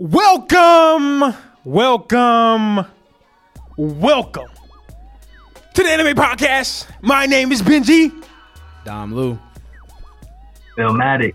Welcome, welcome, welcome to the Anime Podcast. My name is Benji. Dom Lou. Filmatic.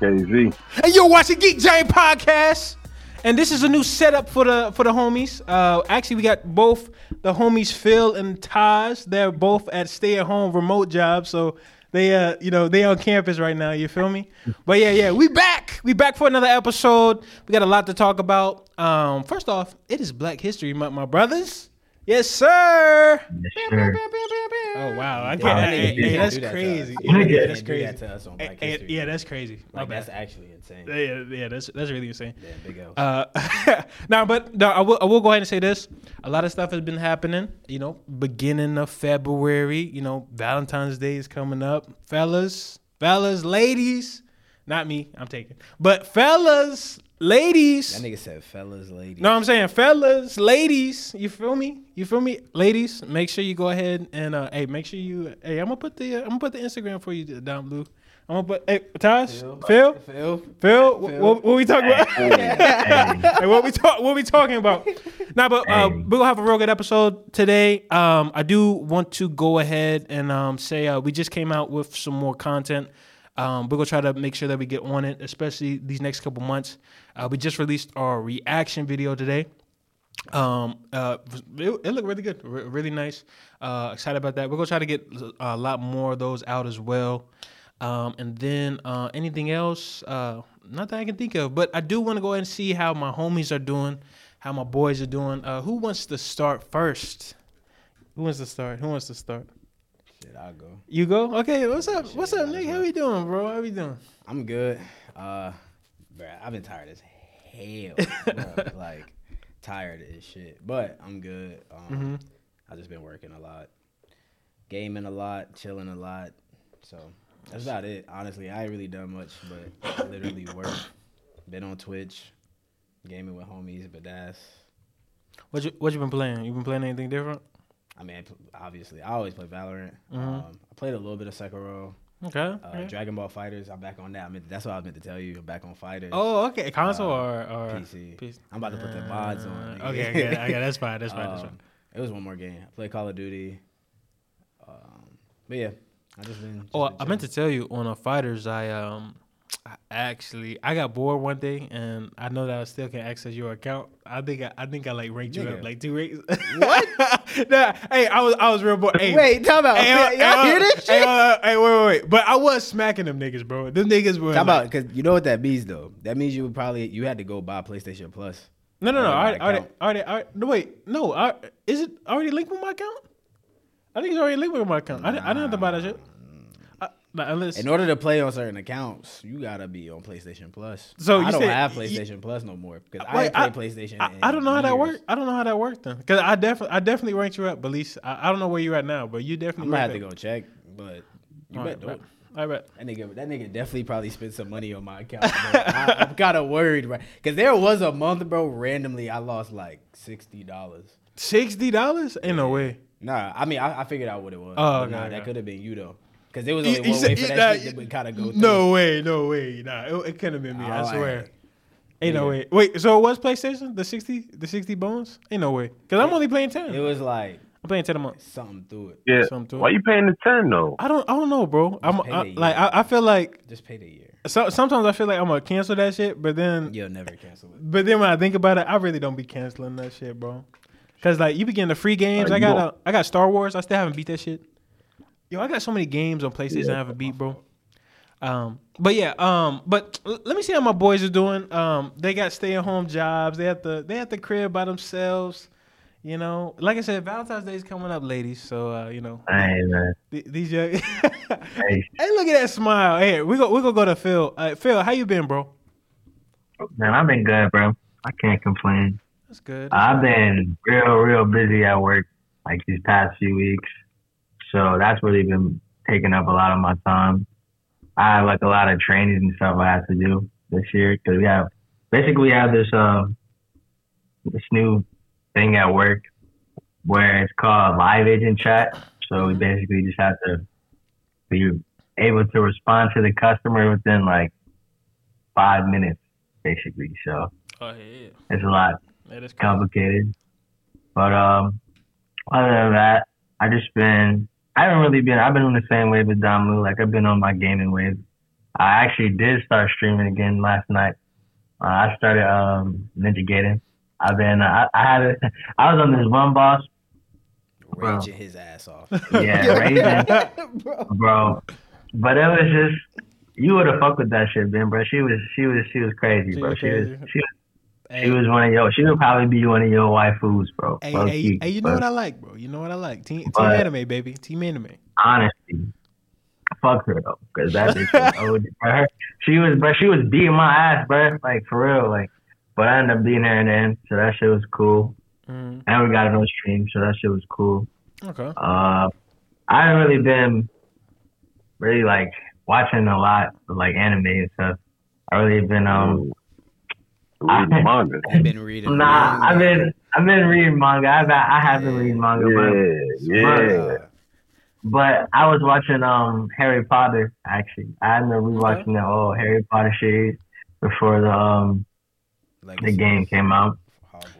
KZ. and you're watching Geek Giant Podcast. And this is a new setup for the for the homies. Uh, actually, we got both the homies Phil and Taj. They're both at stay at home remote jobs, so they uh you know they on campus right now. You feel me? But yeah, yeah, we back. We back for another episode. We got a lot to talk about. Um, first off, it is Black History Month, my brothers. Yes, sir. Yes, sir. Oh wow, I can't. that Hey, nigga hey, that's do that crazy. us. Yeah, that's crazy. that us on Hey, Black History. yeah, that's crazy. My Like that's actually insane. Yeah, yeah, yeah, that's that's really insane. Yeah, big L. Uh, now, but no, I will I will go ahead and say this. A lot of stuff has been happening. You know, beginning of February. You know, Valentine's Day is coming up, fellas, fellas, ladies. Not me, I'm taking. But fellas, ladies. that nigga said fellas, ladies. No, I'm saying fellas, ladies. You feel me? You feel me, ladies? Make sure you go ahead and uh, hey, make sure you. Hey, I'm gonna put the uh, I'm gonna put the Instagram for you down blue. I'm gonna put hey, Tosh, Phil, Phil, Phil. Phil. What, what, what we talking about? hey, what we talk? What we talking about? Nah, but uh, Hey. we're gonna have a real good episode today. Um, I do want to go ahead and um, say uh, we just came out with some more content. Um, we're gonna try to make sure that we get on it, especially these next couple months. Uh, we just released our reaction video today. Um, uh, it, it looked really good, re- really nice. Uh, excited about that. We're gonna try to get a lot more of those out as well. Um, and then uh, anything else, uh, not that I can think of, but I do want to go ahead and see how my homies are doing, how my boys are doing. Uh, who wants to start first? Who wants to start? Who wants to start? Shit, I'll go. You go. Okay. What's up? What's up, Nick? How we doing, bro? How we doing? I'm good. Uh, bruh, I've been tired as hell. bruh. like tired as shit, but I'm good. Um, Mm-hmm. I just been working a lot, gaming a lot, chilling a lot. So that's about it. Honestly, I ain't really done much, but literally work. Been on Twitch, gaming with homies, but that's. What you What you been playing? You been playing anything different? I mean, I pl- obviously, I always play Valorant. Mhm. Um, I played a little bit of Sekiro. Okay. Uh, okay. Dragon Ball FighterZ. I'm back on that. I meant, that's what I was meant to tell you. I'm back on Fighters. Oh, okay. Console Uh, or or PC. PC. I'm about to put the mods on. Uh, okay, okay, okay, that's fine. That's fine. That's fine. Um, It was one more game. I played Call of Duty. Um, but yeah, I just been. Just Oh, I meant to tell you on a fighters. I um, I actually I got bored one day, and I know that I still can access your account. I think I, I think I like ranked you Nigga. up like two ranks. What? nah, hey, I was I was real bored. Hey, Wait, talk about. Hey, y'all hey, hear this hey, shit? uh, hey, wait, wait, wait. But I was smacking them niggas, bro. Them niggas were Talk like, about because you know what that means though. That means you would probably you had to go buy PlayStation Plus. no, no, no. I already, already, already, no, wait, no. I, is it already linked with my account? I think it's already linked with my account. I, didn't- I didn't have to buy that shit. Nah, unless In order to play on certain accounts, you gotta be on PlayStation Plus. So I you don't said- have PlayStation Plus no more because I ain't I- PlayStation. I, I don't know how that years. worked. I don't know how that worked then, because I definitely, I definitely ranked you up. But at least I, I don't know where you're at now, but you definitely. I'm gonna have to go check, but you up. bet All right, don't. I bet. That nigga, that nigga definitely probably spent some money on my account. I, I'm kind of worried, right? Because there was a month, bro. Randomly, I lost like sixty dollars. Sixty dollars? Ain't no way. Nah, I mean, I, I figured out what it was. Oh, but nah, okay, that could have been you though, because there was You- only you one said- way for that nah, shit that would kind of go. Through. No way, no way. Nah, it, it couldn't have been me. I Oh, swear. hey. Ain't no way. Wait, so it was PlayStation? The sixty, the sixty bones? Ain't no way. Because I'm only playing ten. It was like I'm playing ten a month. something through it. Yeah. Something to it. Why you paying the ten though? I don't, I don't know, bro. I'm I, like. I, I feel like Just pay the year. so, sometimes I feel like I'm gonna cancel that shit, but then You'll never cancel it. But then when I think about it, I really don't be canceling that shit, bro. Cause like you begin the free games. Uh, I got don't- uh, I got Star Wars. I still haven't beat that shit. Yo, I got so many games on PlayStation I haven't beat, bro. Um, but yeah, um, but l- let me see how my boys are doing. Um, they got stay at home jobs. They at the they at the crib by themselves. You know, like I said, Valentine's Day is coming up, ladies. So uh, you know, Hey, man. th- these young. hey, Hey, look at that smile. Hey, we go we gonna go to Phil. Uh, Phil, how you been, bro? man, I've been good, bro. I can't complain. That's good. I've been real, real busy at work like these past few weeks. So that's really been taking up a lot of my time. I have like a lot of trainings and stuff I have to do this year because we have basically we have this um this new thing at work where it's called live agent chat. So we basically just have to be able to respond to the customer within like five minutes. basically. So Oh yeah, it's a lot yeah, that's crazy. complicated. But um, other than that, I just been. I haven't really been. I've been on the same wave as Damu. Like I've been on my gaming wave. I actually did start streaming again last night. Uh, I started um Ninja Gaiden. I've been. I, I had. A, I was on this one boss. Bro. Raging his ass off. Yeah, raging, Bro. bro. But it was just. You would have fucked with that shit, Ben, bro. She was. She was. She was crazy, She bro. was She was. She was. Hey, She was one of your. She would probably be one of your waifus, bro. hey, hey, hey, you know what I like, bro? You know what I like? Team, team anime, baby. Team anime. honestly, fuck her though, because that bitch was old. Her, she was, but she was beating my ass, bro. Like for real, like. But I ended up beating her in the end, so that shit was cool. Mm, And we got it on stream, so that shit was cool. okay. Uh, I haven't really been really like watching a lot of like anime and stuff. I really been um. Reading manga. I've been reading. Nah, manga. I've been I've been reading manga. I've been, I have been reading manga, but Yeah, yeah. But I was watching um Harry Potter actually. I ended up rewatching the whole Harry Potter series before the um Like the game came out.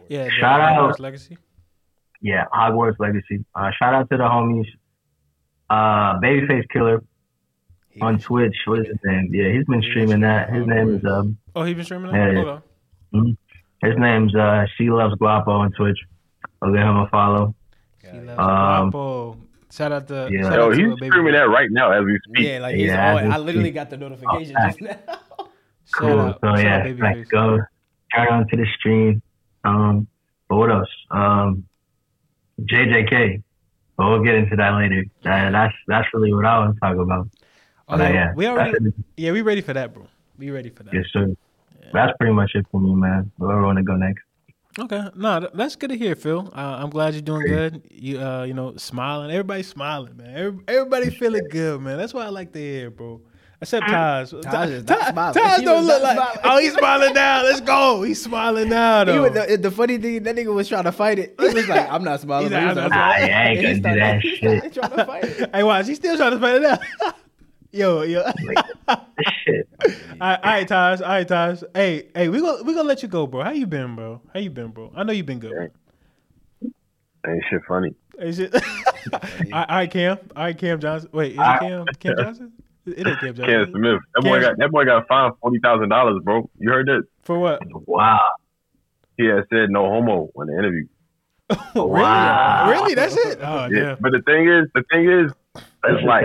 Yeah. the Shout out- Legacy. Yeah, Hogwarts Legacy. Uh, shout out to the homies. Uh, Babyface Killer He on Twitch. What is his name? Yeah, he's been He streaming that. His name is um Oh, he's been streaming Yeah, that. yeah. Hold on. His name's uh She Loves Guapo on Twitch. I'll give him a follow. Yeah, He loves Um, Guapo. Shout out to yeah. shout Yo, out to he's Lil Baby. streaming that right now as we speak. Yeah, like he's Yeah, all, I I literally got the notification Oh, just now. Shout Cool. out. So shout yeah, out Babyface. like go turn on to the stream. Um, but what else? Um, JJK. But we'll get into that later. That, that's that's really what I want to talk about. Oh, But, uh, yeah, yeah, we already. Yeah, we ready for that, bro. We ready for that. yes, sir. That's pretty much it for me, man. Whoever want to go next. Okay, no, th- that's good to hear, Phil. Uh, I'm glad you're doing good. You, uh, you know, smiling. Everybody's smiling, man. Every, everybody feeling good, man. That's what I like to hear, bro. Except Taj. Taj is not smiling. Taj don't look like. smiling. Oh, he's smiling now. Let's go. He's smiling now, He though. was, the, the funny thing, that nigga was trying to fight it. He was like, "I'm not smiling." He's like, "I'm not Nah, yeah, I ain't gonna do that shit. started trying to fight it. hey, watch. He's still trying to fight it out. Yo, yo. Shit. all right, all right, Taj. All right, Taj. Hey, hey, we gonna we gonna let you go, bro. How you been, bro? How you been, bro? I know you been good. Bro. Ain't shit funny. Ain't shit. all right, all right, Cam. All right, Cam Johnson. Wait, is it Ah. Cam? Cam Johnson? It is Cam Johnson. Cam Smith. That boy got that boy got fined forty thousand dollars, bro. You heard that? For what? Wow. He had said no homo in the interview. Oh, Wow. really? Really? That's it? Oh, Yeah. yeah. But the thing is, the thing is, it's like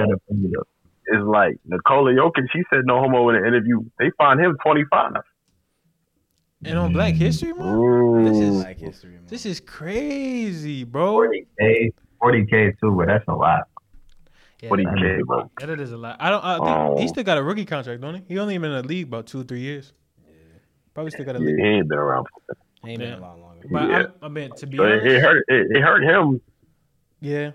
kinda funny, though. it's like Nikola Jokic. She said no homo in the interview. They fined him twenty five. And on mm. Black History Month? This is Black history. Man. this is crazy, bro. 40k, 40k too, but that's a lot. Yeah, What do you that- care, bro? that is a lot. I don't. I think he Oh. still got a rookie contract, don't he? He only been in the league about two, or three years. Yeah. Probably still got a Yeah, he ain't been around. For He ain't been a lot longer. But Yeah. I, I mean, to be so it, honest, it hurt. It, it hurt him. yeah,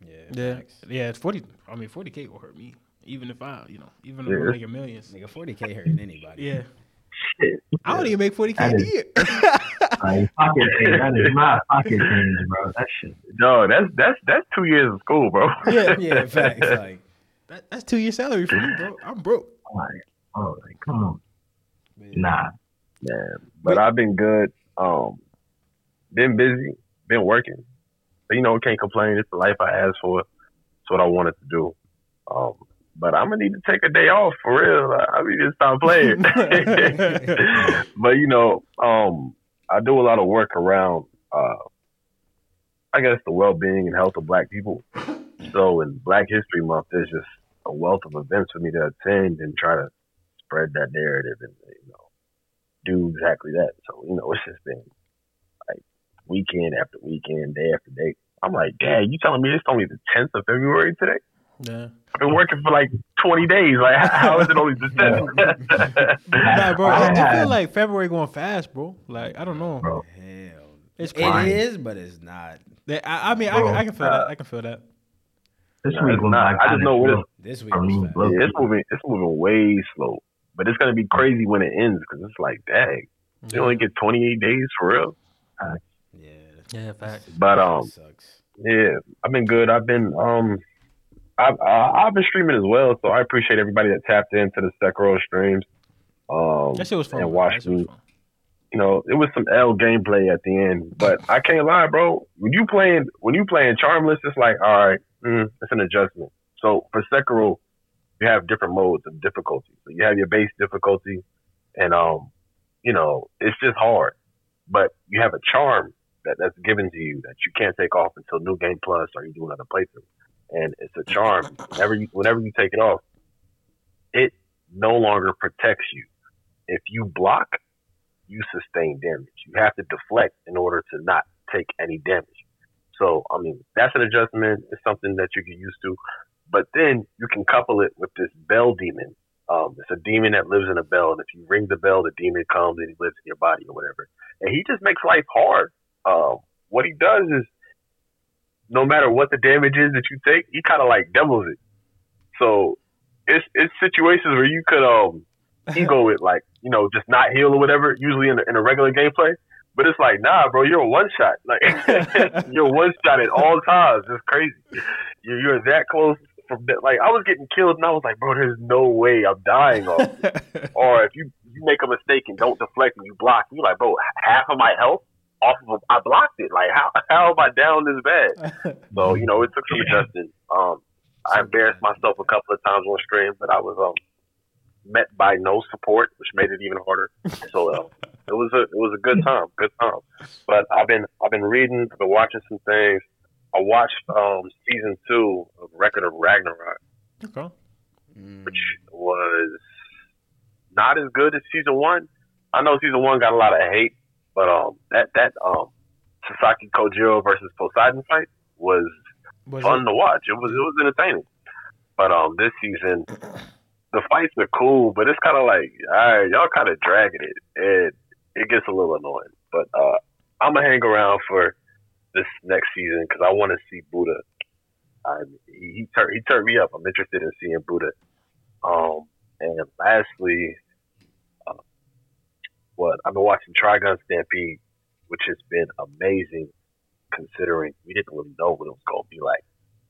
Yeah, yeah, facts. yeah. It's forty. I mean, forty k will hurt me, even if I, you know, even if Yeah. I'm making millions. Nigga, 40k hurting anybody. Yeah, Shit. I don't even make forty k That a is- year. Like, pocket change. That is my pocket change, bro. That shit. No, that's that's that's two years of school, bro. yeah, yeah, facts. Like, that, that's two years salary for me, bro. I'm broke. Like, oh, like, come on. man. Nah. Man, but I've been good. Um, been busy, been working. But, you know, can't complain. It's the life I asked for. It's what I wanted to do. Um, but I'm gonna need to take a day off for real. I, need to stop playing. but you know, um, I do a lot of work around, uh, I guess, the well-being and health of Black people. So, in Black History Month, there's just a wealth of events for me to attend and try to spread that narrative and you know do exactly that. So, you know, it's just been like weekend after weekend, day after day. I'm like, Dad, you telling me it's only the 10th of February today? Yeah. I've been working for like 20 days. Like, how- how is it only the 10th? Nah, bro. I, I feel like February going fast, bro. Like I don't know. Bro. Hell. It's It fine. is, but it's not. I, I mean, I, Bro, I can feel that. I can feel that. This Nah, week it's was not. I just know what kinda it's- This week For was bro. Yeah, it's moving. It's moving way slow, but it's gonna be crazy when it ends because it's like, dang, you only get 28 days for real. Yeah. Yeah, facts. But um, sucks. yeah, I've been good. I've been um, I've uh, I've been streaming as well, so I appreciate everybody that tapped into the Sekiro streams. Um, That shit was fun. And watched me. you know, it was some L gameplay at the end, but I can't lie, bro. When you playing when you playing Charmless, it's like, all right, mm, it's an adjustment. So for Sekiro, you have different modes of difficulty. So you have your base difficulty, and um, you know, it's just hard. But you have a charm that that's given to you that you can't take off until New Game Plus or you do another playthrough, and it's a charm. Whenever you whenever you take it off, it no longer protects you. If you block, you sustain damage. You have to deflect in order to not take any damage. So, I mean, that's an adjustment. It's something that you get used to. But then you can couple it with this bell demon. Um, it's a demon that lives in a bell. And if you ring the bell, the demon comes and he lives in your body or whatever. And he just makes life hard. Um, what he does is, no matter what the damage is that you take, he kind of like doubles it. So it's it's situations where you could um ego it like you know just not heal or whatever. Usually in a, in a regular gameplay, but it's like nah, bro, you're a one shot. Like you're one shot at all times. It's crazy. You're, you're that close from that. Like I was getting killed and I was like, bro, there's no way I'm dying. Off. or if you you make a mistake and don't deflect and you block, you're like, bro, half of my health off of I blocked it. Like how how am I down this bad? So you know it took some adjusting. Um, I embarrassed myself a couple of times on stream, but I was um met by no support, which made it even harder. So uh, it was a it was a good time, good time. But I've been I've been reading, I've been watching some things. I watched um season two of Record of Ragnarok, okay. Which was not as good as season one. I know season one got a lot of hate, but um that that um Sasaki Kojiro versus Poseidon fight was Was fun it- to watch. It was it was entertaining. But um, this season, the fights are cool, but it's kind of like, all right, y'all kind of dragging it, and it gets a little annoying. But uh, I'm gonna hang around for this next season because I want to see Buddha. I, he he turned he turned me up. I'm interested in seeing Buddha. Um, and lastly, what I've been watching Trigun Stampede, which has been amazing considering we didn't really know what it was going to be like.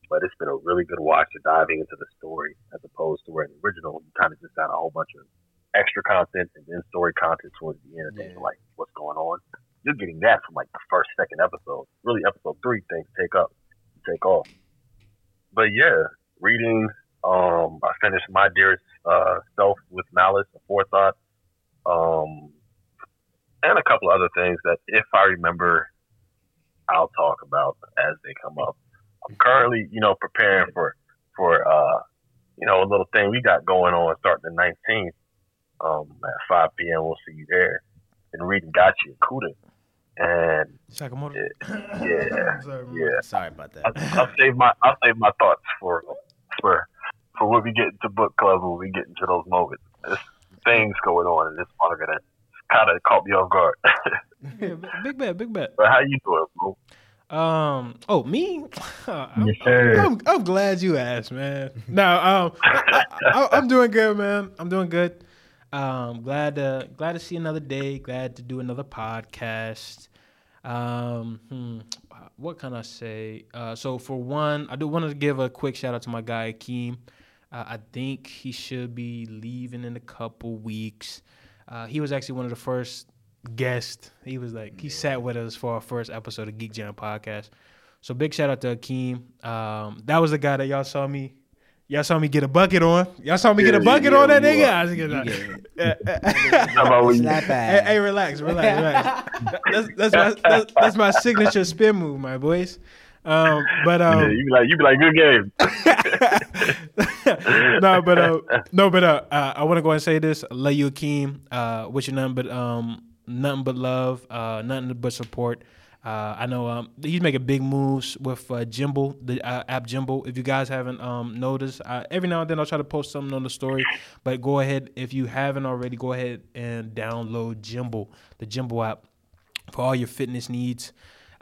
But it's been a really good watch to diving into the story as opposed to where in the original you kind of just got a whole bunch of extra content and then story content towards the end. Yeah. like, what's going on? You're getting that from like the first, second episode. Really, episode three things take up, take off. But yeah, reading. Um, I finished my dearest uh, self with malice and forethought. Um, and a couple other things that, if I remember, I'll talk about as they come up. I'm currently, you know, preparing for for uh, you know, a little thing we got going on starting the 19th um, at 5 p.m. We'll see you there. And reading Gachiakuta. And Sakamoto. yeah, Sorry, bro. yeah, Sorry about that. I'll, I'll save my I'll save my thoughts for for for when we get into book club when we get into those moments. There's things going on in this manga that kind of caught me off guard. Yeah, big bet, big bet. but how you doing, bro? Um. Oh, me. I'm, Yes, sir. I'm, I'm glad you asked, man. No, um, I, I'm doing good, man. I'm doing good. Um, glad to glad to see another day. Glad to do another podcast. Um, hmm, what can I say? Uh, so for one, I do want to give a quick shout out to my guy Akeem. Uh, I think he should be leaving in a couple weeks. Uh, he was actually one of the first guests. He was like he sat with us for our first episode of Geek Giant podcast. So big shout out to Akeem. Um, that was the guy that y'all saw me. Y'all saw me get a bucket on. Y'all saw me get a bucket yeah, on that nigga. I was like, You "Nah." get How about when you, slap Hey, hey, relax, relax, relax. that's that's my that's, that's my signature spin move, my boys. Um, but yeah, um, you be like you be like good game. no, but uh, no, but uh, uh, I want to go and say this. Love you, Akeem. Uh, wish you nothing but um, nothing but love, uh, nothing but support. Uh, I know um, he's making big moves with uh, Jimbo, the uh, app Jimbo. If you guys haven't um, noticed, uh, every now and then I'll try to post something on the story. But go ahead, if you haven't already, go ahead and download Jimbo, the Jimbo app, for all your fitness needs.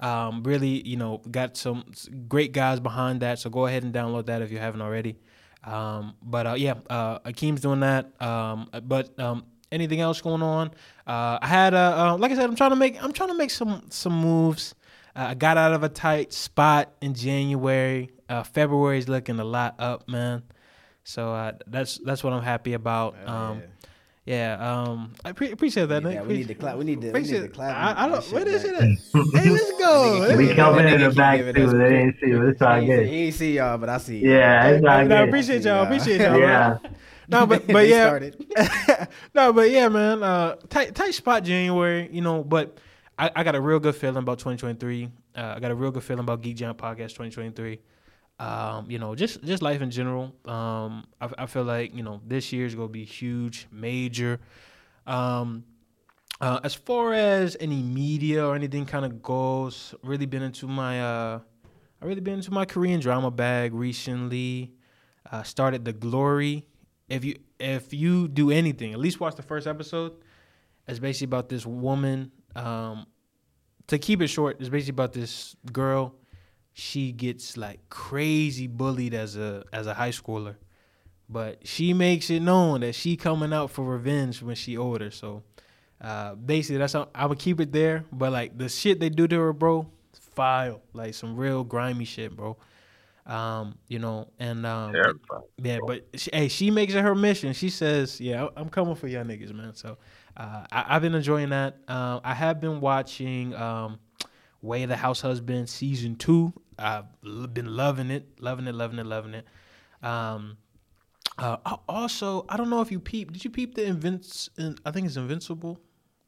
Um, really, you know, got some great guys behind that. So go ahead and download that if you haven't already. Um, but uh, yeah, uh, Akeem's doing that. Um, but um, anything else going on? Uh, I had, uh, uh, like I said, I'm trying to make, I'm trying to make some some moves. Uh, I got out of a tight spot in January. Uh, February is looking a lot up, man. So uh, that's that's what I'm happy about. Um, yeah. Yeah, um, I pre- appreciate that. Yeah, Nick. we need to clap. We need to. We need Appreciate to it. clap. I, I don't. that What shit is back. it? hey, let's go. We We coming in the back giving too. us They didn't see it. It's all He ain't see- good. he ain't see y'all, but I see. y'all. Yeah, it's all No, I good. appreciate y'all. Yeah. Appreciate y'all. Yeah. No, but but yeah, no, but yeah, man. Uh, tight tight spot January, you know. But I, I got a real good feeling about 2023. Uh, I got a real good feeling about Geek Giant Podcast 2023. Um, you know, just just life in general. Um, I, I feel like you know this year is gonna be huge, major. Um, uh, as far as any media or anything kind of goes, really been into my uh, I really been into my Korean drama bag recently. Uh, started the Glory. If you if you do anything, at least watch the first episode. It's basically about this woman. Um, to keep it short, it's basically about this girl. She gets like crazy bullied as a as a high schooler, but she makes it known that she coming out for revenge when she older. So uh, basically, that's how I would keep it there. But like the shit they do to her, bro, file like some real grimy shit, bro. Um, you know, and um, yeah, but she, hey, she makes it her mission. She says, "Yeah, I'm coming for y'all niggas, man." So uh, I, I've been enjoying that. Um, I have been watching um, Way of the House Husband season two. I've been loving it, loving it, loving it, loving it. Um, uh, also, I don't know if you peep. Did you peep the Invinci- in I think it's Invincible.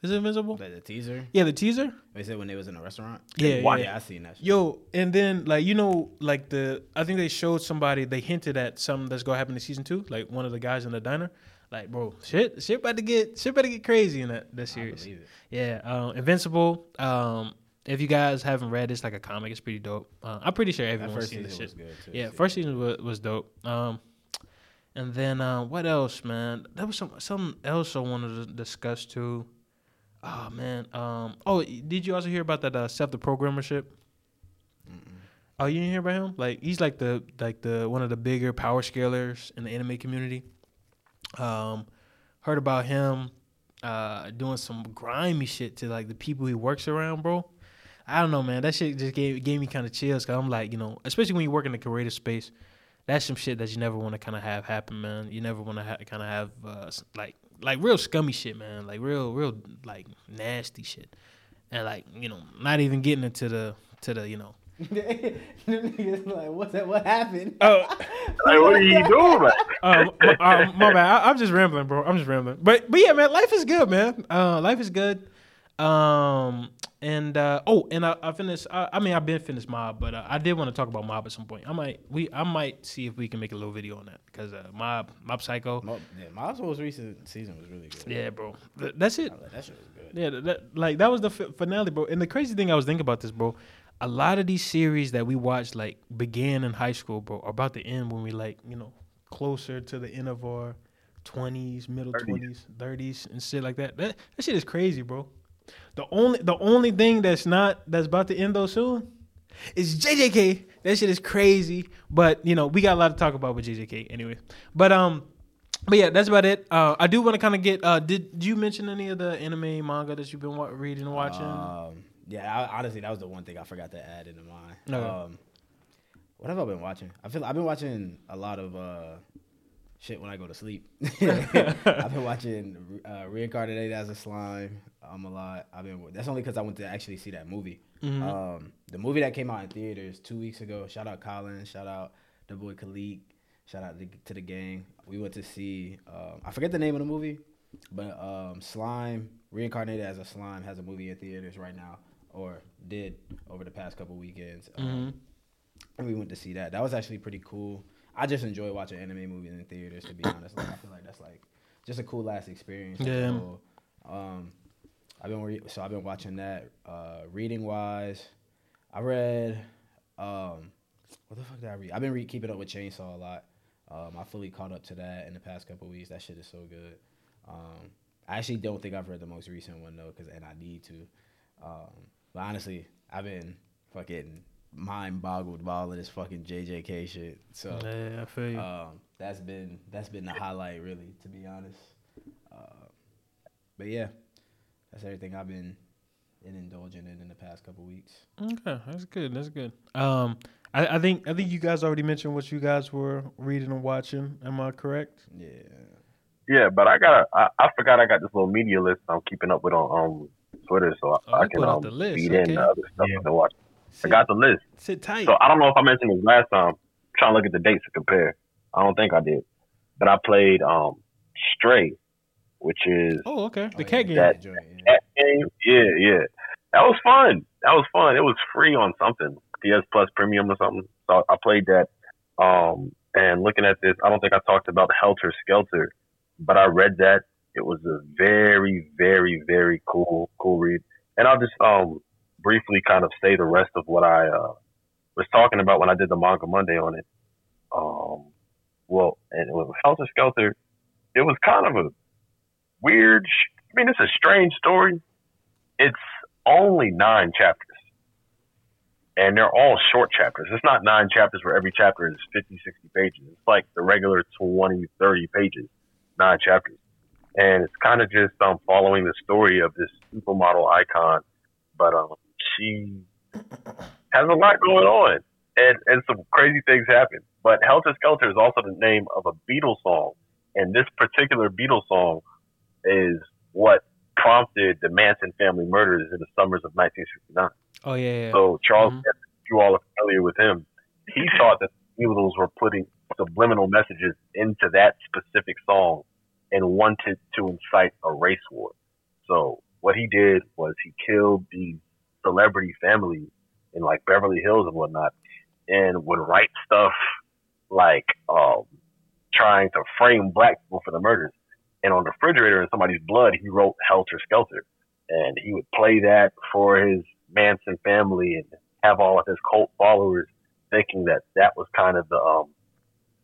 Is it Invincible? The, the teaser. Yeah, the teaser. They said when they was in a restaurant. Yeah, yeah, yeah. I seen that. Shit. Yo, and then like you know, like the I think they showed somebody they hinted at something that's gonna happen in season two. Like one of the guys in the diner. Like, bro, shit, shit about to get shit about to get crazy in that that series. Yeah, um, Invincible. Um, if you guys haven't read, it's like a comic. It's pretty dope. Uh, I'm pretty sure everyone's first seen this was shit. too. Yeah, first season was, was dope. Um, and then uh, what else, man? There was some something else I wanted to discuss too. Oh man. Um. Oh, did you also hear about that uh, Seth the programmership? Oh, you didn't hear about him? Like he's like the like the one of the bigger power scalers in the anime community. Um, heard about him uh doing some grimy shit to like the people he works around, bro. I don't know, man. That shit just gave gave me kind of chills. Cause I'm like, you know, especially when you work in the creative space, that's some shit that you never want to kind of have happen, man. You never want to ha- kind of have uh, like like real scummy shit, man. Like real real like nasty shit, and like you know, not even getting into the to the you know. Like, what's that? What happened? Oh, Like, what are you doing, man? um, my, uh, my bad. I, I'm just rambling, bro. I'm just rambling. But but yeah, man, life is good, man. Uh, life is good. Um, and uh, oh, and I, I finished. I, I mean, I've been finished Mob, but uh, I did want to talk about Mob at some point. I might we I might see if we can make a little video on that because uh, Mob Mob Psycho. Mo- yeah, Miles' most recent season was really good. Yeah, bro. Th- That's it. I like, that shit was good. Yeah, that, that- like that was the fi- finale, bro. And the crazy thing I was thinking about this, bro. A lot of these series that we watched, like began in high school, bro, are about to end when we like, you know, closer to the end of our twenties, middle twenties, thirties, and shit like that. That that shit is crazy, bro. The only the only thing that's not that's about to end though soon is JJK. That shit is crazy. But you know, we got a lot to talk about with JJK anyway. But um, but yeah, that's about it. Uh, I do want to kind of get. Uh, did, did you mention any of the anime manga that you've been wa- reading and watching? Um, yeah, I, honestly, that was the one thing I forgot to add into mine. Okay. Um, what have I been watching? I feel I've been watching a lot of uh, shit when I go to sleep. I've been watching uh, Reincarnated as a Slime um, a lot. I've been that's only because I went to actually see that movie. Mhm. Um, the movie that came out in theaters two weeks ago. Shout out Colin. Shout out the boy Khalik. Shout out to, to the gang. We went to see. Um, I forget the name of the movie, but um, Slime Reincarnated as a Slime has a movie in theaters right now, or did over the past couple weekends. Um, Mhm. and we went to see that. That was actually pretty cool. I just enjoy watching anime movies in theaters. To be honest, like, I feel like that's like just a cool last experience. Yeah. so, um, I've been re- so I've been watching that. Uh, reading wise, I read. Um, what the fuck did I read? I've been re- keeping up with Chainsaw a lot. Um, I fully caught up to that in the past couple weeks. That shit is so good. Um, I actually don't think I've read the most recent one though, cause and I need to. Um, but honestly, I've been fucking mind boggled by all of this fucking JJK shit. So yeah, I feel you. um, that's been that's been the highlight, really, to be honest. Uh, but yeah, that's everything I've been in indulging in in the past couple weeks. okay, that's good. That's good. Um, I, I think I think you guys already mentioned what you guys were reading and watching. Am I correct? Yeah, Yeah, but I got I, I forgot I got this little media list I'm keeping up with on um Twitter, so I, Oh, I can um, the list, feed okay. in the other stuff Yeah. and watch. I Sit, got the list. sit tight. So I don't know if I mentioned this last time. I'm trying to look at the dates to compare. I don't think I did. But I played um Stray, which is oh, okay. The Oh, cat game. That- joint, yeah. that game. Yeah, yeah. That was fun. That was fun. It was free on something. PS Plus Premium or something. So I played that. Um and looking at this, I don't think I talked about Helter Skelter, but I read that. It was a very, very, very cool, cool read. And I'll just um briefly kind of say the rest of what I uh, was talking about when I did the manga Monday on it. Um, well, and with Helter Skelter, it was kind of a weird. I mean, it's a strange story. It's only nine chapters, and they're all short chapters. It's not nine chapters where every chapter is 50, 60 pages. It's like the regular 20, 30 pages, nine chapters. And it's kind of just um, following the story of this supermodel icon, but um, she has a lot going on, and and some crazy things happen. But Helter Skelter is also the name of a Beatles song, and this particular Beatles song is what prompted the Manson family murders in the summers of 1969. Oh yeah, yeah. So Charles, Mhm. Manson, if you all are familiar with him, he thought that the Beatles were putting subliminal messages into that specific song and wanted to incite a race war. So what he did was he killed these celebrity families in like Beverly Hills and whatnot, and would write stuff like um, trying to frame black people for the murders. And on the refrigerator in somebody's blood, he wrote Helter Skelter, and he would play that for his Manson family and have all of his cult followers thinking that that was kind of the um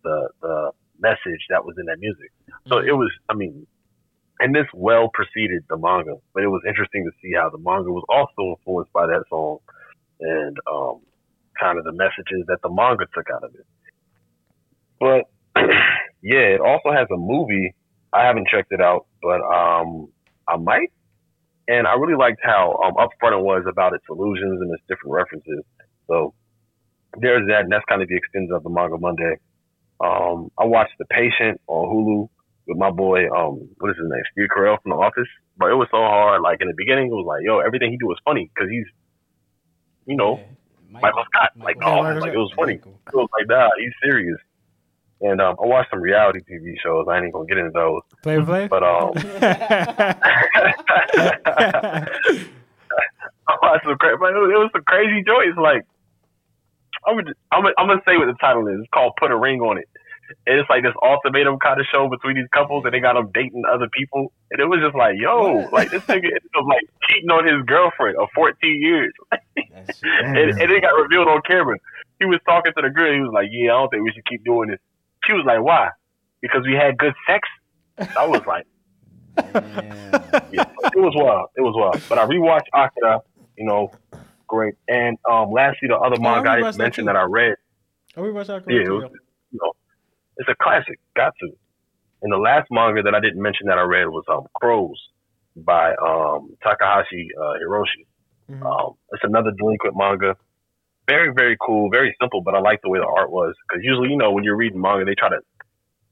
the the message that was in that music. So Mm-hmm. it was, I mean, and this well preceded the manga, but it was interesting to see how the manga was also influenced by that song and um kind of the messages that the manga took out of it. But yeah, it also has a movie. I haven't checked it out, but um I might and I really liked how um, upfront it was about its illusions and its different references. So there's that, and that's kind of the extent of the manga Monday. Um, I watched The Patient on Hulu with my boy, um, what is his name, Steve Carell from The Office. But it was so hard. Like in the beginning, it was like, yo, everything he do was funny because he's, you know, Yeah. Michael Scott. Like, Michael oh, Michael like it was funny. Michael. It was like, nah, he's serious. And um, I watched some reality TV shows. I ain't even gonna get into those. Play play. But um, I watched some cra- but it was, it was some crazy joints. Like I'm I'm I'm gonna say what the title is. It's called "Put a Ring on It." And it's like this ultimatum kind of show between these couples, and they got them dating other people. And it was just like, yo, like this nigga is like cheating on his girlfriend of 14 years, and, and it got revealed on camera. He was talking to the girl. He was like, "Yeah, I don't think we should keep doing this." She was like, "Why?" Because we had good sex. I was like. Yeah, it was wild. It was wild. But I rewatched Akira, you know, great. And um, lastly, the other I manga I rewatched that mentioned that I read, Oh, we watched our yeah, it was, you know, it's a classic. Got to. And the last manga that I didn't mention that I read was um, Crows by um, Takahashi uh, Hiroshi. Mhm. Um, it's another delinquent manga. Very, very cool, very simple, but I like the way the art was. Because usually, you know, when you're reading manga, they try to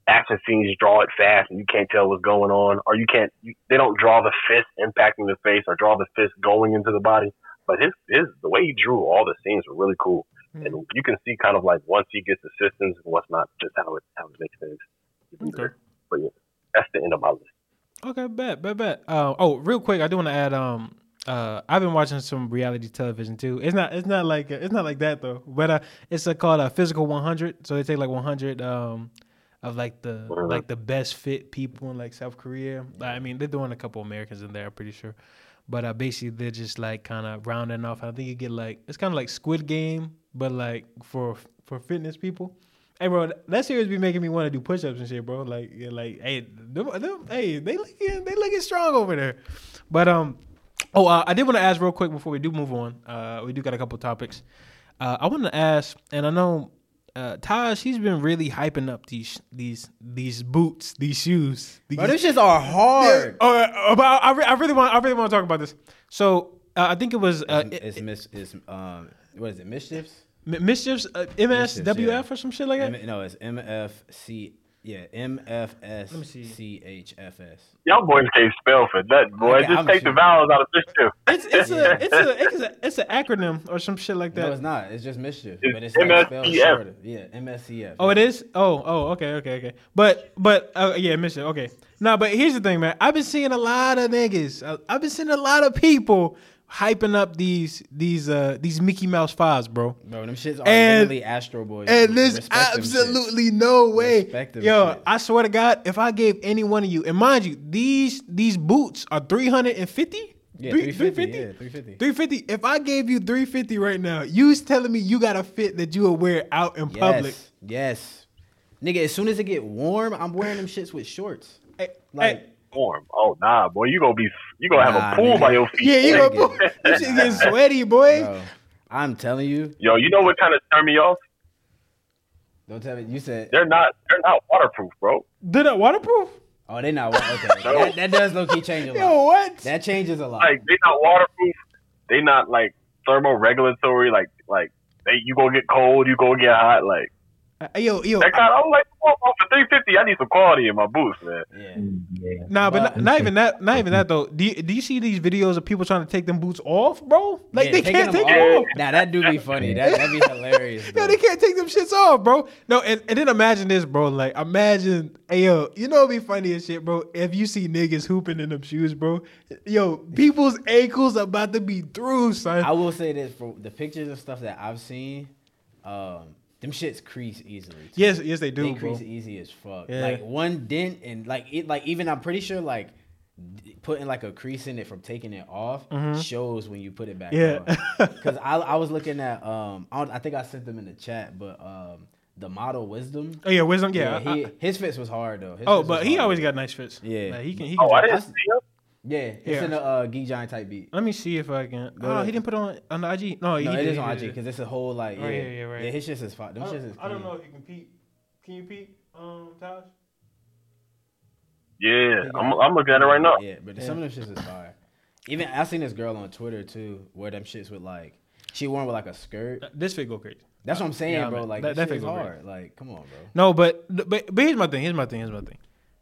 action scenes, draw it fast, and you can't tell what's going on, or you can't. You, they don't draw the fist impacting the face, or draw the fist going into the body. But his, his, the way he drew all the scenes were really cool, Hmm. and you can see kind of like once he gets assistance and what's not, just how it how it makes things. Okay. But yeah, that's the end of my list. Okay, bet, bet, bet. Uh, oh, real quick, I do want to add. Um, uh, I've been watching some reality television too. It's not, it's not like, it's not like that though. But uh, it's uh, called a uh, Physical 100. So they take like 100 um of like the Mhm. like the best fit people in like South Korea. I mean, they're doing a couple Americans in there. I'm pretty sure. But uh, basically, they're just like kind of rounding off. I think you get like it's kind of like Squid Game, but like for for fitness people. Hey, bro, that series be making me want to do push-ups and shit, bro. Like, yeah, like, hey, them, them, hey, they looking, they looking strong over there. But um, oh, uh, I did want to ask real quick before we do move on. Uh, we do got a couple topics. Uh, I want to ask, and I know uh, Taj, he's been really hyping up these these these boots, these shoes. These, Bro, them shits are hard. Oh, uh, about I, re- I really want I really want to talk about this. So uh, I think it was uh, it's, it's mis it's um what is it mischiefs? Mi- mischiefs uh, MSWF yeah. or some shit like that. M- no, it's MFC Yeah, M F S Let me see. C H F S. Y'all boys can't spell for nothing, boy. Okay, Just I'm take the vowels out of mischief. It's it's a it's a it's a it's an acronym or some shit like that. No, it's not. It's just mischief, It's but it's like spelled MSCF. shorter. Yeah, M S C F. Oh, it is. Oh, oh, okay, okay, okay. But, but, uh, yeah, mission. Okay. No, but here's the thing, man. I've been seeing a lot of niggas. uh, I've been seeing a lot of people hyping up these these uh these Mickey Mouse fives, bro. Bro, them shits are And- literally Astro Boys. And there's shits. absolutely no way. Yo, shits. I swear to God, if I gave any one of you, and mind you, these these boots are 350? Yeah, Three- 350. Yeah, 350. 350. If I gave you 350 right now, you's telling me you got a fit that you will wear out in public. Yes. Yes. Nigga, as soon as it get warm, I'm wearing them shits with shorts. Hey, Like, hey, Warm. Oh nah, boy. You gonna be you gonna have a pool nigga. by your feet. yeah, you Nigga. gonna put you shit getting sweaty, boy. bro, I'm telling you. Yo, you know what kind of turn me off? Don't tell me. You said, They're not they're not waterproof, bro. Did that waterproof? oh, they're not. Okay. No. that, that does low key change a lot. Yo, what? That changes a lot. Like they not waterproof. They're not like thermoregulatory. Like like they you gonna get cold, you gonna get hot. Like yo, yo. that kind. I'm like, for three fifty, I need some quality in my boots, man. yeah. Yeah. Nah, but But- not, not even that. Not even that though. Do you, do you see these videos of people trying to take them boots off, bro? Like Yeah, they can't them take them off. off. Now that do be funny. That that'd be hilarious. Yo, Bro. they can't take them shits off, bro. No, and, and then imagine this, bro. Like, imagine, hey, yo, you know what'd be funny as shit, bro? If you see niggas hooping in them shoes, bro. Yo, people's ankles about to be through, son. I will say this for the pictures and stuff that I've seen, um, them shits crease easily. too. yes, yes, they do, they bro. crease easy as fuck. Yeah. Like one dent and like it, like even I'm pretty sure like putting like a crease in it from taking it off shows when you put it back. Mm-hmm. Yeah. on. Because I I was looking at um I, I think I sent them in the chat, but um the model wisdom. Oh yeah, wisdom. Yeah. Yeah, I- he, his fits was hard though. His oh, but he always got nice fits. Yeah. Like, he can. He can Oh, I didn't see him. Yeah, it's Yeah. in a uh, geek giant type beat. Let me see if I can. Go Oh, to- he didn't put it on on the IG. No, No, he it did, is he on. IG because it's a whole like yeah, Oh, yeah, yeah, right. yeah. His shits is fire. Them I shits don't, is I don't know if you can peep. Can you peep, um, Taj? Yeah, I'm, got- I'm looking at it right now. Yeah, but Yeah. some of them shits is fire. Even I seen this girl on Twitter too, wear them shits with like she worn with like a skirt. This fit go crazy. That's what I'm saying, Yeah, bro. man. Like That- that, that shit is figure great. hard. Like, come on, bro. No, but but but here's my thing. Here's my thing. Here's my thing.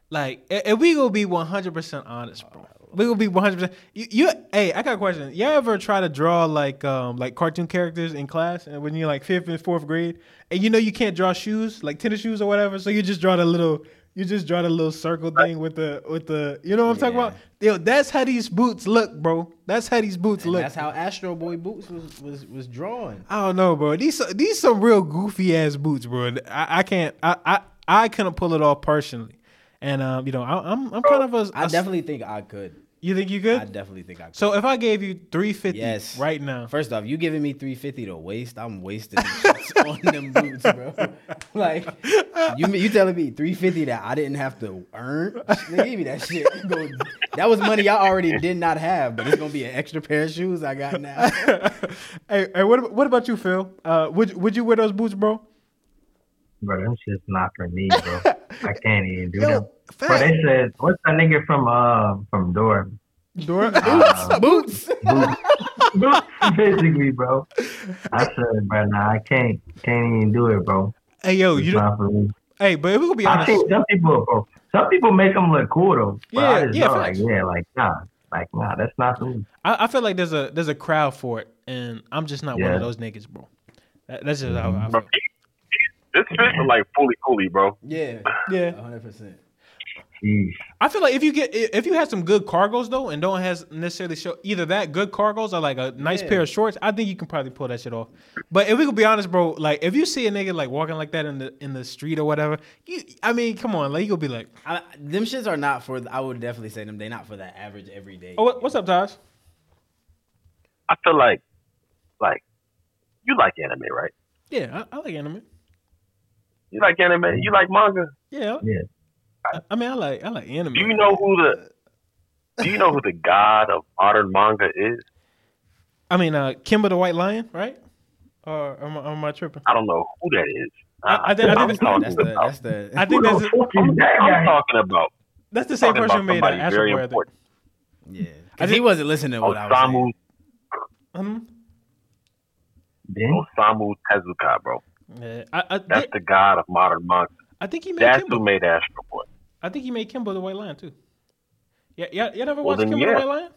Like, if we gonna be 100 percent honest, bro, we gonna be 100. percent You, you, hey, I got a question. Y'all ever try to draw like um like cartoon characters in class, and when you're like fifth and fourth grade, and you know you can't draw shoes, like tennis shoes or whatever, so you just draw the little. You just draw the little circle thing with the with the you know what I'm talking about? Yo, that's how these boots look, bro. That's how these boots And look. that's how Astro Boy Boots was was was drawn. I don't know, bro. These these some real goofy ass boots, bro. I, I can't. I, I I couldn't pull it off personally, and um, you know, I, I'm I'm kind of a. I a- definitely think I could. You think you could? I definitely think I could. So if I gave you three fifty, Yes. right now, First off, you giving me 350 to waste, I'm wasting on them boots, bro. Like you you telling me 350 that I didn't have to earn? Nigga, give me that shit. That was money I already did not have, but it's gonna be an extra pair of shoes I got now. hey, hey, what what about you, Phil? Uh, would would you wear those boots, bro? Bro, them shit's not for me, bro. I can't even do Yo, them. Bro, they said, what's that nigga from uh from Door? Dora. Uh, boots. Boots, basically, bro. I said, bro, nah, I can't, can't even do it, bro. hey, yo, It's you. don't- not for me. Hey, but if we gonna be I honest, think some people, bro, some people make them look cool though. But Yeah, I just yeah, know, like, yeah, like nah, like nah, that's not for me. I, I feel like there's a there's a crowd for it, and I'm just not one of those niggas, bro. That, that's just how I Bro, feel. He, he, this fits are like fully coolly, bro. Yeah, Yeah. 100. percent mm. I feel like if you get if you have some good cargos though, and don't has necessarily show either that good cargos or like a nice Yeah. pair of shorts, I think you can probably pull that shit off. But if we could be honest, bro, like if you see a nigga like walking like that in the in the street or whatever, you, I mean, come on, like you gonna be like, I, them shits are not for. I would definitely say them. They're not for that average everyday. oh, what, what's up, Taj? I feel like, like, you like anime, right? Yeah, I, I like anime. You like anime? You like manga? Yeah, Yeah. I, I mean, I like I like anime. Do you know who the Do you know who the god of modern manga is? I mean, uh, Kimba the White Lion, right? Or am, I- am I tripping? I don't know who that is. I- I think- I think I'm talking That's the. about. That's the. I think that's the fuck is that I'm talking about. that's the same talking person who about made uh, somebody Astro very Boy. I think. important. yeah, because he wasn't listening to what I was Osamu saying. Mhm. Ben? Osamu Tezuka, bro. Yeah, I, I, That's the god of modern manga. I think he made That's Kimbo. who made Astro Boy. I think he made Kimbo the White Lion too. Yeah, yeah. You never Well, watched then, Kimbo the. White Lion?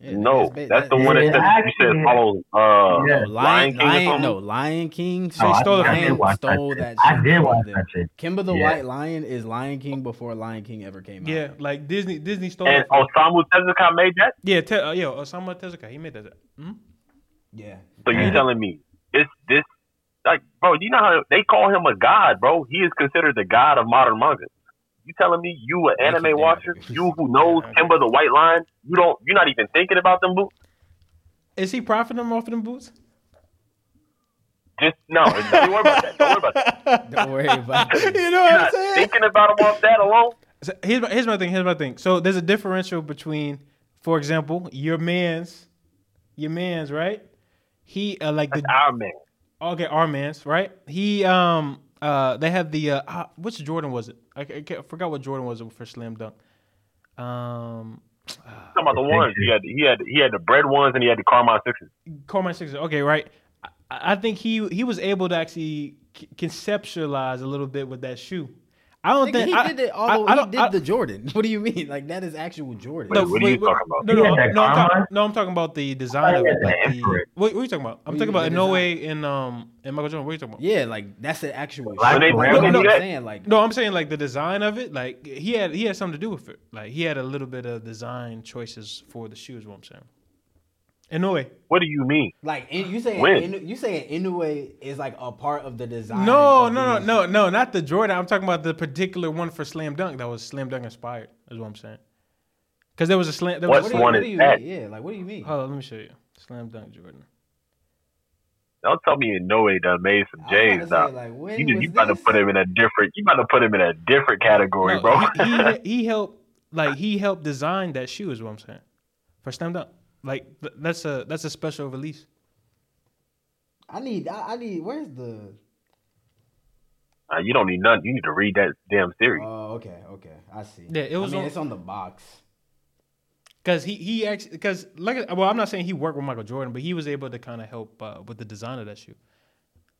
Yeah, no, ba- that's the that- one that Yeah, says, you said actually- follow uh, No, Lion Lion, King or Lion, no, Lion King. Oh, I- stole it I from did him. watch Stole that. that shit. I did watch them. that shit. Kimba the Yeah. White Lion is Lion King before Lion King ever came out. Yeah, like Disney. Disney stole And it. Osamu Tezuka made that. Yeah, te- uh, yo, Osamu Tezuka. He made that. Hmm? yeah. So you Yeah. telling me this this like bro? You know how they call him a god, bro? He is considered the god of modern manga. You telling me you an anime you, watcher, you who knows Yeah, okay. Kimba the White Lion, you don't you're not even thinking about them boots? Is he profiting off of them boots? Just no, don't worry about that. Don't worry about that. Don't worry about it. you know You're what I'm not saying? thinking about him off that alone. So here's my here's my thing. Here's my thing. So there's a differential between, for example, your man's, your man's right. He uh, like the our man. Okay, our man's right. He um uh they have the uh, uh which Jordan was it? I, I, I forgot what Jordan was for slam dunk. Um, Talking about the ones he had. He had he had the bread ones and he had the Carmine sixes. Coleman Sixers. Okay, right. I, I think he he was able to actually c- conceptualize a little bit with that shoe. I don't Nigga, think he I, did it. I- Although I he don't- did I- the Jordan. What do you mean? Like that is actual Jordan. Wait, what are you talking about? No, no, no, no, I'm talking, no, I'm talking about the design of it. Like the the, what, what are you talking about? I'm What talking about you mean, the Inoue and um and Michael Jordan. What are you talking about? Yeah, like that's the actual. Black shit. When they- I'm they do that- saying like No, I'm saying like the design of it. Like he had he had something to do with it. Like he had a little bit of design choices for the shoes. What I'm saying. Inoue. What do you mean? like in, you saying When? Inu, you saying Inoue is like a part of the design. No, no, no, no, no, not the Jordan. I'm talking about the particular one for Slam Dunk that was Slam Dunk inspired. Is what I'm saying. Because there was a slam. There What was What a do you, one what is do you that? mean? Yeah, like what do you mean? Hold on, let me show you. Slam Dunk Jordan. Don't tell me Inoue done made some I J's now. like, You just was you about to put him in a different. You about to put him in a different category, No, bro. He, he, he helped like he helped design that shoe. Is what I'm saying. For Slam Dunk, like th- that's a that's a special release. I need, I, I need. Where's the? Uh, you don't need none. You need to read that damn series. Oh, okay, okay, I see. Yeah, it was I mean, on- it's on the box. Cause he he actually because like well I'm not saying he worked with Michael Jordan, but he was able to kind of help uh, with the design of that shoe.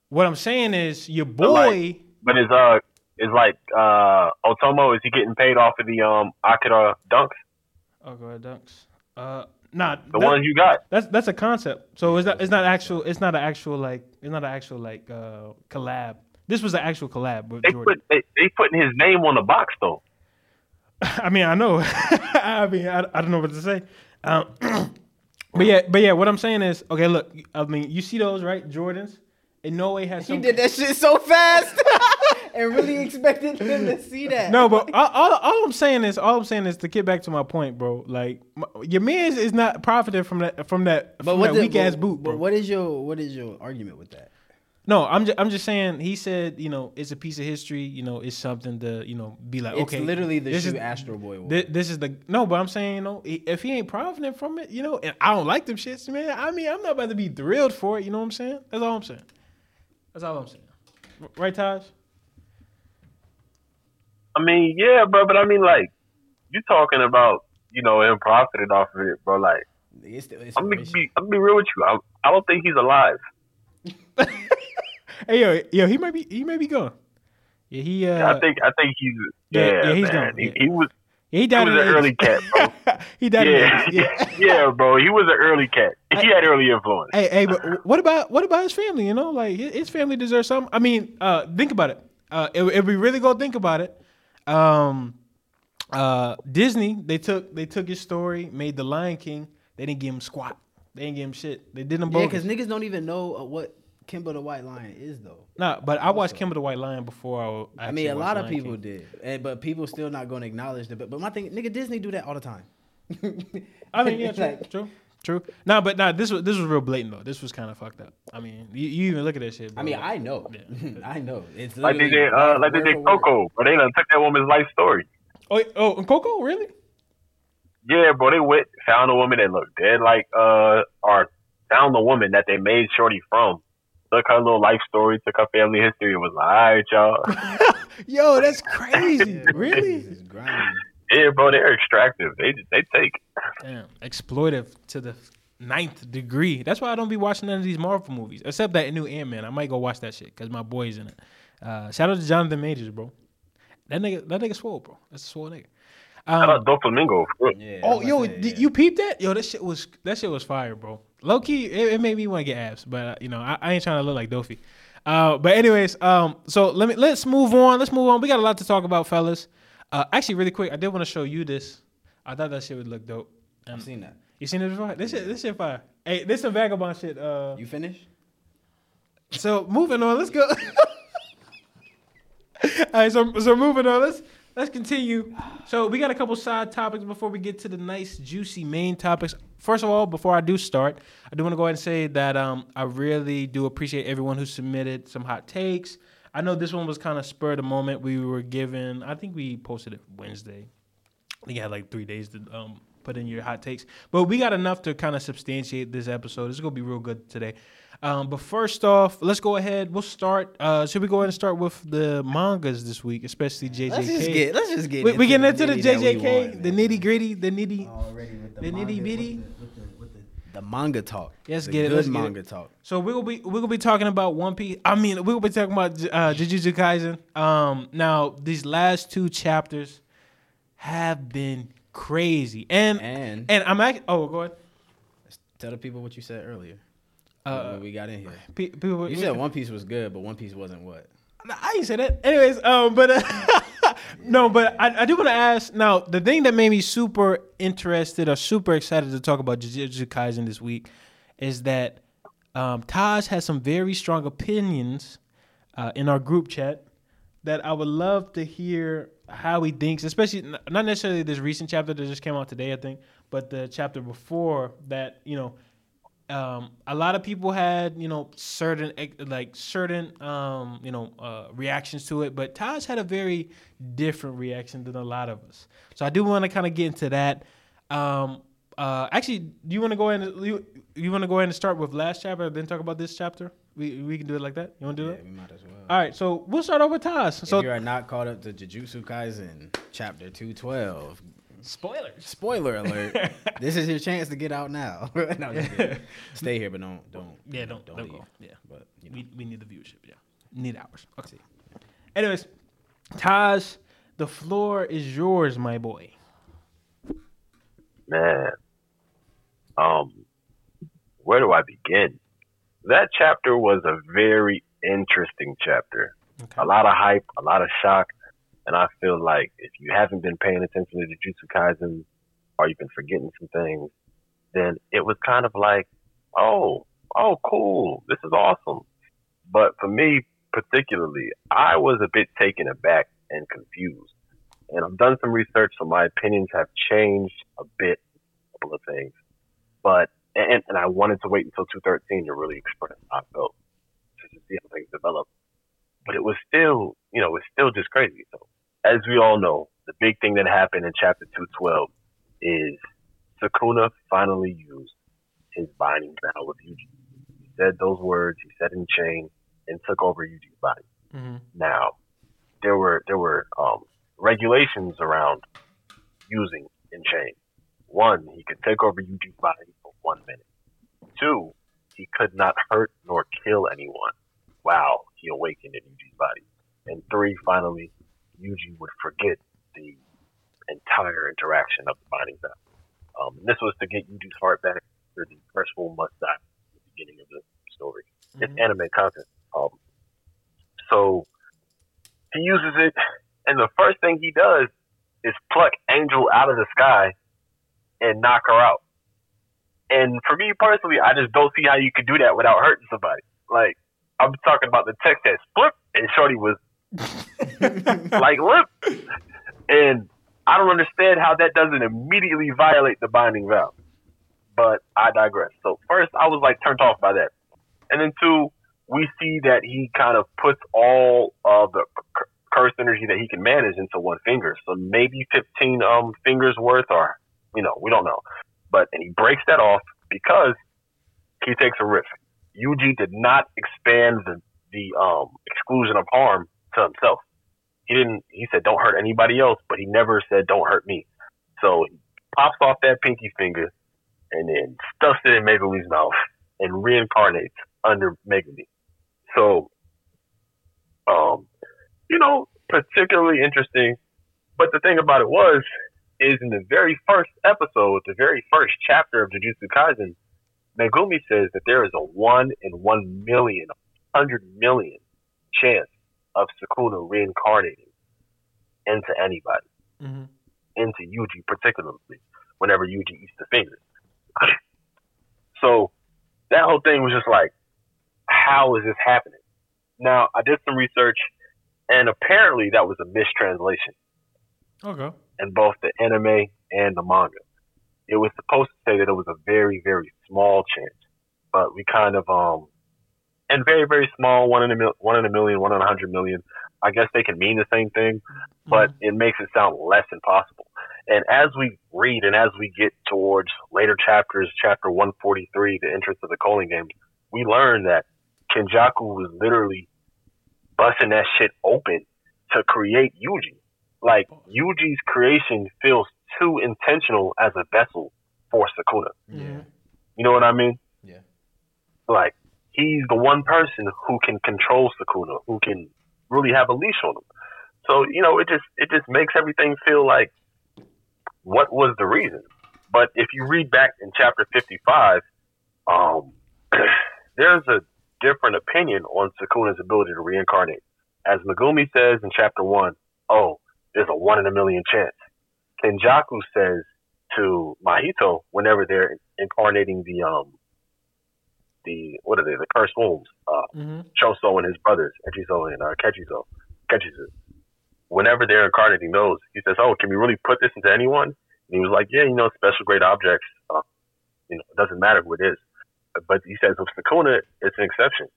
What I'm saying is your boy. like- but it's uh, it's like uh, Otomo. Is he getting paid off of the um Akira dunks? oh, go dunks. Uh, nah, The that- ones you got. That's that's a concept. So it's not it's not actual. It's not an actual like it's not an actual like uh collab. This was an actual collab with They Jordan. put they, they putting his name on the box though. I mean, I know. I mean, I, I don't know what to say. Um, but yeah, but yeah, what I'm saying is, okay, look. I mean, you see those right, Jordans? In no way has He some. did that shit so fast, and really expected him to see that. No, but all, all, all I'm saying is, all I'm saying is to get back to my point, bro. Like my, your man is not profiting from that from that but from what that the- weak ass boot, bro. But what is your what is your argument with that? No, I'm just I'm just saying. He said, you know, it's a piece of history. You know, it's something to you know be like. It's okay, literally the this shoe is- Astro Boy wore. This is the no, but I'm saying, you know, if he ain't profiting from it, you know, and I don't like them shits, man. I mean, I'm not about to be thrilled for it. You know what I'm saying? That's all I'm saying. That's all I'm saying. Right, Taj? I mean, yeah, bro. But I mean, like, you talking about you know him profiting off of it, bro. Like, it's the I'm gonna be I'm gonna be real with you. I, I don't think he's alive. Hey, yo, yo, he might be, he may be gone. Yeah, he, uh, I think I think he's yeah, yeah, yeah, he's man. gone, He, yeah. he was he he died was in an early cat, bro. he died yeah, in the 80s. yeah, yeah, bro. He was an early cat. He had early influence. Hey, hey, but what about what about his family? You know, like his his family deserves something. I mean, uh, think about it. Uh, if, if we really go think about it, um, uh, Disney they took they took his story, made the Lion King. They didn't give him squat. They didn't give him shit. They did them Yeah, both. because niggas don't even know uh, what Kimba the White Lion is though. nah, but I watched Kimba the White Lion before. I, I mean, a lot of Lion people King. did, and, but people still not going to acknowledge the. But, but my thing, nigga, Disney do that all the time. I mean, yeah, true, Like, true, true. Nah, but nah, this was this was real blatant though. This was kind of fucked up. I mean, you, you even look at that shit. Bro. I mean, I know, Yeah. I know. It's Like they did, uh, like they did. Coco, but they done took that woman's life story. oh oh and Coco really? Yeah, bro. They went found a woman that looked dead like uh, or found the woman that they made Shorty from. Took her little life story, took her family history, and was like, "All right, y'all." Yo, that's crazy. Yeah, really? This is grimy. yeah, bro. They're extractive. They they take. Damn, exploitive to the ninth degree. That's why I don't be watching none of these Marvel movies, except that new Ant Man. I might go watch that shit because my boy's in it. Uh, shout out to Jonathan Majors, bro. That nigga, that nigga swole, bro. That's a swole nigga. Shout Um, out Doflamingo. for. Yeah, oh, yo, about did yeah. you peeped that? Yo, that shit was that shit was fire, bro. Low key, it, it made me want to get abs, but uh, you know, I, I ain't trying to look like Dofi. Uh, but anyways, um, so let me let's move on. Let's move on. We got a lot to talk about, fellas. Uh, actually, really quick, I did want to show you this. I thought that shit would look dope. Um, I've seen that. You seen it before? This shit, this shit fire. Hey, this some vagabond shit. Uh, You finished? so moving on, let's go. All right, so so moving on, let's let's continue. So we got a couple side topics before we get to the nice juicy main topics. First of all, before I do start, I do want to go ahead and say that um, I really do appreciate everyone who submitted some hot takes. I know this one was kind of spur of the moment. We were given, I think we posted it Wednesday. I think you had like three days to um, put in your hot takes. But we got enough to kind of substantiate this episode. It's going to be real good today. Um, but first off, let's go ahead. We'll start. Uh, should we go ahead and start with the mangas this week, especially JJK? Let's just get. Let's just get. we, we getting into the nitty that we JJK, want, the nitty gritty, the nitty. The, The nitty-bitty? The- with the- with the- The manga talk. Let's The get it, Good let's get it. manga talk. So we're gonna be we're gonna be talking about One Piece. I mean, we will be talking about uh, Jujutsu Kaisen. Um, now these last two chapters have been crazy, and and, And I'm actually oh go ahead. tell the people what you said earlier. Uh, when we got in here. Pe- people, You said One Piece was good, but One Piece wasn't what? I ain't say that. Anyways, um, but uh, no, but I, I do want to ask now. The thing that made me super interested or super excited to talk about Jujutsu Kaisen this week is that um, Taj has some very strong opinions uh, in our group chat that I would love to hear how he thinks, especially not necessarily this recent chapter that just came out today, I think, but the chapter before that, you know, um, a lot of people had you know certain like certain um, you know uh, reactions to it, but Taj had a very different reaction than a lot of us. So I do want to kind of get into that. Um, uh, actually, do you want to go ahead and you, you want to go ahead and start with last chapter, then talk about this chapter? We we can do it like that. You want to do it? Yeah, it? we might as well. All right, so we'll start over with Taj. So if you are not caught up to Jujutsu Kaisen chapter 212, spoilers. spoiler alert, this is your chance to get out now. no, I'm just kidding. Stay here, but don't don't Yeah, don't don't, leave. go. Yeah. But you know, We, we need the viewership. Yeah, need hours. Okay. Anyways, Taj, the floor is yours, my boy. Man. Um, where do I begin? That chapter was a very interesting chapter. Okay. A lot of hype, a lot of shock, and I feel like if you haven't been paying attention to Jujutsu Kaisen or you've been forgetting some things, then it was kind of like, oh, oh, cool, this is awesome. But for me particularly, I was a bit taken aback and confused. And I've done some research, so my opinions have changed a bit, a couple of things. But and, and I wanted to wait until 213 to really express how I felt, just to see how things develop. But it was still, you know, it's still just crazy. So, as we all know, the big thing that happened in chapter 212 is Sukuna finally used his binding vow with Yuji. He said those words, he said Enchain, and took over Yuji's body. Mm-hmm. Now, there were there were um, regulations around using Enchain. One, he could take over Yuji's body for one minute. Two, he could not hurt nor kill anyone while he awakened in Yuji's body. And three, finally, Yuji would forget the entire interaction of the binding vow. Um, this was to get Yuji's heart back for the first fool must die at the beginning of the story. It's anime content. Um, so he uses it, and the first thing he does is pluck Angel out of the sky and knock her out. And for me personally, I just don't see how you could do that without hurting somebody. Like I'm talking about the text that split, and Shorty was like lip, and I don't understand how that doesn't immediately violate the binding vow. But I digress. So first, I was like turned off by that, and then two, we see that he kind of puts all of the curse energy that he can manage into one finger. So maybe 15 um fingers worth, or you know, we don't know. But and he breaks that off because he takes a risk. Yuji did not expand the the um exclusion of harm to himself. He didn't. He said, "Don't hurt anybody else," but he never said, "Don't hurt me." So he pops off that pinky finger and then stuffs it in Megumi's mouth and reincarnates under Megumi. So Um, you know, particularly interesting. But the thing about it was, is in the very first episode, the very first chapter of Jujutsu Kaisen, Megumi says that there is a one in one million, hundred million chance of Sukuna reincarnating into anybody, Mm-hmm. into Yuji particularly, whenever Yuji eats the fingers. so that whole thing was just like, how is this happening? Now I did some research, and apparently that was a mistranslation Okay. in both the anime and the manga. It was supposed to say that it was a very, very small chance, but we kind of um, and very, very small, one in a mil- one in a million, one in a hundred million. I guess they can mean the same thing, but it makes it sound less impossible. And as we read and as we get towards later chapters, chapter 143, the entrance of the Culling Games, we learn that Kenjaku was literally busting that shit open to create Yuji. Like Yuji's creation feels too intentional as a vessel for Sukuna. Yeah. You know what I mean? Yeah. Like he's the one person who can control Sukuna, who can really have a leash on him. So you know, it just it just makes everything feel like what was the reason. But if you read back in chapter fifty five, um, there's a different opinion on Sukuna's ability to reincarnate. As Megumi says in chapter one, oh, there's a one in a million chance. Kenjaku says to Mahito whenever they're incarnating the um the what are they? The cursed wombs uh Mm-hmm. Choso and his brothers Echizo and uh, Kechizo Kechizu whenever they're incarnating those he says oh can we really put this into anyone? And he was like yeah you know special grade objects uh, you know it doesn't matter who it is. But he says with Sukuna it's an exception.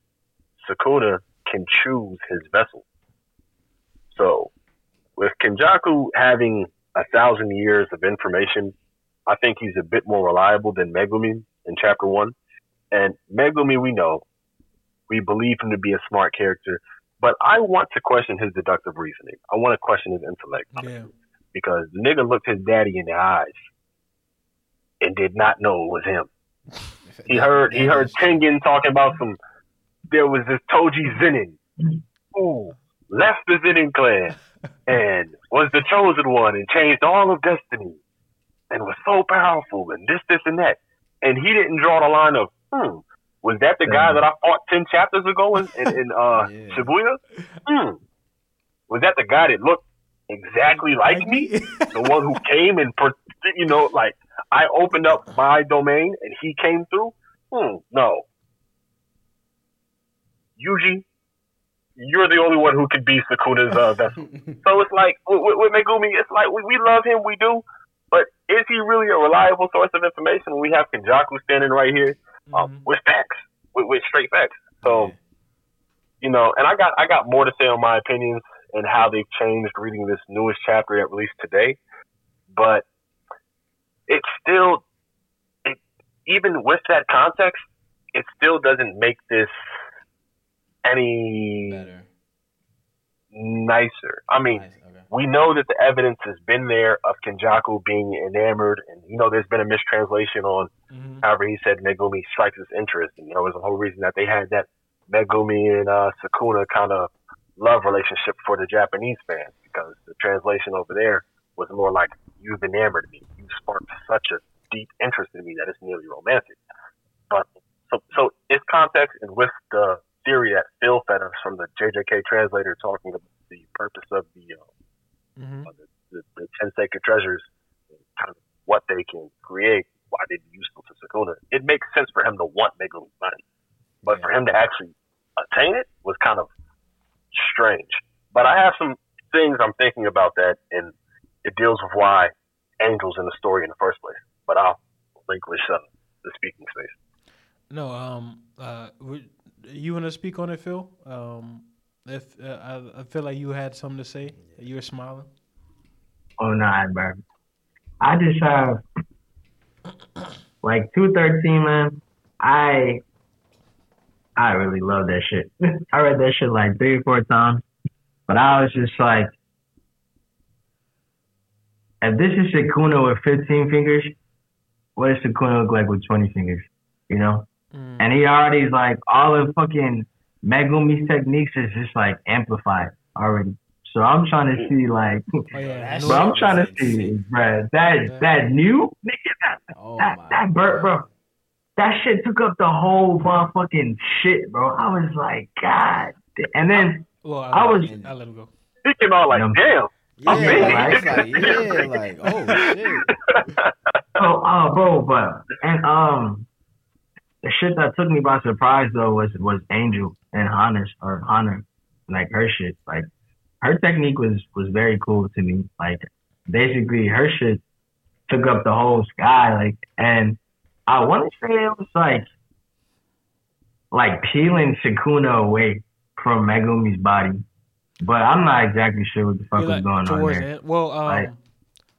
Sukuna can choose his vessel. So with Kenjaku having a thousand years of information I think he's a bit more reliable than Megumi in chapter one. And Megumi, we know, we believe him to be a smart character, but I want to question his deductive reasoning. I want to question his intellect Yeah. because the nigga looked his daddy in the eyes and did not know it was him. He heard he heard Tengen talking about some. There was this Toji Zenin who left the Zenin clan and was the chosen one and changed all of destiny and was so powerful and this, this, and that. And he didn't draw the line of, hmm, was that the guy that I fought ten chapters ago in, in, in uh, Yeah. Shibuya? Hmm, was that the guy that looked exactly like me? the one who came and per- you know like I opened up my domain and he came through. Hmm, no. Yuji, you're the only one who could be Sukuna's uh, vessel. so it's like with, with, Megumi, it's like we, we love him, we do, but is he really a reliable source of information? We have Kenjaku standing right here um, Mhm. with facts, with, with straight facts. So you know, and I got I got more to say on my opinions and how they've changed reading this newest chapter that released today. But it still, it, even with that context, it still doesn't make this any Better. nicer. I mean, Nice. Okay. we know that the evidence has been there of Kenjaku being enamored, and you know, there's been a mistranslation on Mhm. However, he said Megumi strikes his interest, and you know, it was the whole reason that they had that Megumi and uh, Sukuna kind of love relationship for the Japanese fans because the translation over there was more like "You've enamored me. You sparked such a deep interest in me that it's nearly romantic." But so, so its context and with the theory that Phil fed us from the JJK translator talking about the purpose of the uh, Mhm. uh, the, the, the ten sacred treasures, kind of what they can create, why they'd be useful to Sukuna. It makes sense for him to want Megumi's money, but for him to actually attain it was kind of strange. But I have some things I'm thinking about that, and it deals with why Angel's in the story in the first place. But I'll relinquish uh, the speaking space. No, um, uh, you want to speak on it, Phil? Um, if uh, I, I feel like you had something to say, you were smiling. Oh no, bro. I just have like two thirteen, man. I I really love that shit. I read that shit like three or four times, but I was just like, if this is Sukuna with fifteen fingers, what does Sukuna look like with twenty fingers? You know? Mm. And he already is like all the fucking Megumi's techniques is just like amplified already. So I'm trying to see like, Oh yeah, bro, I'm trying to see, insane. bro, that Yeah. that new nigga, that Oh that, my that bird, bro, that shit took up the whole motherfucking shit, bro. I was like, God. And then well, I, I was- I let him go. He came out like, Yeah. damn. Yeah, I like, like- like, yeah, like, oh shit. Oh, oh, bro, but and um, the shit that took me by surprise though was was Angel and Hana's or Hana, like her shit. Like her technique was was very cool to me. Like basically her shit took up the whole sky. Like and I want to say it was like like peeling Sukuna away from Megumi's body, but I'm not exactly sure what the fuck You're was like going on there. the end. Well, um, Like-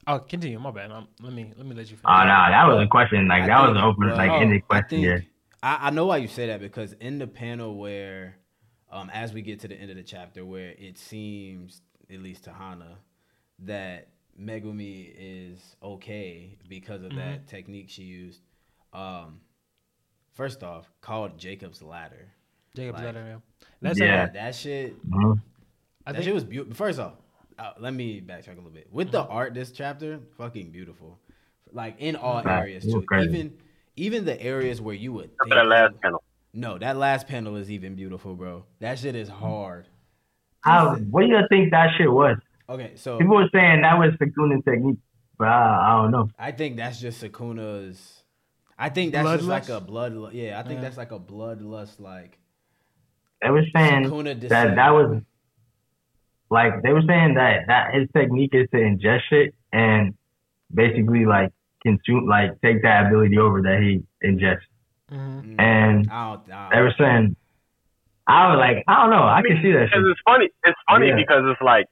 I'll continue. My bad. Um, let me let me let you. Finish. Oh no, that was a question. Like I that was think- an open, well, like oh, ended I question. think. I, I know why you say that because in the panel where, um, as we get to the end of the chapter, where it seems, at least to Hana, that Megumi is okay because of that technique she used. Um, first off, called Jacob's ladder. Jacob's like- letter. Yeah. That's Yeah. A, That shit Mhm. I that think shit was beautiful. First off, uh, let me backtrack a little bit. With the art, this chapter, fucking beautiful. Like in all Right. areas too. crazy. Even even the areas where you would think that last panel. No, that last panel is even beautiful, bro. That shit is mm-hmm. hard. How? What do you think that shit was? Okay, so People were saying that was Sukuna technique, but I, I don't know. I think that's just Sukuna's. I think that's just like a blood. Yeah, I think Yeah. that's like a bloodlust. Like They were saying Sukuna that that was like they were saying that that his technique is to ingest it and basically like consume, like take that ability over that he ingests. mhm. mm, And I don't. I they don't were saying, I was like, I don't know, I can see that Because shit. it's funny. It's funny Yeah. because it's like,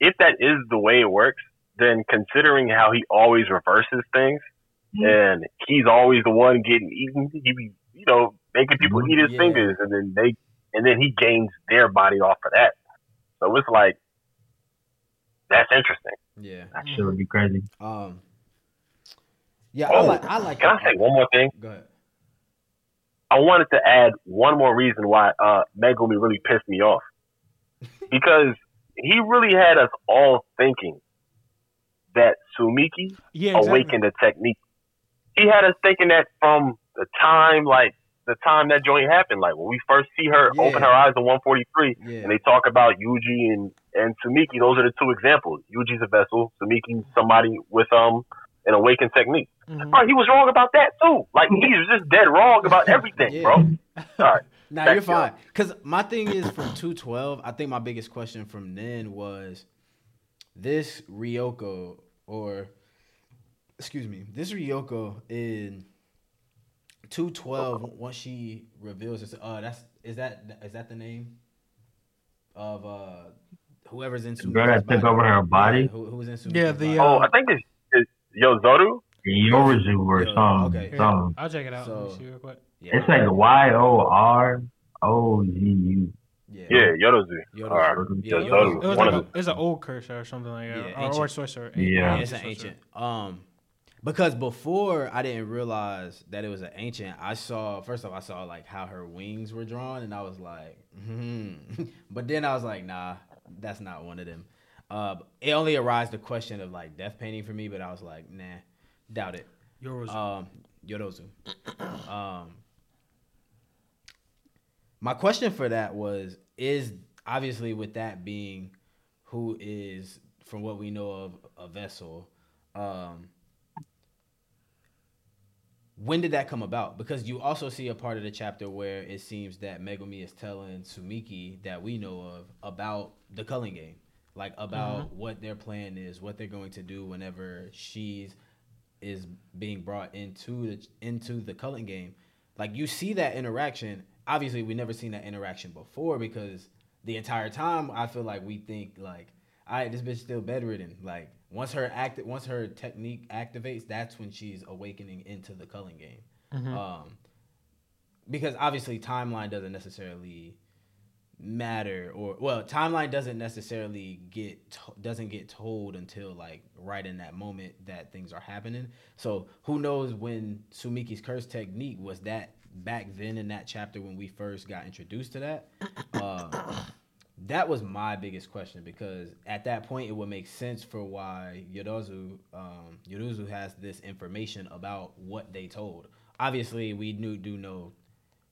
if that is the way it works, then considering how he always reverses things, Mhm. and he's always the one getting eaten, he be, you know, making people Mhm. eat his Yeah. fingers, and then they, and then he gains their body off of that. So it's like, that's interesting. yeah. That shit would be crazy. Um. Yeah, I Oh, like. I like. Can I say one more thing? Go ahead. I wanted to add one more reason why uh, Megumi really pissed me off. Because he really had us all thinking that Sumiki Yeah. Exactly. awakened a technique. He had us thinking that from the time, like, the time that joint happened. Like, when we first see her Yeah. open her eyes in 143, Yeah. and they talk about Yuji and, and Sumiki, those are the two examples. Yuji's a vessel, Sumiki's somebody with um an awakened technique. Mhm. Bro, he was wrong about that, too. Like, he was just dead wrong about everything, Yeah. bro. All right. Nah, Back you're to you. fine. Cause my thing is from two twelve. I think my biggest question from then was this Ryoko or excuse me, this Ryoko in two twelve. Once she reveals, this, uh, that's is that is that the name of uh whoever's in The girl that took over her body? Yeah, who, who was in Sumiki's Yeah, the, body. uh, Oh, I think it's, it's Yozoru. Yoruzu or Yo, something. okay. something. I'll check it out. Let me So- see real quick. yeah, It's like Y O R O Z U. yeah, Yeah, Yodozu. Yodozu. All right. Yeah, Yodozu. Yodozu. It was One like of a, it's an old curse or something like that, Yeah, or, or sorcerer. Yeah. Yeah, it's an ancient. Um, because before I didn't realize that it was an ancient. I saw first off, I saw like how her wings were drawn, and I was like, hmm. but then I was like, nah, that's not one of them. Uh, it only arised the question of like death painting for me, but I was like, nah, doubt it. Yoruzu. Um, Yorozu. um, my question for that was: Is obviously with that being who is, from what we know of, a vessel. Um, when did that come about? Because you also see a part of the chapter where it seems that Megumi is telling Sumiki that we know of about the culling game, like about what their plan is, what they're going to do whenever she's is being brought into the into the culling game. Like you see that interaction. Obviously, we never seen that interaction before because the entire time I feel like we think like, all right, this bitch still bedridden. Like once her act, once her technique activates, that's when she's awakening into the culling game. Mhm. Um, because obviously timeline doesn't necessarily matter or well timeline doesn't necessarily get to- doesn't get told until like right in that moment that things are happening so who knows when sumiki's curse technique was that back then in that chapter when we first got introduced to that uh, that was my biggest question because at that point it would make sense for why Yorozu, um, has this information about what they told. Obviously, we knew do know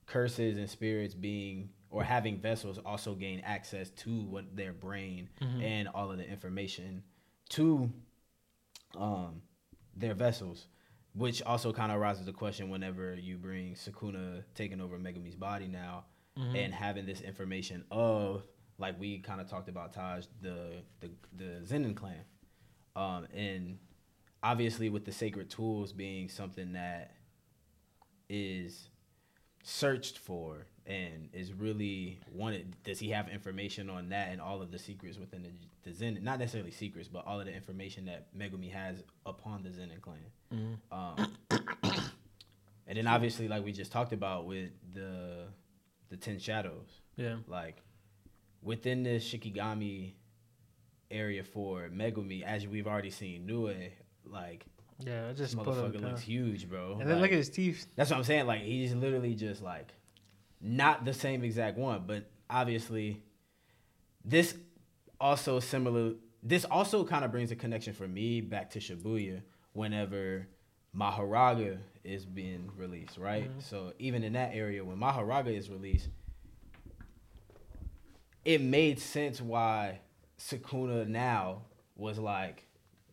curses and spirits being or having vessels also gain access to what their brain and all of the information to um, their vessels, which also kind of raises the question whenever you bring Sukuna taking over Megumi's body now and having this information of like we kind of talked about Taj the the the Zenin clan, um, and obviously with the sacred tools being something that is searched for and is really wanted. Does he have information on that and all of the secrets within the, the Zen? Not necessarily secrets, but all of the information that Megumi has upon the Zenin clan. Um, and then obviously, like we just talked about with the the Ten Shadows, Yeah. like within the Shikigami area for Megumi, as we've already seen, Nue, like Yeah, I just motherfucker looks huge, bro. And then Like, look at his teeth. that's what I'm saying. Like he's literally just like not the same exact one, but obviously this also similar. This also kind of brings a connection for me back to Shibuya whenever Mahoraga is being released, right? Mm-hmm. So even in that area, when Mahoraga is released, it made sense why Sukuna now was like,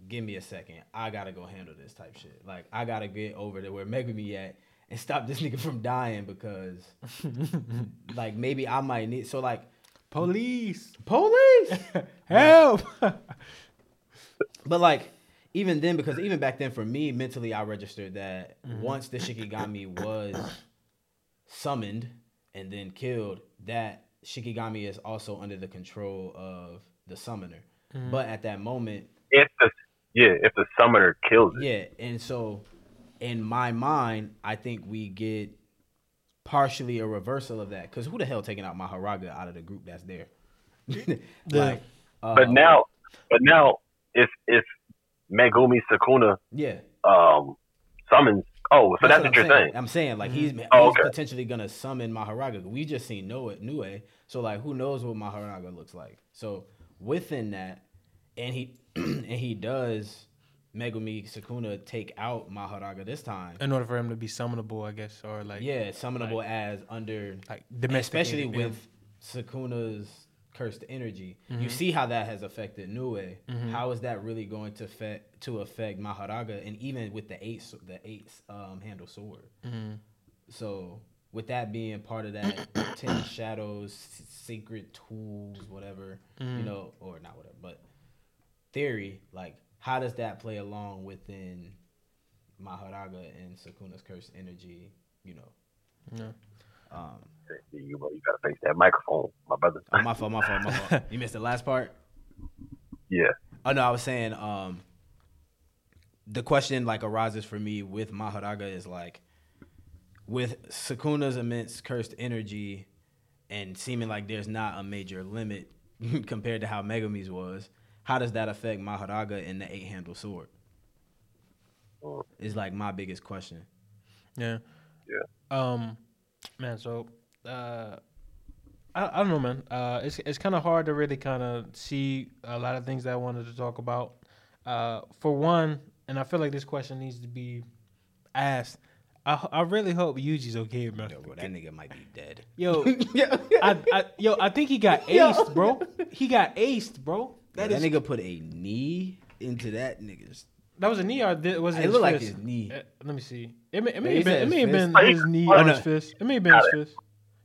give me a second. I gotta go handle this type shit. Like I gotta get over to where Megumi at and stop this nigga from dying because like maybe I might need so like Police. police. Help. But like even then, because even back then for me, mentally I registered that mm-hmm. once the Shikigami was summoned and then killed, that Shikigami is also under the control of the summoner. Mm-hmm. But at that moment, If the yeah, if the summoner kills it, yeah, and so in my mind, I think we get partially a reversal of that. Because who the hell taking out Mahoraga out of the group that's there? like, uh, but now, but now if if Megumi Sukuna yeah, um summons, oh, so that's, what, I'm you're saying. I'm saying like he's he's Oh, okay. potentially gonna summon Mahoraga. We just seen Noah Nue, so like who knows what Mahoraga looks like. So within that, and he and he does Megumi Sukuna take out Mahoraga this time. In order for him to be summonable, I guess, or like yeah, summonable as under like And domesticated, especially yeah. with Sukuna's cursed energy. Mm-hmm. You see how that has affected Nue. How is that really going to affect to affect Mahoraga and even with the eight the eight um, handle sword. Mm-hmm. So with that being part of that ten shadows secret tools whatever Mm-hmm. you know or not whatever but theory like how does that play along within Mahoraga and Sukuna's cursed energy you know Yeah. um You, you gotta face that microphone, my brother. Oh, my fault, my fault, my fault. You missed the last part. yeah, Oh no, I was saying, um, the question like arises for me with Mahoraga is like, with Sukuna's immense cursed energy, and seeming like there's not a major limit compared to how Megumi's was. How does that affect Mahoraga and the eight handle sword? Is like my biggest question. Yeah. Yeah. Um, man. So, uh, I, I don't know, man. Uh, it's it's kind of hard to really kind of see a lot of things that I wanted to talk about. Uh, for one, and I feel like this question needs to be asked. I I really hope Yuji's okay, man. Yo, bro, that nigga might be dead. Yo, I, I yo, I think he got aced, bro. He got aced, bro. That, That is nigga put a knee into that nigga's. that was a knee or did, was it? It his looked like fist? his knee. Uh, let me see. It may, it may he have been, it may have his been fist. his knee Oh, or no. his fist. It may have been his fist.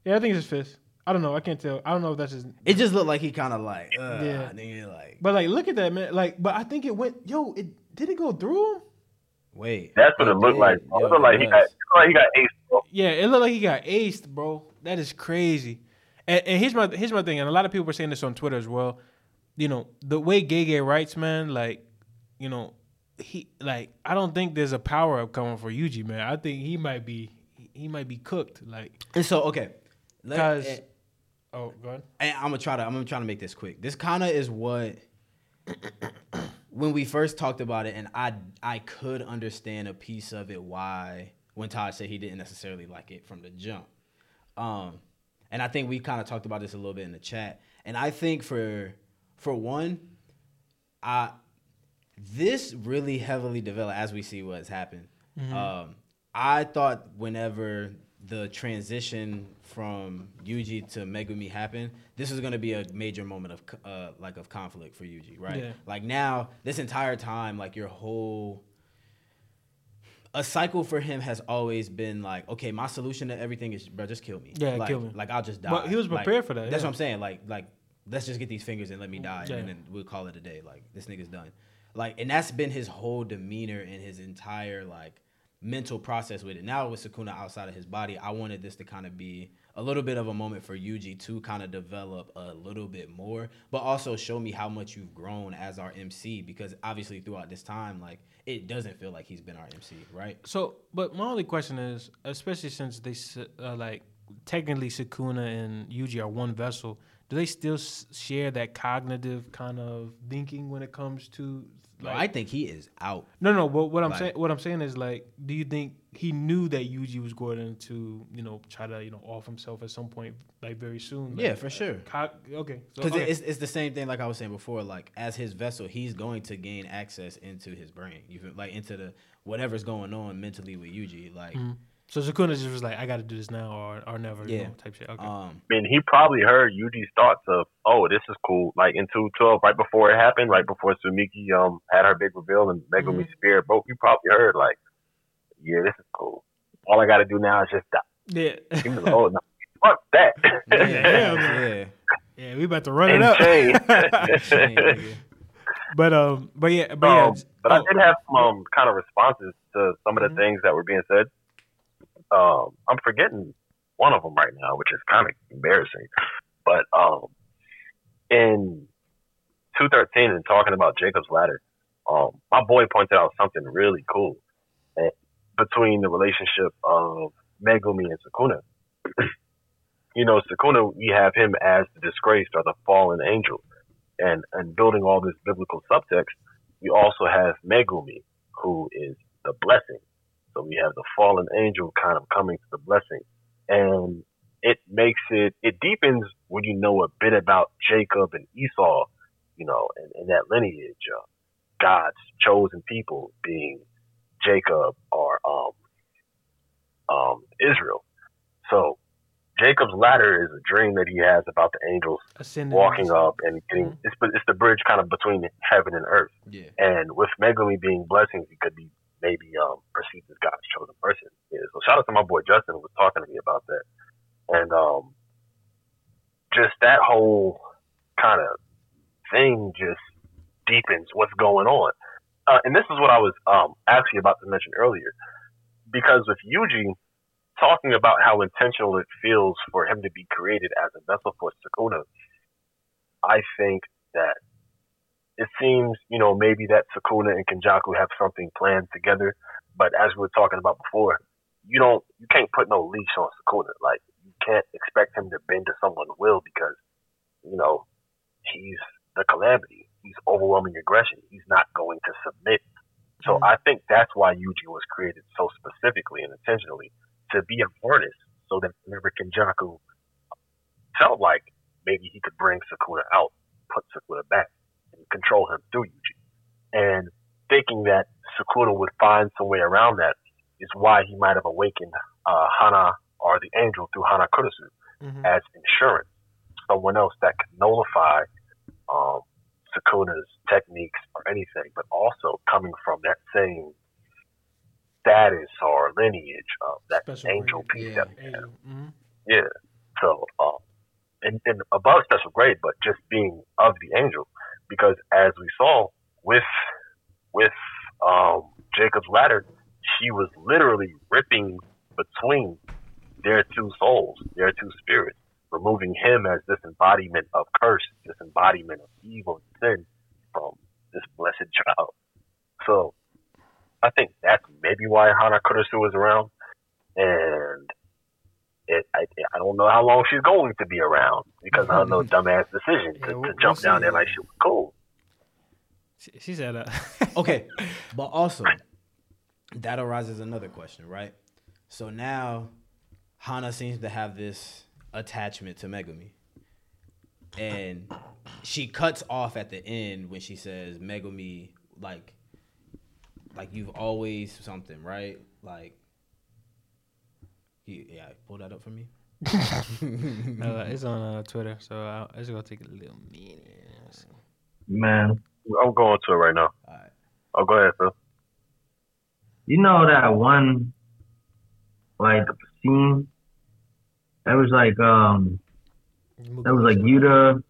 Yeah, I think it's his fist. I don't know. I can't tell. I don't know if that's his. It just looked like he kind of like, uh, Yeah. nigga, like, But like, look at that, man. Like, but I think it went. Yo, it did it go through him? wait. that's what it looked did. like. It Yo, looked like he got, it looked like he got ace, bro. Yeah, it looked like he got aced, bro. That is crazy. And, and here's my here's my thing, and a lot of people were saying this on Twitter as well. You know, the way Gege writes, man, like, you know, he like I don't think there's a power up coming for Yuji, man. I think he might be he might be cooked. Like, And so, okay. Let- 'Cause- eh, Oh, go ahead. and I'm gonna try to I'm gonna try to make this quick. This kind of is what when we first talked about it, and I I could understand a piece of it why when Todd said he didn't necessarily like it from the jump. Um, and I think we kind of talked about this a little bit in the chat. And I think for for one, I this really heavily developed as we see what's happened. Um, I thought whenever the transition from Yuji to Megumi happened, this was going to be a major moment of uh, like of conflict for Yuji, right? Yeah. Like now, this entire time, like your whole a cycle for him has always been like, okay, my solution to everything is, bro, just kill me. Yeah, like, kill me. Like I'll just die. But he was Like, prepared for that, That's yeah. what I'm saying. Like, like let's just get these fingers and let me die, Yeah. and then we'll call it a day. Like this nigga's done. Like, and that's been his whole demeanor and his entire like mental process with it. Now with Sukuna outside of his body, I wanted this to kind of be a little bit of a moment for Yuji to kind of develop a little bit more, but also show me how much you've grown as our MC. Because obviously throughout this time, like it doesn't feel like he's been our MC, right? So, but my only question is, especially since they uh, like technically Sukuna and Yuji are one vessel, do they still s- share that cognitive kind of thinking when it comes to? Like, I think he is out. no, no. But what I'm Like- saying, what I'm saying is like, do you think he knew that Yuji was going to, you know, try to, you know, off himself at some point, like very soon? Like, Yeah, for sure. Cog- okay, so, Because okay. it's, it's the same thing, like I was saying before. Like as his vessel, he's going to gain access into his brain, you feel, like into the whatever's going on mentally with Yuji. Like, mm-hmm. So Sukuna just was like, I got to do this now or or never, you Yeah. know, type shit. Okay. um, I mean, he probably heard Yuji's thoughts of, "Oh, this is cool." Like in two twelve, right before it happened, right before Sumiki um had her big reveal and Megumi Mhm. Spirit broke. He probably heard like, "Yeah, this is cool. All I got to do now is just die." yeah, He was like, "Oh no, fuck that." Yeah, yeah, yeah. yeah, we about to run it up. Insane. But um, but yeah, but yeah, Um, but I oh, did have some um, kind of responses to some of the Mhm. things that were being said. Um, I'm forgetting one of them right now, which is kind of embarrassing. But um, in 213 and talking about Jacob's Ladder, um, my boy pointed out something really cool eh, between the relationship of Megumi and Sukuna. you know, Sukuna, we have him as the disgraced or the fallen angel. And, and building all this biblical subtext, we also have Megumi, who is the blessing. So we have the fallen angel kind of coming to the blessing. And it makes it, it deepens when you know a bit about Jacob and Esau, you know, and, and that lineage, uh, God's chosen people being Jacob or um, um, Israel. So Jacob's ladder is a dream that he has about the angels ascending walking up and getting, Mhm. it's, it's the bridge kind of between heaven and earth. yeah. And with Megumi being blessings, he could be maybe um, perceived as God's chosen person. So shout out to my boy Justin who was talking to me about that. And um, just that whole kind of thing just deepens what's going on. Uh, and this is what I was um, actually about to mention earlier. Because with Yuji talking about how intentional it feels for him to be created as a vessel for Sukuna, I think that it seems, you know, maybe that Sukuna and Kenjaku have something planned together. But as we were talking about before, you don't, you can't put no leash on Sukuna. Like you can't expect him to bend to someone's will because, you know, he's the calamity. He's overwhelming aggression. He's not going to submit. So Mhm. I think that's why Yuji was created so specifically and intentionally to be a harness, so that whenever Kenjaku felt like maybe he could bring Sukuna out, put Sukuna back, control him through Yuji. And thinking that Sukuna would find some way around that is why he might have awakened uh, Hana or the angel through Hana Kurisu Mhm. as insurance, someone else that could nullify um, Sukuna's techniques or anything, but also coming from that same status or lineage of that Special angel grade. piece Yeah. that we have. Angel. Mhm. Yeah. So, um, and, and above special grade, but just being of the angel, because as we saw with with um, Jacob's ladder, she was literally ripping between their two souls, their two spirits, removing him as this embodiment of curse, this embodiment of evil and sin from this blessed child. So, I think that's maybe why Hana Kurisu is around, and it, I, I don't know how long she's going to be around because of her little dumbass decision to, Yeah, we'll- to we'll jump down there like she was cool. She, she said, uh, Okay, but also that arises another question, right? So now Hana seems to have this attachment to Megumi. And she cuts off at the end when she says Megumi like like you've always something, right? Like you, yeah, pull that up for me. uh, it's on uh, Twitter, so uh, it's gonna take a little minute. Man, I'm going to it right now. All right. Oh, go ahead, Phil. you know that one like scene that was like um that was like Yuta,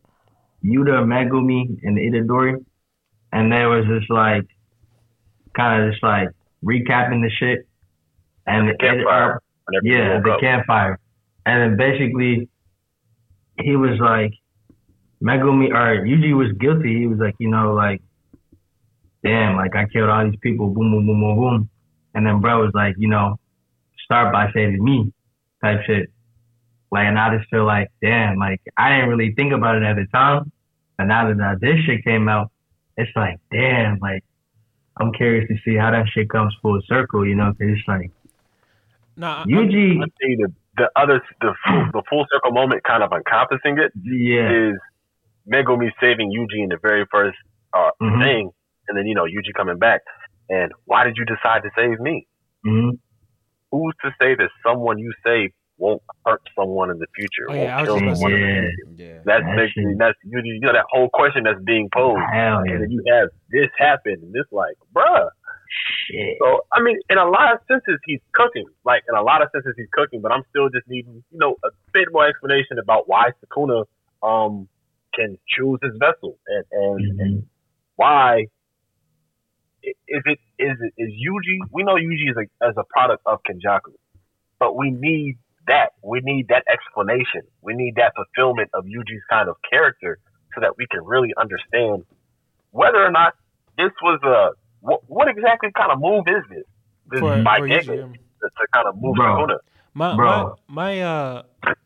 Yuta, Megumi, and Itadori, and there was this like kind of just like recapping the shit, and The campfire. it- And everything yeah, the up. campfire, and then basically he was like Megumi or Yuji was guilty. He was like, you know, like damn, like I killed all these people, boom, boom, boom, boom, boom, and then bro was like, you know, start by saving me, type shit. Like, and I just feel like, damn, like I didn't really think about it at the time, but now that uh, this shit came out, it's like, damn, like I'm curious to see how that shit comes full circle, you know, because it's like Nah, I- Yuji, I think the the other the full, the full circle moment, kind of encompassing it, yeah, is Megumi saving Yuji in the very first uh, Mhm. thing, and then you know Yuji coming back. And why did you decide to save me? hmm Who's to say that someone you save won't hurt someone in the future? Oh, won't yeah, I kill someone gonna the? Yeah. That's That basically that's you, you know that whole question that's being posed, hell yeah, and then you have this happen, and it's like, bruh. Shit. So I mean, in a lot of senses, he's cooking. Like in a lot of senses, he's cooking. But I'm still just needing, you know, a bit more explanation about why Sukuna um can choose his vessel and and, and Mhm. why is it is it is Yuji? We know Yuji is a as a product of Kenjaku, but we need that. We need that explanation. We need that fulfillment of Yuji's kind of character so that we can really understand whether or not this was a what, what exactly kind of move is this? This For- by for Gege to, to kind of move Bro. Sukuna. My my Bro. my uh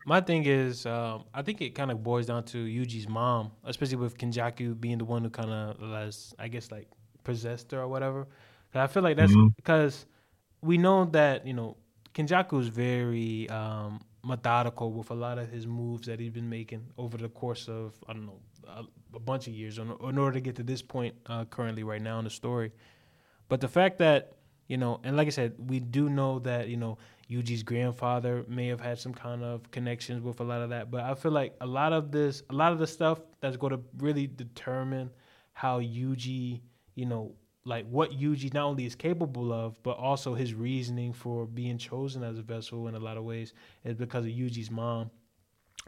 my thing is um I think it kind of boils down to Yuji's mom, especially with Kenjaku being the one who kind of less I guess like possessed her or whatever. 'Cause I feel like that's Mhm. because we know that you know Kenjaku is very um methodical with a lot of his moves that he's been making over the course of I don't know a, a bunch of years in, in order to get to this point uh, currently right now in the story. But the fact that you know, and like I said, we do know that you know Yuji's grandfather may have had some kind of connections with a lot of that. But I feel like a lot of this, a lot of the stuff that's going to really determine how Yuji, you know, like what Yuji not only is capable of, but also his reasoning for being chosen as a vessel in a lot of ways is because of Yuji's mom.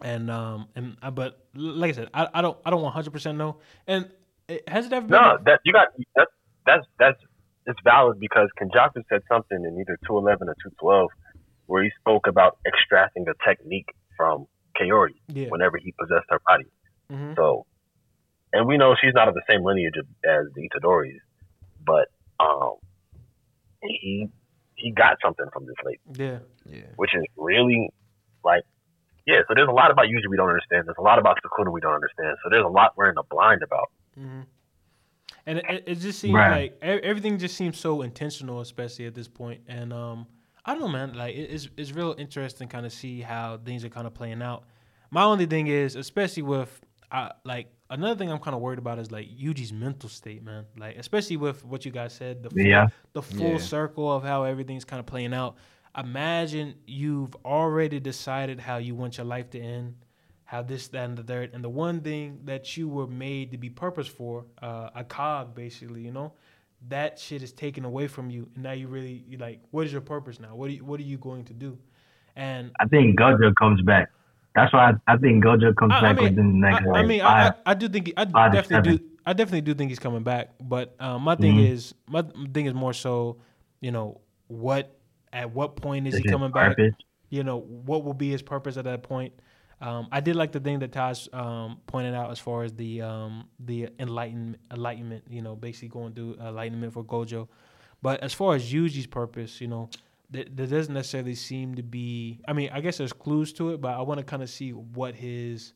And um and uh, but like I said, I, I don't I don't one hundred percent know. And it, has it ever been? No, that you got that's that's that's it's valid because Kenjaku said something in either 211 or 212 where he spoke about extracting the technique from Kaori yeah. whenever he possessed her body. hmm So, and we know she's not of the same lineage as the Itadoris, but um, he he got something from this lady, Yeah. Yeah. which is really like, yeah. So there's a lot about Yuji we don't understand. There's a lot about Sukuna we don't understand. So there's a lot we're in the blind about. hmm And it, it- it just seems Right. like e- everything just seems so intentional, especially at this point. And um, I don't know, man. Like it's it's real interesting, kind of see how things are kind of playing out. My only thing is, especially with uh, like another thing I'm kind of worried about is like Yuji's mental state, man. Like especially with what you guys said, the full, Yeah. the full Yeah. circle of how everything's kind of playing out. Imagine you've already decided how you want your life to end, how this, that, and the third, and the one thing that you were made to be purpose for, uh, a cog, basically, you know, that shit is taken away from you, and now you really you like, what is your purpose now? What are you, what are you going to do? And I think Gojo comes back. That's why I, I think Gojo comes I, I back mean, within the I, next I like mean, I, five. I, I do think I definitely do. I definitely do think he's coming back. But uh, my thing Mhm. is, my thing is more so, you know, what at what point is Is he coming back? You know, what will be his purpose at that point? Um, I did like the thing that Taj um, pointed out as far as the um, the enlightenment, enlightenment. You know, basically going through enlightenment for Gojo. But as far as Yuji's purpose, you know, there, there doesn't necessarily seem to be. I mean, I guess there's clues to it, but I want to kind of see what his,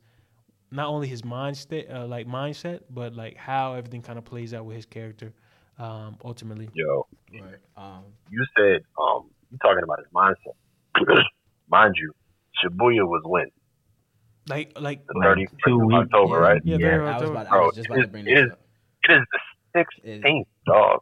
not only his mindset, uh, like mindset, but like how everything kind of plays out with his character, um, ultimately. Yo, Right. Um, you said um you talking about his mindset. Mind you, Shibuya was when Like, like, the Like thirty two weeks. October, Yeah. right? yeah, Yeah. very I was about, I was just about it to bring is- this it up. It is the sixteenth, dog.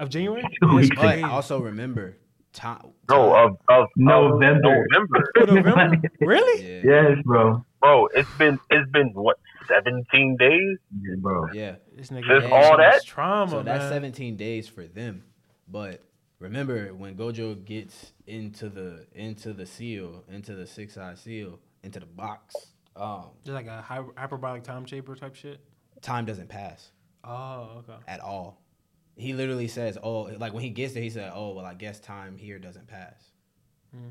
of January. Two That's weeks But crazy. also remember, time. No, of of November. November, November? really? Yeah. yes, bro. bro. It's been it's been what seventeen days. Yeah, bro. Yeah. This nigga Just has all that? trauma, So that's 17 days for them. But remember when Gojo gets into the into the seal, into the six eye seal, into the box, um, Just like a hy- hyperbolic time chamber type shit. time doesn't pass Oh, okay. at all. He literally says, "Oh, like when he gets there, he said, "Oh, well, I guess time here doesn't pass." Hmm.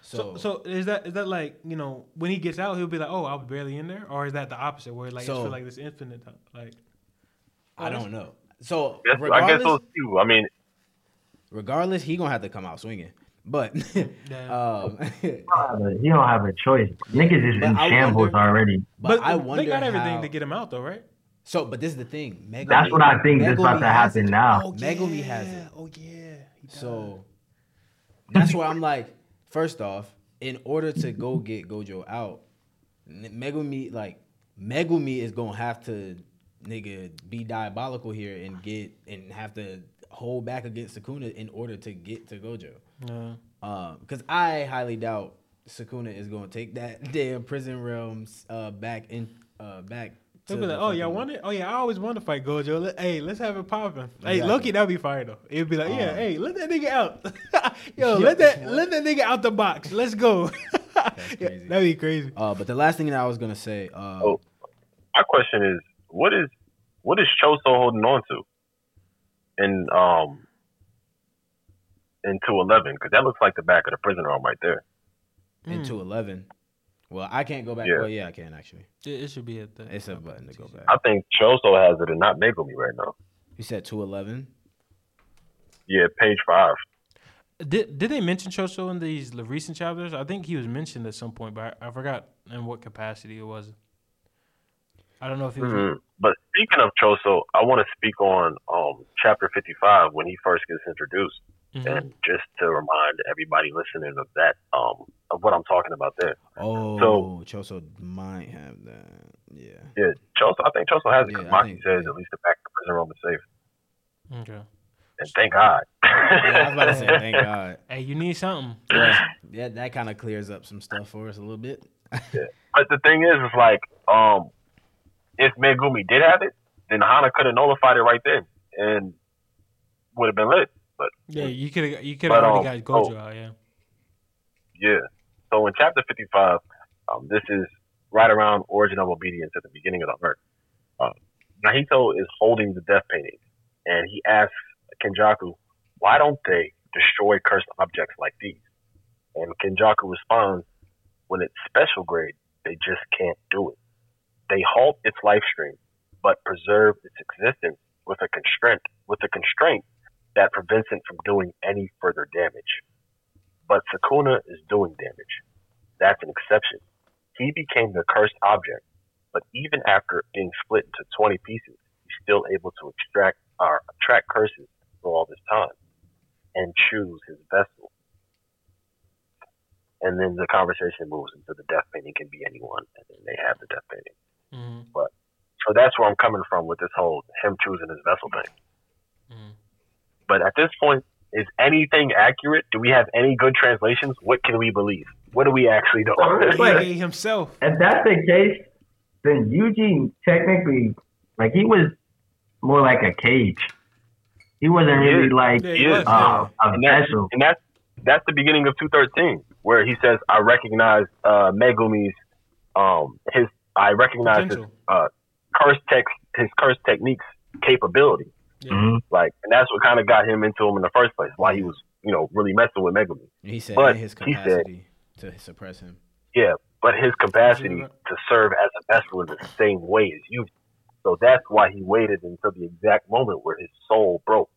So, So, so is that is that like you know when he gets out he'll be like oh I was barely in there or is that the opposite where like it's So- feel like this infinite time like I don't know. So Yes, I guess regardless, those two. I mean, regardless, he gonna have to come out swinging. But um, He don't have a- he don't have a choice. Niggas is in I shambles wonder- already. but, I wonder they got everything how- to get him out though right So, but this is the thing. Megumi, That's what I think is about to happen now. oh Megumi yeah. has it. oh yeah. So that's why I'm like, first off, in order to go get Gojo out, N- Megumi like Megumi is gonna have to nigga be diabolical here and get and have to hold back against Sukuna in order to get to Gojo. yeah. Um, because I highly doubt Sukuna is gonna take that damn prison realms uh back in uh back. He'll be like, oh yeah, I fucking- want it. Oh yeah, I always want to fight Gojo. Let, hey, let's have it popping. Hey, Exactly. Loki, that'd be fire though. It'd be like, yeah, Um, hey, let that nigga out. Yo, Yo, let that let that nigga out the box. Let's go. Yeah, crazy. that'd be crazy. Uh, but the last thing that I was gonna say, uh, Oh. my question is, what is what is Choso holding on to? And um in two eleven, because that looks like the back of the prison realm right there. into eleven. Well, I can't go back. Yeah. Well, yeah, I can actually. It, it should be at the. It's a button to go back. I think Choso has it and not Megumi right now. You said two eleven. Yeah, page five. Did did they mention Choso in these l- recent chapters? I think he was mentioned at some point, but I, I forgot in what capacity it was. I don't know if he was. Mhm. But speaking of Choso, I want to speak on um chapter fifty five when he first gets introduced, Mhm. and just to remind everybody listening of that um of what I'm talking about there. Oh, So- Choso might have that. Yeah. Yeah, Choso. I think Choso has it because I Maki says yeah. at least the back of the prison realm is safe, Okay. and thank God. Yeah, I was about to say, thank God. Hey, you need something. Yeah, yeah that kind of clears up some stuff for us a little bit. But the thing is, is like, um, if Megumi did have it, then Hana could have nullified it right then and would have been lit. But Yeah, you could you could have already um, got Gojo oh. out. Yeah. yeah. So in chapter 55, um, this is right around Origin of Obedience at the beginning of the arc. Uh, Mahito is holding the death painting, and he asks Kenjaku, why don't they destroy cursed objects like these? And Kenjaku responds, when it's special grade, they just can't do it. They halt its life stream, but preserve its existence with a constraint, with a constraint that prevents it from doing any further damage. But Sukuna is doing damage. That's an exception. He became the cursed object, but even after being split into 20 pieces, he's still able to extract or attract curses for all this time and choose his vessel. And then the conversation moves into the death painting can be anyone, and then they have the death painting. Mhm. So that's where I'm coming from with this whole him choosing his vessel thing. But at this point, is anything accurate? Do we have any good translations? What can we believe? What do we actually know? It's like- He himself. If that's the case, then Eugene technically, like he was more like a cage. He wasn't really like Yeah, was, uh, a and that's, and that's that's the beginning of 213, where he says, "I recognize uh, Megumi's um his I recognize his Potential. curse text his curse techniques capability." Yeah. Mhm. Like, and that's what kind of got him into him in the first place. Why he was, you know, really messing with Megumi. He said But his he said- capacity to suppress him. Yeah, but his capacity to serve as a vessel in the same way as you. So that's why he waited until the exact moment where his soul broke.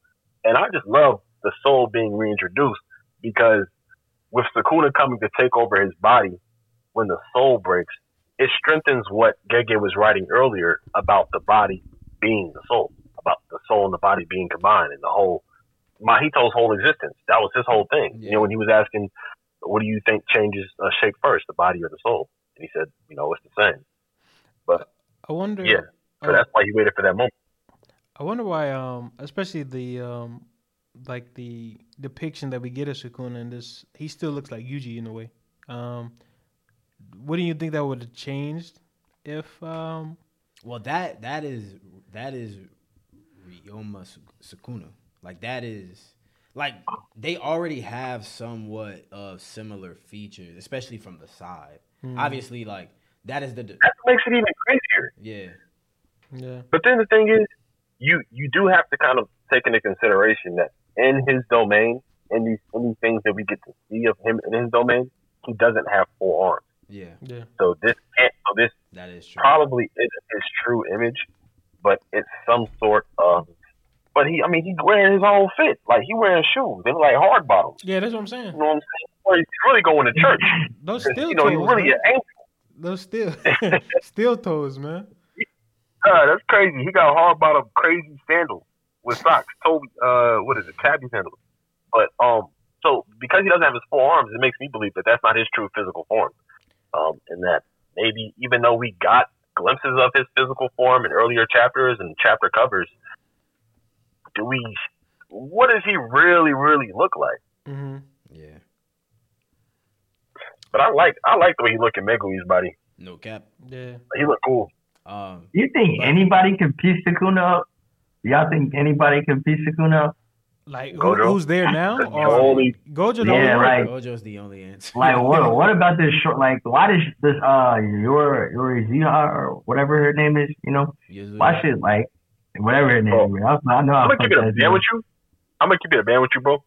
And I just love the soul being reintroduced because with Sukuna coming to take over his body when the soul breaks, it strengthens what Gege was writing earlier about the body being the soul, about the soul and the body being combined, and the whole Mahito's whole existence. That was his whole thing. You know, when he was asking, "What do you think changes uh, shape first, the body or the soul?" and he said, "You know, it's the same." But I wonder. Yeah. So uh, that's why he waited for that moment. I wonder why, um, especially the um, like the depiction that we get of Sukuna in this, he still looks like Yuji in a way. Um, wouldn't you think that would have changed if? Um, Well, that that is that is Ryomen Su- Sukuna. Like that is like they already have somewhat of similar features, especially from the side. Hmm. Obviously, like that is the d- That makes it even crazier. yeah yeah, But then the thing is, you you do have to kind of take into consideration that in his domain, in these in these things that we get to see of him in his domain, he doesn't have four arms. yeah yeah, So this can't. So this that is true. probably isn't his true image, but it's some sort of. But he, I mean, he's wearing his own fit. Like he wearing shoes. They're like hard bottoms. yeah. That's what I'm saying. You know what I'm saying? He's really going to church. Those steel you know, he's toes, really man. an angel. Those steel steel toes, man. God, that's crazy. He got hard bottom crazy sandals with socks. Toby, uh, what is it? Tabi sandals. But um, so because he doesn't have his four arms, it makes me believe that that's not his true physical form. Um, and that maybe even though we got glimpses of his physical form in earlier chapters and chapter covers, do we? What does he really, really look like? Mm-hmm. yeah, But I like, I like the way he look in Megumi's body. no cap. Yeah. He look cool. Um, You think But- anybody can piece Sukuna up? Y'all think anybody can piece Sukuna up? Like who, Gojo? who's there now? That's the Or only- Gojo? the Yeah, only one? Gojo's the only answer. Like what? What about this short? Like why does this uh your your Ziha or whatever her name is? You know Yuzu- why should like whatever her name Bro, is? I, I know. I'm gonna keep it a fucked band with you. I'm gonna keep it a band with you, bro.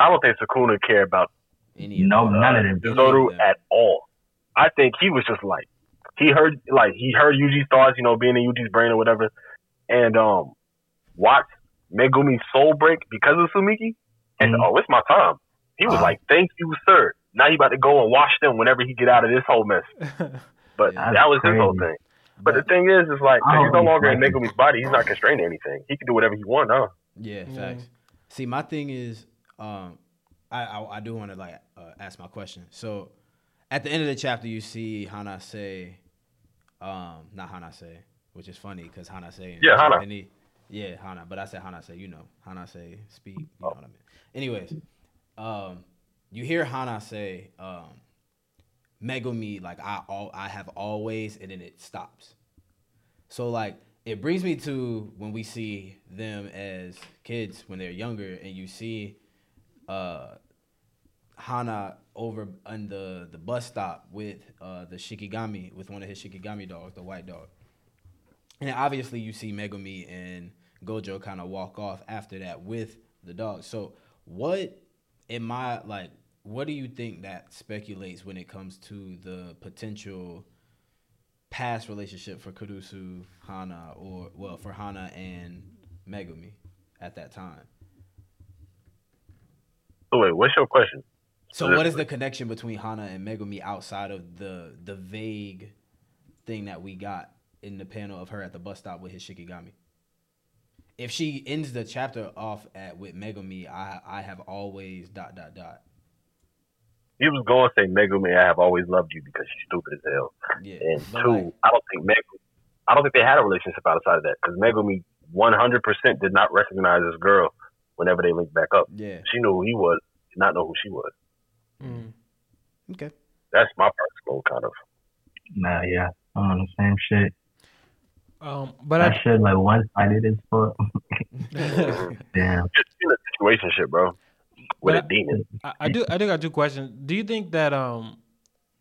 I don't think Sukuna care about any of No, them. none of them. Any of them. at all. I think he was just like he heard like he heard Yuji's thoughts, you know, being in Yuji's brain or whatever, and um watched Megumi's soul break because of Tsumiki, and Mhm. oh, it's my time. He was Ah. like, "Thank you, sir." Now he about to go and wash them whenever he get out of this whole mess. But Yeah. that was his whole thing. But the thing is, is like he's no he's longer in crazy. Megumi's body. He's not constrained to anything. He can do whatever he wants, huh? Yeah, Yeah. facts. See, my thing is, um, I I, I do want to like uh, ask my question. So, at the end of the chapter, you see Hana say, um, not Hana say, which is funny because Hana say, Yeah, Hana. Japanese- yeah, Hana. But I said Hana say, you know, Hana say, speak. You know what I mean. Anyways, um, you hear Hana say, um, Megumi, like I all I have always, and then it stops. So like it brings me to when we see them as kids when they're younger, and you see uh, Hana over on the the bus stop with uh, the Shikigami with one of his Shikigami dogs, the white dog. And obviously you see Megumi and Gojo kind of walk off after that with the dog. So what am I like? What do you think that speculates when it comes to the potential past relationship for Kurusu, Hana, or well for Hana and Megumi at that time? So wait, what's your question? So what is the connection between Hana and Megumi outside of the the vague thing that we got in the panel of her at the bus stop with his Shikigami? If she ends the chapter off at with Megumi, I I have always dot dot dot. He was going to say Megumi, I have always loved you because she's stupid as hell. Yeah. And but two, like- I don't think Megumi, I don't think they had a relationship outside of that because Megumi 100% did not recognize this girl whenever they linked back up. yeah. She knew who he was, did not know who she was. Mm. Okay. That's my personal kind of. Nah, yeah, I'm on the same shit. Um, but That I, shit like one sided as fuck. Damn. Just in a situation shit, bro, with But a I- demon. I, I do I do got two questions. Do you think that um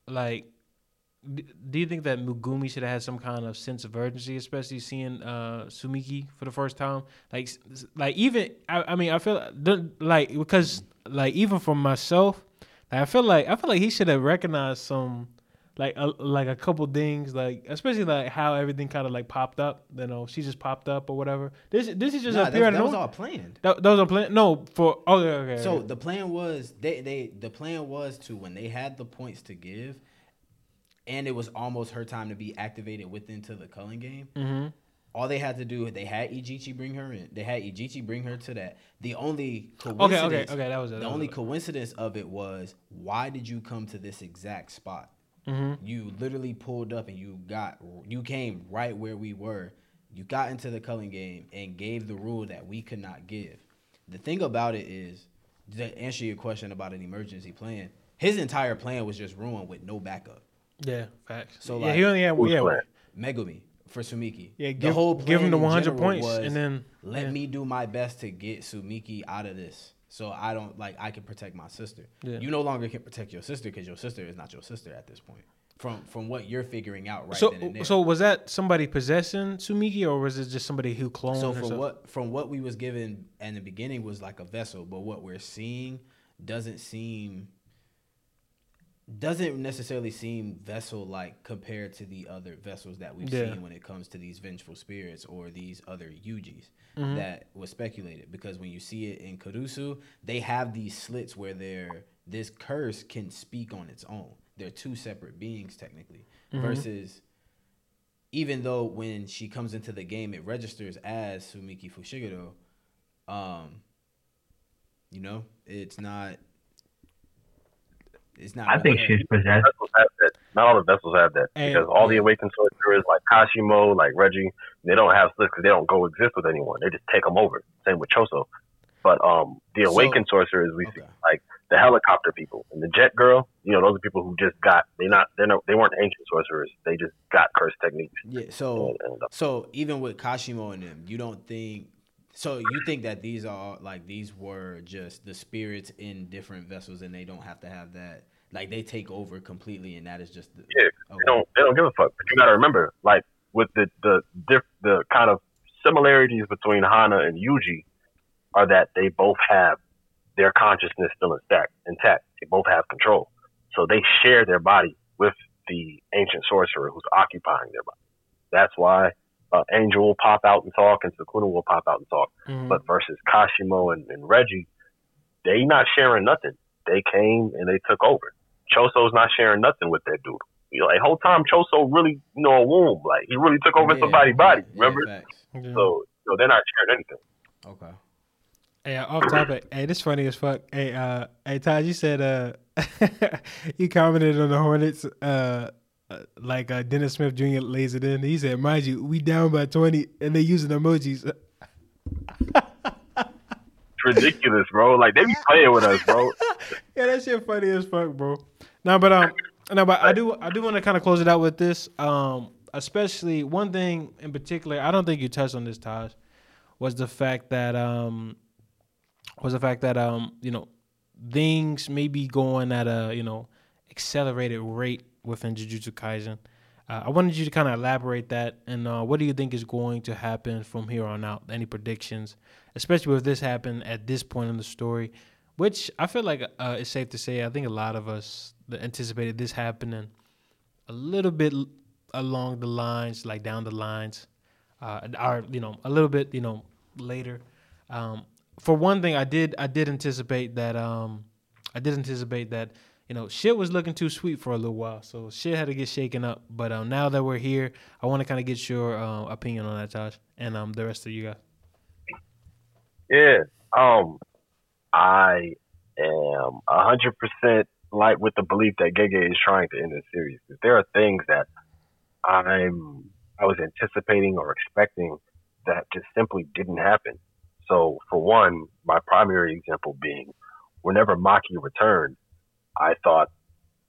like do you think that Megumi should have had some kind of sense of urgency, especially seeing uh Tsumiki for the first time? Like s- s- like even I, I mean I feel like because like even for myself, like, I feel like I feel like he should have recognized some like a, like a couple things, like especially like how everything kind of like popped up. You know, she just popped up or whatever. This this is just Nah, appear that, that was all planned. That, that was a plan. No, for oh okay okay. So the plan was they they the plan was to when they had the points to give, and it was almost her time to be activated within to the culling game. hmm All they had to do, they had Ijichi bring her in. They had Ijichi bring her to that. The only okay coincidence, okay okay that was it. the that only was coincidence of it was why did you come to this exact spot? It. Mhm. You literally pulled up and you got you came right where we were. You got into the culling game and gave the rule that we could not give. The thing about it is, to answer your question about an emergency plan, his entire plan was just ruined with no backup. Yeah, facts. So, yeah, like, he only had who's yeah playing? Megumi for Tsumiki. yeah the give, whole give him the 100 points was, and then let yeah. me do my best to get Tsumiki out of this. So I don't like I can protect my sister. Yeah. You no longer can protect your sister because your sister is not your sister at this point. From from what you're figuring out right so then and there. so was that somebody possessing Tsumiki or was it just somebody who cloned? So from what from what we was given in the beginning was like a vessel, but what we're seeing doesn't seem doesn't necessarily seem vessel like compared to the other vessels that we've Yeah. seen when it comes to these vengeful spirits or these other Yujis Mm-hmm. that was speculated because when you see it in Kurusu, they have these slits where they're this curse can speak on its own. They're two separate beings technically Mm-hmm. versus even though when she comes into the game it registers as Tsumiki Fushiguro, um, you know, it's not. It's not. I think she's possessed. Vessels have that. Not all the vessels have that Hey, because all the awakened sorcerers like Kashimo, like Reggie, they don't have slips because they don't go exist with anyone. They just take them over. Same with Choso. But um, the So- awakened sorcerers we see like the helicopter people and the jet girl. You know, those are people who just got they not they not they weren't ancient sorcerers. They just got cursed techniques. Yeah. So And, and, uh, So even with Kashimo and them, you don't think so you think that these are like these were just the spirits in different vessels and they don't have to have that like they take over completely and that is just the Yeah, okay. they don't they don't give a fuck. But you got to remember, like with the the diff, the kind of similarities between Hana and Yuji are that they both have their consciousness still intact. Intact. They both have control, so they share their body with the ancient sorcerer who's occupying their body. That's why uh, Angel will pop out and talk, and Sukuna will pop out and talk. Mhm. But versus Kashimo and, and Reggie, they not sharing nothing. They came and they took over. Choso's not sharing nothing with that dude. You know, like whole time Choso really, you know, a womb. Like he really took over Yeah, somebody's body. Remember? facts. Yeah. So, so they're not sharing anything. Okay. Hey, uh, off topic. hey, this funny as fuck. Hey, uh, hey, Todd, you said uh, you commented on the Hornets, uh, uh, like uh, Dennis Smith Jr. lays it in. He said, "Mind you, we down by twenty, and they using emojis." It's ridiculous, bro. Like they be playing with us, bro. yeah, that shit funny as fuck, bro. No, but um, no, but I do, I do want to kind of close it out with this. Um, especially one thing in particular. I don't think you touched on this, Taj, was the fact that um, was the fact that um, you know, things may be going at a you know accelerated rate within Jujutsu Kaisen. Uh, I wanted you to kind of elaborate that, and uh, what do you think is going to happen from here on out? Any predictions, especially with this happen at this point in the story, which I feel like uh, it's safe to say. I think a lot of us that anticipated this happening a little bit along the lines, like down the lines, uh, or you know, a little bit, you know, later. Um, for one thing, I did I did anticipate that um, I did anticipate that you know shit was looking too sweet for a little while, so shit had to get shaken up. But um, now that we're here, I want to kind of get your uh, opinion on that, Josh, and um, the rest of you guys. Yeah. Um, I am hundred percent like with the belief that Gege is trying to end the series. There are things that I'm I was anticipating or expecting that just simply didn't happen. So for one, my primary example being whenever Maki returned, I thought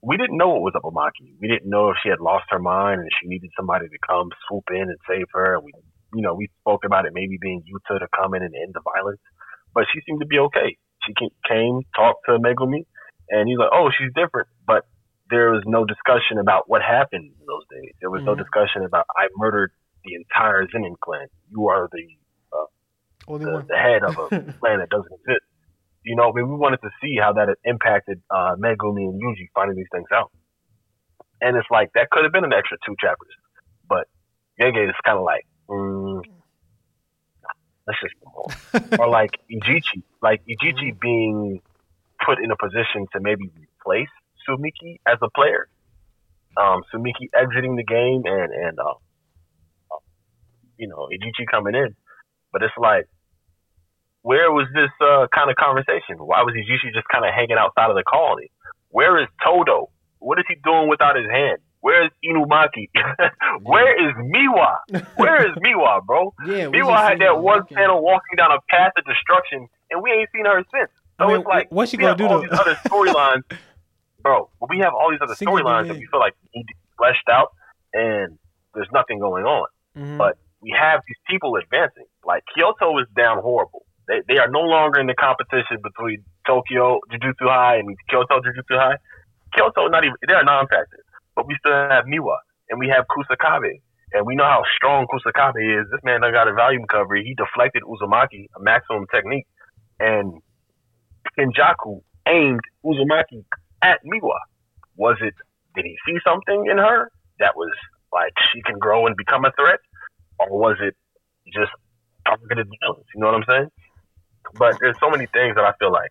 we didn't know what was up with Maki. We didn't know if she had lost her mind and she needed somebody to come swoop in and save her. We you know, we spoke about it maybe being Yuta to come in and end the violence, but she seemed to be okay. She came, talked to Megumi, and he's like, "Oh, she's different," but there was no discussion about what happened in those days. There was no Mhm. discussion about I murdered the entire Zenin clan. You are the Only the, the head of a clan that doesn't exist. You know, I mean, we wanted to see how that had impacted uh, Megumi and Yuji finding these things out. and it's like that could have been an extra two chapters, but Gege is kind of like, mm, let's just move on. or like Ijichi, like Ijichi being put in a position to maybe replace Tsumiki as a player. Um, Tsumiki exiting the game and and uh, you know Ijichi coming in, but it's like, where was this uh, kind of conversation? Why was Ijichi just kind of hanging outside of the colony? Where is Todo? What is he doing without his hand? Where is Inumaki? Where is Miwa? Where is Miwa, bro? Yeah, Miwa had that one panel walking down a path of destruction, and we ain't seen her since. So I mean, it's like what's she gonna do all though? these other storylines, bro. We have all these other storylines that we feel like need to be fleshed out, and there's nothing going on. Mhm. But we have these people advancing. Like Kyoto is down horrible. They they are no longer in the competition between Tokyo Jujutsu High and Kyoto Jujutsu High. Kyoto not even they're non-factor, but we still have Miwa and we have Kusakabe. And we know how strong Kusakabe is. This man done got a volume cover. He deflected Uzumaki, a maximum technique, and Kenjaku aimed Uzumaki at Miwa. Was it? Did he see something in her that was like she can grow and become a threat, or was it just targeted violence? You know what I'm saying? But there's so many things that I feel like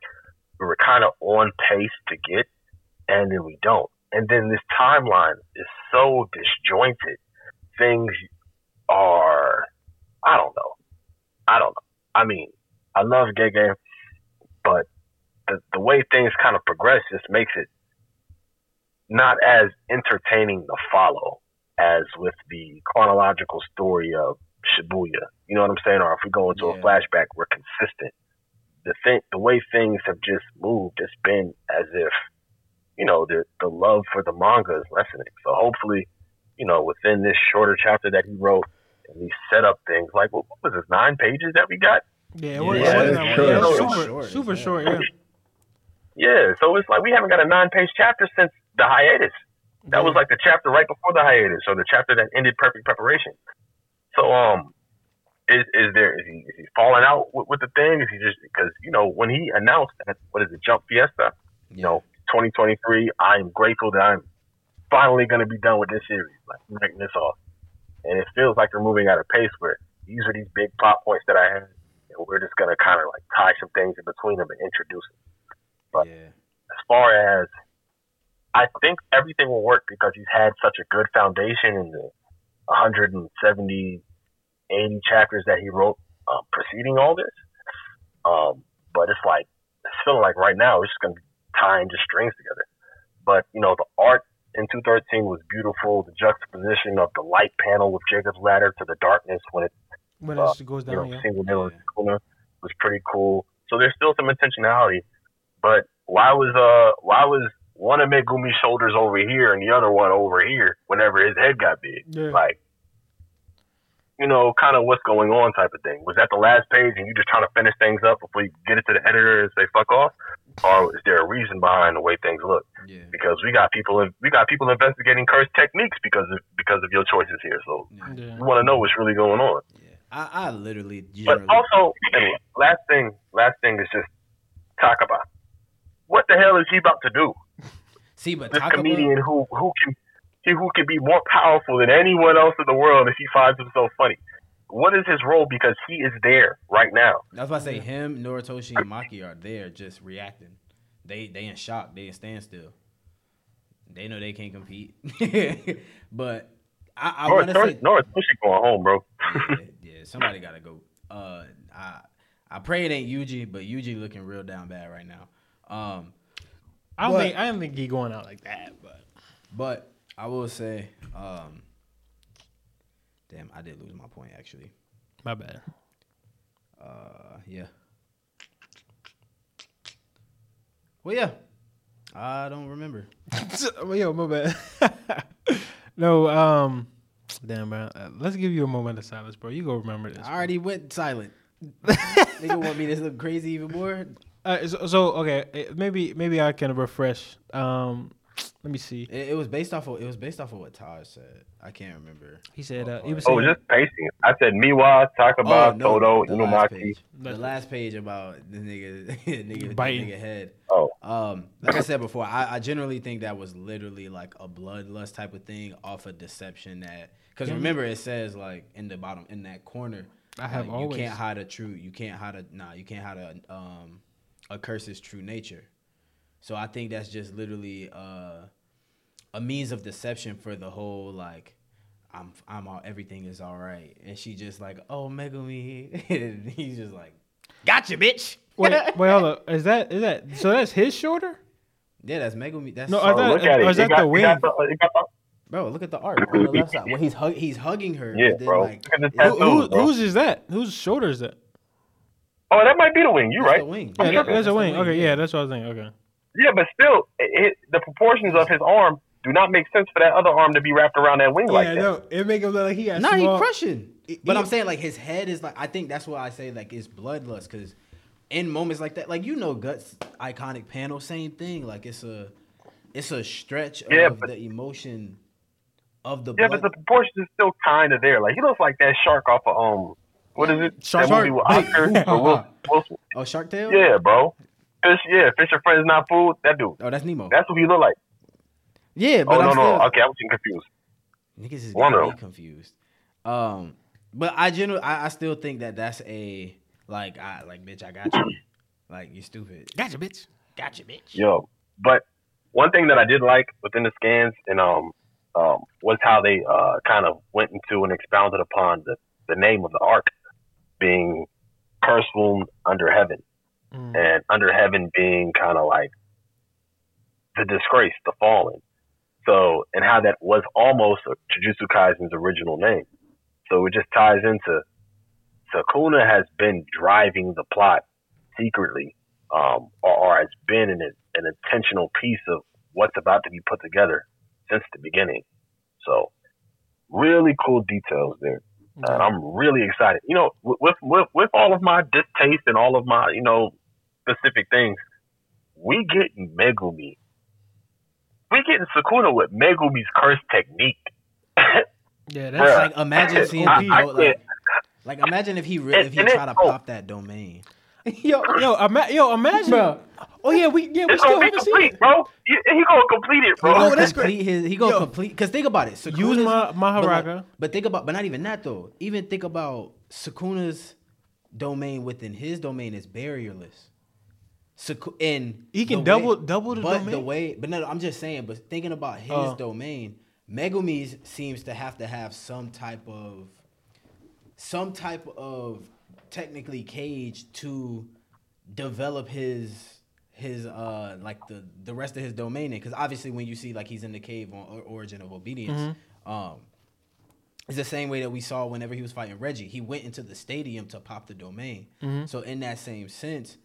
we were kind of on pace to get, and then we don't. And then this timeline is so disjointed. Things are, I don't know. I don't know. I mean, I love Gege, but the, the way things kind of progress just makes it not as entertaining to follow as with the chronological story of Shibuya. You know what I'm saying? Or if we go into a flashback, we're consistent. The thing, the way things have just moved, it's been as if, you know, the the love for the manga is lessening. So hopefully, you know, within this shorter chapter that he wrote, and he set up things, like what, what was this nine pages that we got? yeah, it Yeah, was, it yeah, wasn't it's that short. much. Yeah, it was super, short, super yeah. short. Yeah. Yeah, so it's like we haven't got a nine page chapter since the hiatus. That was like the chapter right before the hiatus, or the chapter that ended perfect preparation. So, um, is is there is he is he falling out with, with the thing? Is he just because you know when he announced that what is it Jump Fiesta? You know, 2023. I'm grateful that I'm finally going to be done with this series, like writing this off. And it feels like we're moving at a pace where these are these big plot points that I have, and we're just going to kind of like tie some things in between them and introduce them. But- yeah, as far as I think everything will work because he's had such a good foundation in the 170, 80 chapters that he wrote um, preceding all this. Um, but it's like, it's feeling like right now it's just going to be tying just strings together. But, you know, the art in 213 was beautiful. The juxtaposition of the light panel with Jacob's ladder to the darkness when it When Uh, it goes you know, down, yeah. single Yeah. Was pretty cool. So there's still some intentionality. But why was uh why was one of Megumi's shoulders over here and the other one over here whenever his head got big? Yeah. Like you know, kind of what's going on type of thing. Was that the last page and you just trying to finish things up before you get it to the editor and say fuck off? Or is there a reason behind the way things look? yeah, Because we got people we got people investigating cursed techniques because of because of your choices here. So yeah, Yeah. we want to know what's really going on. yeah. I, I literally But also, and last thing, last thing is just Takaba. What the hell is he about to do? see, but This comedian who who can he who can be more powerful than anyone else in the world if he finds himself funny. What is his role? Because he is there right now. That's why I say him, Noritoshi, and Maki are there just reacting. They they in shock. They in standstill. They know they can't compete. but I, I want to say, Noritoshi going home, bro. yeah, yeah, somebody gotta go. Uh, I I pray it ain't Yuji, but Yuji looking real down bad right now. Um, I don't But- think I don't think he going out like that, but but I will say, um, damn, I did lose my point actually. my bad. Uh, yeah. Well, yeah. I don't remember. Well, Yo, my bad. no, um, damn, bro. Uh, let's give you a moment of silence, bro. You go remember this. I already went silent. Nigga want me to look crazy even more? Uh, so, so okay, eh, maybe maybe I can refresh. Um, Let me see. It, it was based off of it was based off of what Taj said. I can't remember. He said uh, he was Oh, just pacing. I said Miwa, Takaba, Oh, no, Todo, the last Inumaki. page. The last page about the nigga, nigga, the Biting. nigga head. Oh, Um, like I said before, I, I generally think that was literally like a bloodlust type of thing off of deception. That because Yeah. remember it says like in the bottom in that corner, I have like, always- you can't hide a true, you can't hide a nah, you can't hide a um a curse's true nature. So I think that's just literally uh a means of deception for the whole like. I'm I'm all everything is all right, and she just like oh Megumi, and he's just like, gotcha, bitch. Wait, wait, hold up. Is that is that so? That's his shoulder. Yeah, that's Megumi. That's No, oh, I thought- look at it. or is that got- the it wing? the- got the- Bro, look at the art on the left side. When he's hug, he's hugging her. Yeah, then, bro. Like, Look at this it- Who, tattoo. who, bro. whose is that? Whose shoulder is that? Oh, that might be the wing. You're that's right. the wing. Yeah, I'm that, that's a wing. wing, Okay, yeah. yeah, that's what I was thinking. Okay. Yeah, but still, it, the proportions of his arm do not make sense for that other arm to be wrapped around that wing like that. Yeah. It make him look like he has. Nah, he crushing. But he- I'm saying like his head is like I think that's why I say like it's bloodlust because in moments like that, like you know, guts iconic panel, same thing. Like it's a it's a stretch Yeah, of but- the emotion of the Yeah, blood. but the proportions is still kind of there. Like he looks like that shark off of um, what is it? Shark- that movie with Oscar. Hey, or Will, Will Smith? oh, Shark Tale. Yeah, bro. Fish, yeah, fish and friends not food. That dude. Oh, that's Nemo. That's what he look like. yeah, but Oh I'm no, still, no. Okay, I'm getting confused. Niggas is One getting of confused. Um, but I generally, I, I still think that that's a like, I like, bitch, I got you. Like, you stupid. Gotcha, bitch. Gotcha, bitch. Yo, but one thing that I did like within the scans and um um was how they uh kind of went into and expounded upon the the name of the arc being wound under heaven Mm. and under heaven being kind of like the disgrace, the fallen. So and how that was almost Jujutsu Kaisen's original name. So it just ties into Sukuna has been driving the plot secretly um, or, or has been an, an intentional piece of what's about to be put together since the beginning. So, really cool details there, and I'm mm-hmm. really excited. You know, with with with all of my distaste and all of my you know specific things, we get Megumi. We getting Sukuna with Megumi's curse technique. Yeah, Bruh. that's Like, imagine seeing I- the I go- like, like, imagine if he really, if he try to oh. pop that domain. yo, yo, ima- yo, imagine. Bro. Oh yeah, we yeah we It's still gonna be haven't seen complete, it. bro. He, he gonna complete it, He bro. gonna that's great. complete his. He gonna Yo. complete. Cause think about it. Use Sukuna's- Ma- but, like- Mahoraga. But think about, but not even that though. Even think about Sukuna's domain within his domain is barrierless. Saku- and He can the double- way- double the but the domain? way, but no, I'm just saying. But thinking about his Uh. domain, Megumi's seems to have to have some type of, some type of technically cage to develop his his uh like the the rest of his domain because obviously when you see like he's in the cave on origin of obedience um it's the same way that we saw whenever he was fighting reggie he went into the stadium to pop the domain so in that same sense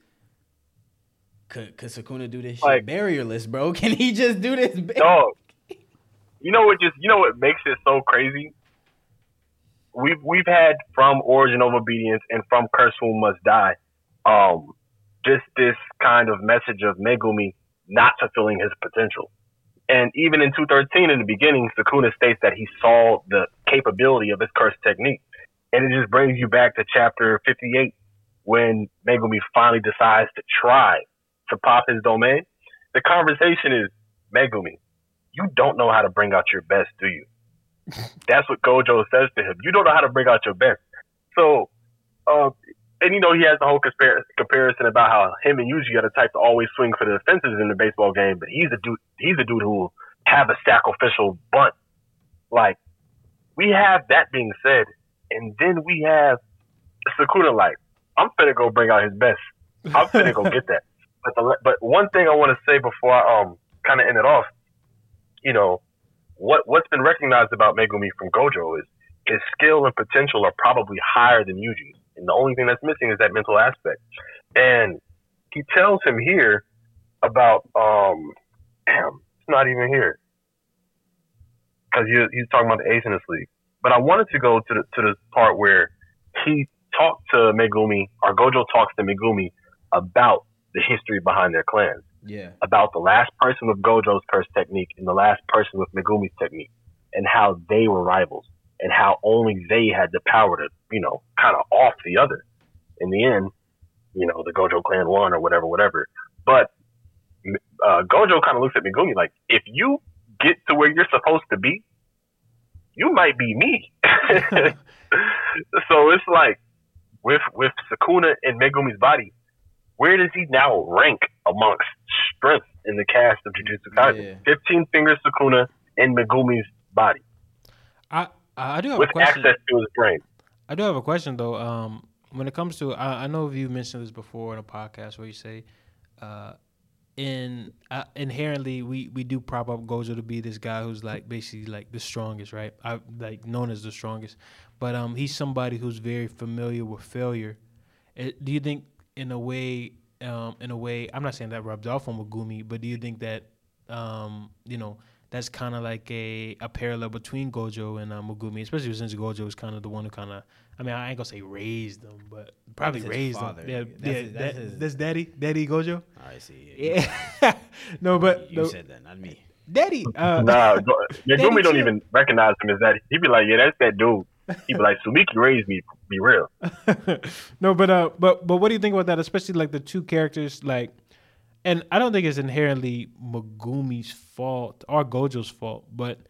could, could sukuna do this shit Like- barrierless bro can he just do this ba- Dog. You know what? Just you know what makes it so crazy. We've we've had from Origin of Obedience and from Curse Who Must Die, um, just this kind of message of Megumi not fulfilling his potential. And even in 213 in the beginning, Sukuna states that he saw the capability of his curse technique. And it just brings you back to chapter 58 when Megumi finally decides to try to pop his domain. The conversation is Megumi, you don't know how to bring out your best, do you? That's what Gojo says to him. You don't know how to bring out your best. So, uh, and you know he has the whole compar- comparison about how him and Yuji are the type to always swing for the fences in the baseball game, but he's a dude. He's a dude who will have a sacrificial bunt. Like we have that being said, and then we have Sukuna. Like I'm finna go bring out his best. I'm finna go get that. But the, but one thing I want to say before I um kind of end it off, you know, what what's been recognized about Megumi from Gojo is his skill and potential are probably higher than Yuji's, and the only thing that's missing is that mental aspect. And he tells him here about um, damn, it's not even here because he, he's talking about the ace in his league. But I wanted to go to the to the part where he talked to Megumi, or Gojo talks to Megumi about the history behind their clans. Yeah. about the last person with Gojo's curse technique and the last person with Megumi's technique and how they were rivals and how only they had the power to, you know, kind of off the other. In the end, you know, the Gojo clan won or whatever, whatever. But uh, Gojo kind of looks at Megumi like, if you get to where you're supposed to be, you might be me. so it's like with with Sukuna and Megumi's body, where does he now rank amongst strength in the cast of Jujutsu Kaisen? Yeah. Fifteen fingers Sukuna in Megumi's body I I do have with a question. access to his brain. I do have a question though. Um, when it comes to, I, I know you mentioned this before in a podcast where you say, uh, in uh, inherently we we do prop up Gojo to be this guy who's like basically like the strongest, right? I like known as the strongest, but um, he's somebody who's very familiar with failure. Uh, do you think, in a way, um, in a way, I'm not saying that rubbed off on Megumi, but do you think that, um, you know? That's kind of like a, a parallel between Gojo and uh, Megumi, especially since Gojo is kind of the one who kind of I mean, I ain't gonna say raised them, but probably his raised father. them. Yeah, That's yeah. his- that's that- his- that's daddy, daddy Gojo. I see. Yeah. Yeah. no, but You no, said that, not me. daddy. Uh, Nah, Go- Megumi don't chill. even recognize him as that. He'd be like, yeah, that's that dude. He'd be like, Tsumiki raised me. Be real. no, but uh, but but what do you think about that? Especially like the two characters, like, and I don't think it's inherently Megumi's fault or Gojo's fault, but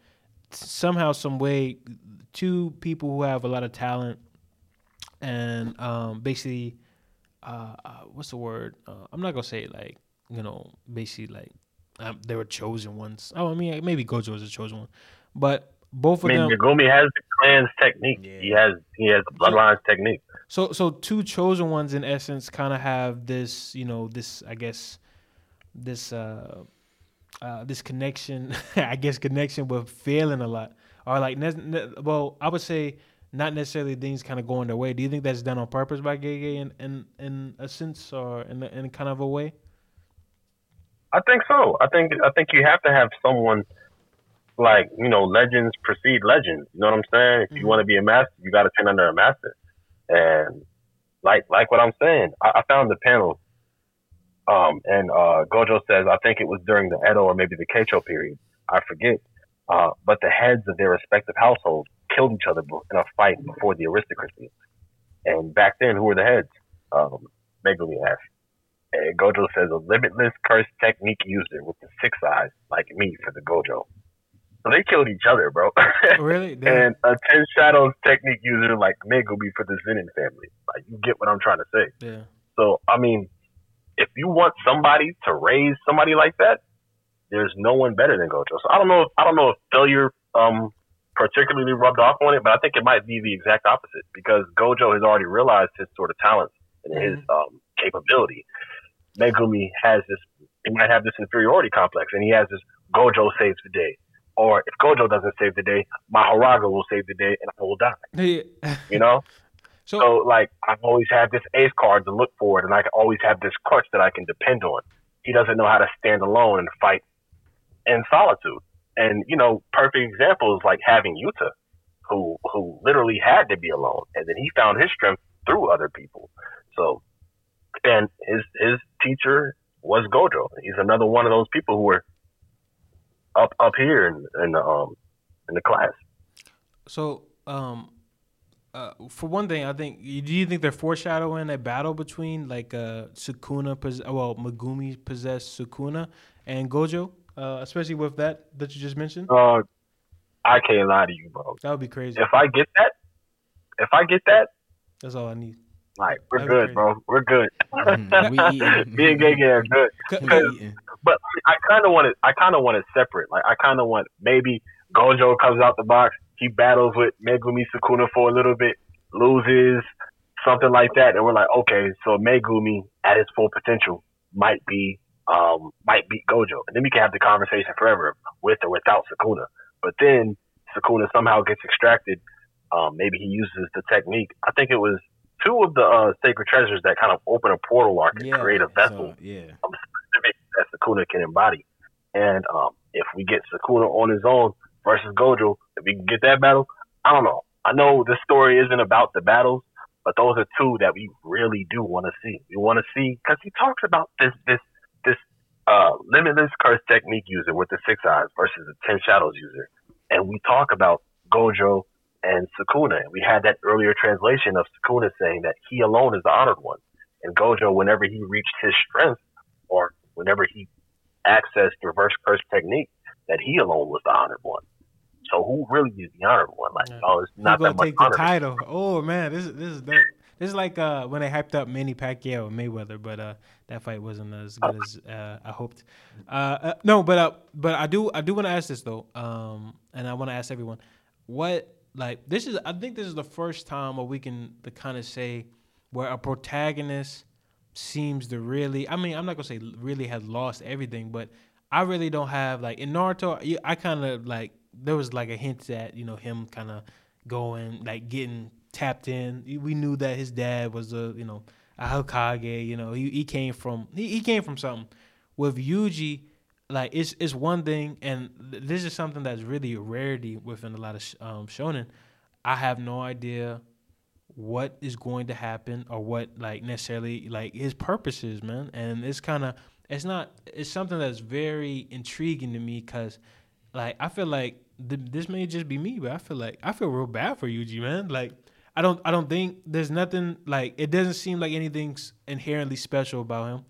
somehow, some way, two people who have a lot of talent and um, basically, uh, uh, what's the word? Uh, I'm not gonna say like you know, basically like um, they were chosen ones. Oh, I mean, maybe Gojo was a chosen one, but both of I mean, them. Megumi has the clan's technique. Yeah. He has he has the bloodline's technique. So so two chosen ones in essence kind of have this, you know, this I guess this uh uh this connection, I guess connection with failing a lot. Or like ne- ne- well, I would say not necessarily things kind of going their way. Do you think that's done on purpose by Gege in in, in a sense or in in kind of a way? I think so. I think I think you have to have someone like you know legends precede legends. You know what I'm saying? If you Mhm. want to be a master, you got to train under a master. And like like what I'm saying, I, I found the panel. Um, and uh, Gojo says, I think it was during the Edo or maybe the Keicho period. I forget. Uh, but the heads of their respective households killed each other in a fight before the aristocracy. And back then, who were the heads? Um, Megumi asked. And Gojo says a limitless curse technique user with the six eyes, like me, for the Gojo. So they killed each other, bro. Really? Damn. and a ten shadows technique user like Megumi for the Zenin family. Like you get what I'm trying to say. yeah. So I mean, if you want somebody to raise somebody like that, there's no one better than Gojo. So I don't know if I don't know if failure um particularly rubbed off on it, but I think it might be the exact opposite because Gojo has already realized his sort of talents and his um capability. Megumi has this he might have this inferiority complex and he has this Gojo saves the day. Or if Gojo doesn't save the day, Mahoraga will save the day and I will die. Yeah. You know? So, So like I've always have this ace card to look forward, and I can always have this crutch that I can depend on. He doesn't know how to stand alone and fight in solitude. And you know, perfect example is like having Yuta, who who literally had to be alone, and then he found his strength through other people. So, and his his teacher was Gojo. He's another one of those people who were up up here in, in the um in the class. So, um, uh, for one thing, I think. Do you think they're foreshadowing a battle between like uh, Sukuna, pos- well, Megumi possessed Sukuna and Gojo, uh, especially with that that you just mentioned? Uh, I can't lie to you, bro. That would be crazy. If I get that, if I get that, That's all I need. like we're That'd good, bro. We're good. Mhm. We eating. Me and Gege are good. We eating. But I kind of want it. I kind of want it separate. Like I kind of want maybe Gojo comes out the box. He battles with Megumi Sukuna for a little bit, loses something like that, and we're like, okay, so Megumi at his full potential might be um might beat Gojo, and then we can have the conversation forever with or without Sukuna. But then Sukuna somehow gets extracted. Um, maybe he uses the technique. I think it was two of the uh, sacred treasures that kind of open a portal arc and Yeah. create a vessel so, yeah. specific that Sukuna can embody. And um, if we get Sukuna on his own versus Gojo, if we can get that battle, I don't know. I know the story isn't about the battles, but those are two that we really do want to see. We want to see because he talks about this this this uh, limitless curse technique user with the six eyes versus the ten shadows user, and we talk about Gojo and Sukuna. We had that earlier translation of Sukuna saying that he alone is the honored one, and Gojo, whenever he reached his strength or whenever he accessed reverse curse technique, that he alone was the honored one. So who really is the honored one? Like, Yeah. oh, it's not gonna that much take the title? Oh man, this is this is dope. This is like uh, when they hyped up Manny Pacquiao and Mayweather, but uh, that fight wasn't as good as uh, I hoped. Uh, uh, no, but uh, but I do I do want to ask this though, um, and I want to ask everyone, what like this is I think this is the first time where we can kind of say where a protagonist seems to really I mean I'm not gonna say really has lost everything, but I really don't have like in Naruto I kind of like there was like a hint that you know him kind of going like getting tapped in. We knew that his dad was a you know a Hokage. You know he, he came from he, he came from something. With Yuji, like it's it's one thing, and this is something that's really a rarity within a lot of um, shonen. I have no idea what is going to happen or what like necessarily like his purpose is, man. And it's kind of it's not it's something that's very intriguing to me because like I feel like th- this may just be me, but I feel like I feel real bad for Yuji, man. Like I don't I don't think there's nothing like it doesn't seem like anything's inherently special about him.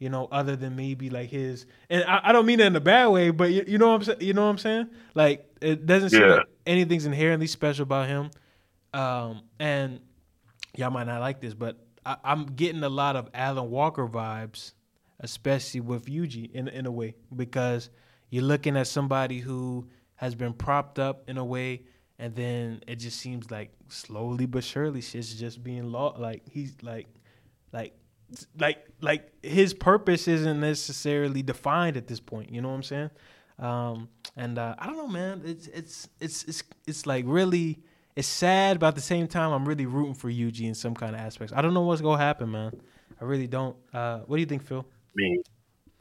You know, other than maybe like his, and I, I don't mean that in a bad way, but you, you know what I'm saying. You know what I'm saying? Like it doesn't seem Yeah. like anything's inherently special about him. Um, and y'all might not like this, but I, I'm getting a lot of Alan Walker vibes, especially with Yuji in in a way because you're looking at somebody who has been propped up in a way, and then it just seems like slowly but surely shit's just being law. Like he's like, like, like, like his purpose isn't necessarily defined at this point. You know what I'm saying? Um, and uh, I don't know, man. It's it's it's it's it's like really it's sad, but at the same time, I'm really rooting for Yuji in some kind of aspects. I don't know what's gonna happen, man. I really don't. Uh, what do you think, Phil? Me,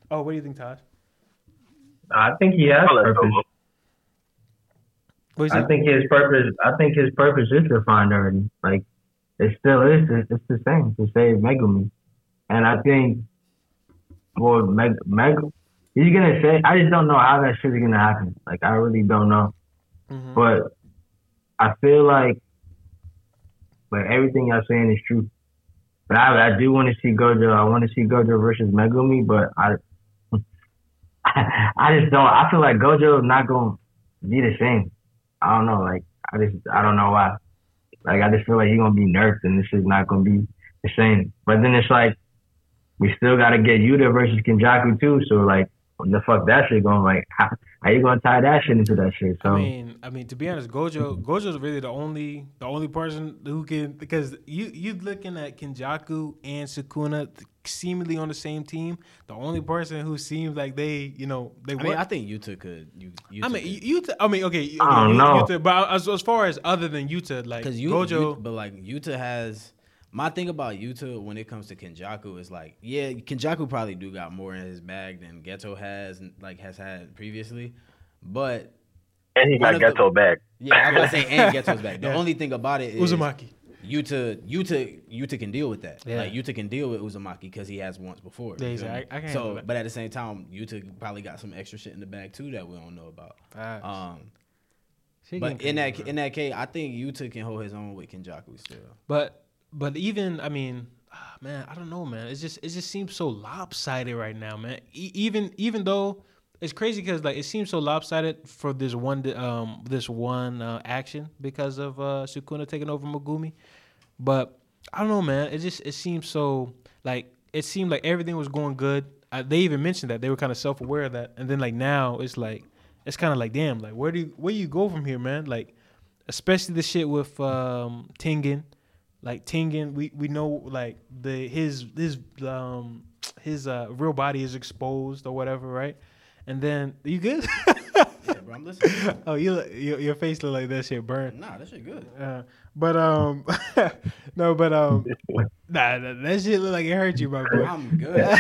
Oh, what do you think, Todd? I think he has I'll purpose. Solo. What do you I think? think his purpose. I think his purpose is defined already. Like it still is. It's, it's the same to save Megumi, and I think, well, Meg, Meg, he's gonna say. I just don't know how that shit is gonna happen. Like I really don't know. Mhm. But I feel like, but everything y'all saying is true. But I, I do want to see Gojo. I want to see Gojo versus Megumi, but I, I just don't. I feel like Gojo is not gonna be the same. I don't know. Like I just, I don't know why. Like I just feel like he's gonna be nerfed, and this is not gonna be the same. But then it's like we still gotta get Yuta versus Kenjaku too. So like, what the fuck that shit going? Like, how, how you gonna tie that shit into that shit? So I mean, I mean, to be honest, Gojo, Gojo's really the only, the only person who can because you you looking at Kenjaku and Sukuna seemingly on the same team. The only person who seems like they, you know, they I work. mean, I think Yuta could. You, Yuta I mean, could. you. I mean, okay. okay I don't Yu- know. Yuta, but as, as far as other than Yuta, like Because you, Gojo, you- but like Yuta has my thing about Yuta when it comes to Kenjaku is like, yeah, Kenjaku probably do got more in his bag than Geto has, like has had previously, but And he got of the- back. yeah, I was gonna say and Geto's back. The Yeah. only thing about it is Uzumaki. Yuta, Yuta, Yuta can deal with that. Yeah. Like Yuta can deal with Uzumaki because he has once before. Yeah, you feel I- I can handle so, but at the same time, Yuta probably got some extra shit in the bag too that we don't know about. Facts. Um, She but in that crazy, in that case, I think Yuta can hold his own with Kenjaku still. But but even I mean, ah, man, I don't know, man. It's just it just seems so lopsided right now, man. E- even even though it's crazy because like it seems so lopsided for this one um this one uh, action because of uh Sukuna taking over Megumi, but I don't know, man. It just it seems so like it seemed like everything was going good. Uh, they even mentioned that they were kind of self aware of that, and then like now it's like it's kind of like damn, like where do you, where do you go from here, man? Like especially the shit with um Tengen like Tengen, we we know like the his his um his uh real body is exposed or whatever, right? And then you good? Yeah, bro, I'm listening. oh, you look- your your face look like that shit burned. nah, that shit good. Uh, but um, no, but um, nah, that, that shit look like it hurt you, my boy. I'm good.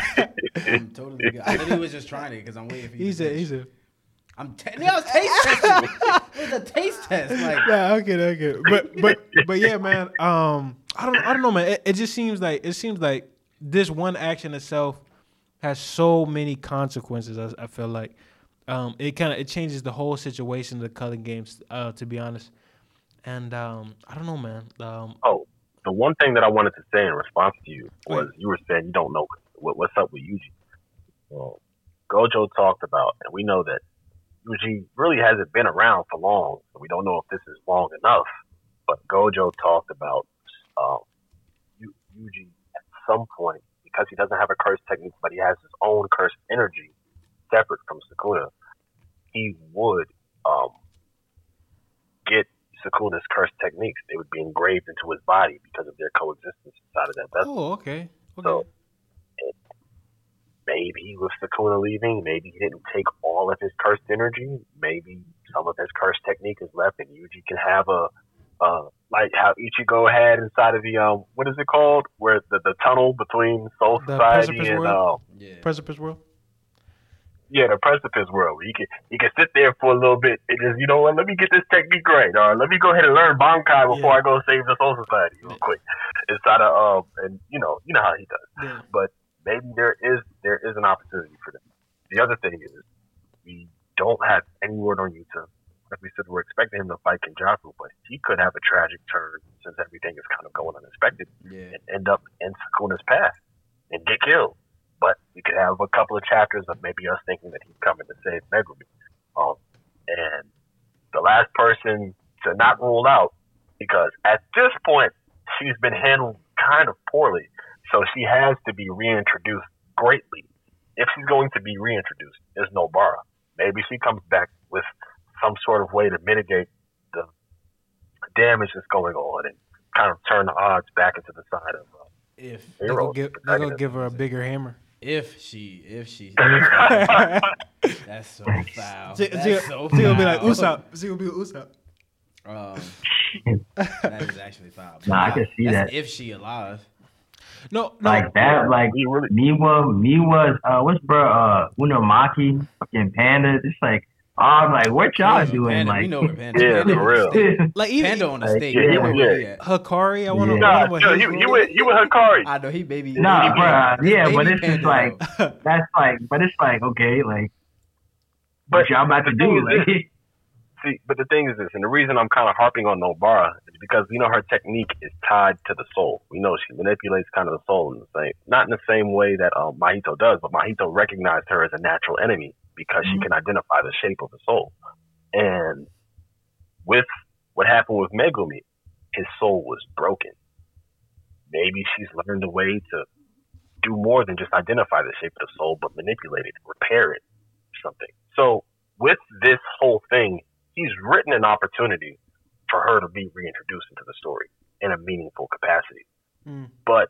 I'm totally good. I literally was just trying it because I'm waiting for you. He to said, finish. he said, I'm te- no, I was taste testing. it was a taste test. Like, yeah, okay, okay, but but but yeah, man. Um, I don't I don't know, man. It, it just seems like it seems like this one action itself has so many consequences. I, I feel like um, it kind of it changes the whole situation of the Culling Games. Uh, to be honest, and um, I don't know, man. Um, Oh, the one thing that I wanted to say in response to you was Wait. you were saying you don't know what, what's up with Yuji. Well, Gojo talked about, and we know that Yuji really hasn't been around for long, so we don't know if this is long enough. But Gojo talked about um, Yu- Yuji at some point because he doesn't have a curse technique, but he has his own curse energy separate from Sukuna. He would um, get Sukuna's curse techniques. They would be engraved into his body because of their coexistence inside of that vessel. oh, okay, okay. So maybe with Sukuna leaving, maybe he didn't take all of his cursed energy. Maybe some of his cursed technique is left, and Yuji can have a, uh, like how Ichigo had inside of the um, what is it called? Where the, the tunnel between Soul The Society Precipice and World? um, Yeah. Precipice World. yeah, the precipice world. You can you can sit there for a little bit and just you know what? Let me get this technique right, or let me go ahead and learn Bankai before Yeah. I go save the Soul Society real Yeah. quick. Inside of um, and you know you know how he does. Yeah. But maybe there is there is an opportunity for them. The other thing is we don't have any word on Yuta. Like we said, we're expecting him to fight Kenjaku, but he could have a tragic turn since everything is kind of going unexpected Yeah. and end up in Sukuna's path and get killed. But we could have a couple of chapters of maybe us thinking that he's coming to save Megumi. Um, and the last person to not rule out, because at this point she's been handled kind of poorly, so she has to be reintroduced greatly. If she's going to be reintroduced, is Nobara. Maybe she comes back with some sort of way to mitigate the damage that's going on and kind of turn the odds back into the side of uh, If They go heroes. give they go give her a bigger hammer. if she if she she that's so foul. she, That's she, so she gonna be like foul. Usopp. She gonna be Usopp. Um, that is actually foul. Nah, I can see That's that. If she alive. No, no. Like that, like We really Miwa, Miwa's, uh, what's bro, uh, Inumaki, fucking Panda. It's like, oh, I'm like, what y'all Panda, doing? Panda, like, we know where Panda. Yeah, Panda for on the real. stake. like even Panda on the Like, stake. yeah, We know yeah, where yeah. he at. Hakari. I want to. Yeah. Nah, what you, role you is. with you with Hakari. I know he baby. Nah, baby bruh, Panda. yeah, Baby but it's just like- that's like, but it's like, okay, like, But what y'all about to do? is Like. See, but the thing is this, and the reason I'm kind of harping on Nobara is because we know her technique is tied to the soul. We know she manipulates kind of the soul in the same, not in the same way that um, Mahito does, but Mahito recognized her as a natural enemy because she Mhm. can identify the shape of the soul. And with what happened with Megumi, his soul was broken. Maybe she's learned a way to do more than just identify the shape of the soul, but manipulate it, repair it, something. So with this whole thing, he's written an opportunity for her to be reintroduced into the story in a meaningful capacity. Mm. But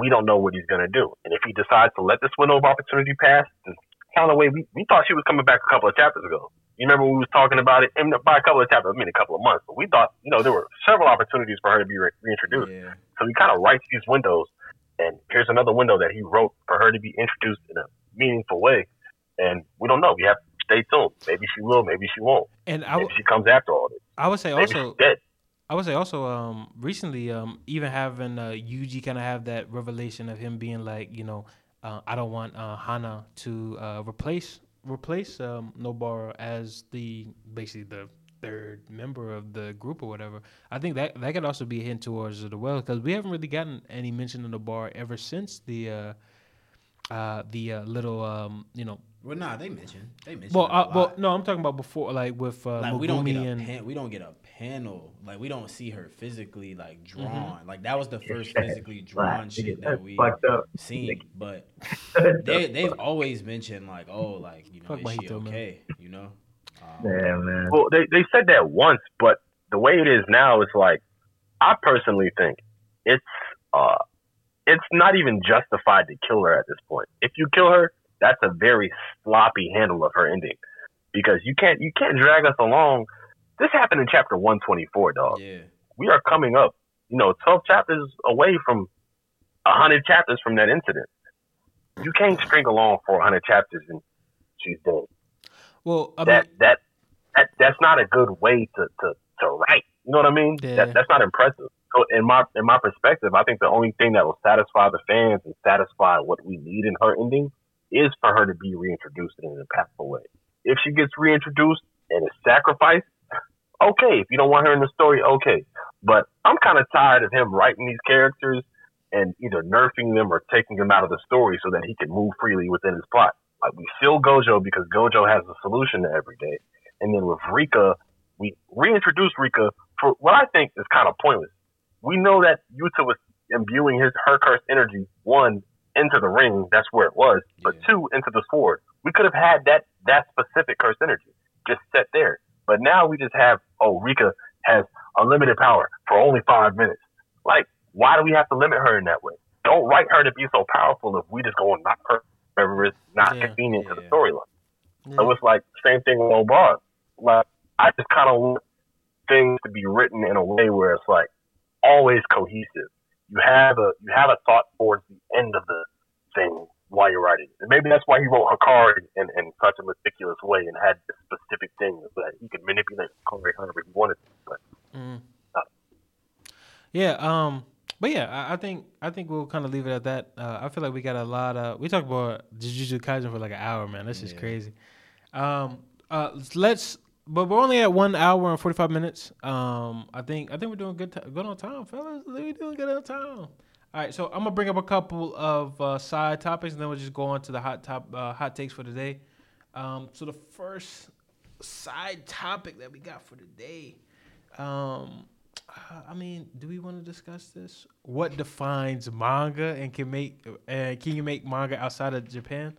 we don't know what he's going to do. And if he decides to let this window of opportunity pass, the kind of way we, we thought she was coming back a couple of chapters ago. You remember when we was talking about it? And by a couple of chapters, I mean a couple of months. But we thought, you know, there were several opportunities for her to be re- reintroduced. Yeah. So he kind of writes these windows, and here's another window that he wrote for her to be introduced in a meaningful way. And we don't know. We have stay tuned. Maybe she will. Maybe she won't. And I, Maybe she comes after all this. I would say Maybe also. I would say also um recently um even having uh Yuji kind of have that revelation of him being like you know uh, I don't want uh, Hana to uh, replace replace um, Nobara as the basically the third member of the group or whatever. I think that that could also be a hint towards it as well because we haven't really gotten any mention of Nobara ever since the uh, uh, the uh, little um, you know. Well, nah, they mentioned. They mentioned. Well, uh, well, no, I'm talking about before, like with uh, like we don't get a and pan, we don't get a panel like we don't see her physically like Mm-hmm. drawn like that was the first physically drawn Like, shit that we seen but they they've always mentioned like oh like you know Fuck is she Mahito, man. okay you know um, yeah, man. Well, they they said that once, but the way it is now, is like I personally think it's uh it's not even justified to kill her at this point. If you kill her, that's a very sloppy handle of her ending because you can't you can't drag us along. This happened in chapter one twenty four, dog. yeah We are coming up, you know, twelve chapters away from a hundred chapters from that incident. You can't string along for a hundred chapters and she's dead well, I mean, that that that that's not a good way to to to write. You know what I mean? Yeah. That that's not impressive. So in my in my perspective, I think the only thing that will satisfy the fans and satisfy what we need in her ending is for her to be reintroduced in an impactful way. If she gets reintroduced and is sacrificed, okay. If you don't want her in the story, okay. But I'm kind of tired of him writing these characters and either nerfing them or taking them out of the story so that he can move freely within his plot. Like we feel Gojo because Gojo has a solution to every day. And then with Rika, we reintroduce Rika for what I think is kind of pointless. We know that Yuta was imbuing his her cursed energy one into the ring, that's where it was, but Yeah. two into the sword. We could have had that that specific curse energy just set there. But now we just have oh Rika has unlimited power for only five minutes. Like, why do we have to limit her in that way? Don't write her to be so powerful if we just go and knock her it's not Yeah. convenient to the storyline. Yeah. So it's like same thing with O'Bar. Like I just kind of want things to be written in a way where it's like always cohesive. You have a you have a thought towards the end of the thing while you're writing. And maybe that's why he wrote Hakari in, in such a meticulous way and had this specific thing so that he could manipulate Hakari however he wanted to. But Mm. Yeah. Um. But yeah, I, I think I think we'll kind of leave it at that. Uh, I feel like we got a lot of. We talked about Jujutsu Kaisen for like an hour, man. That's just Yeah. crazy. Um. Uh. Let's. But we're only at one hour and forty five minutes. Um. I think I think we're doing good. T- good on time, fellas. We're doing good on time. All right. So I'm gonna bring up a couple of uh, side topics, and then we'll just go on to the hot top uh, hot takes for today. Um. So the first side topic that we got for today. Um, I mean, do we want to discuss this? What defines manga and can make uh, can you make manga outside of Japan?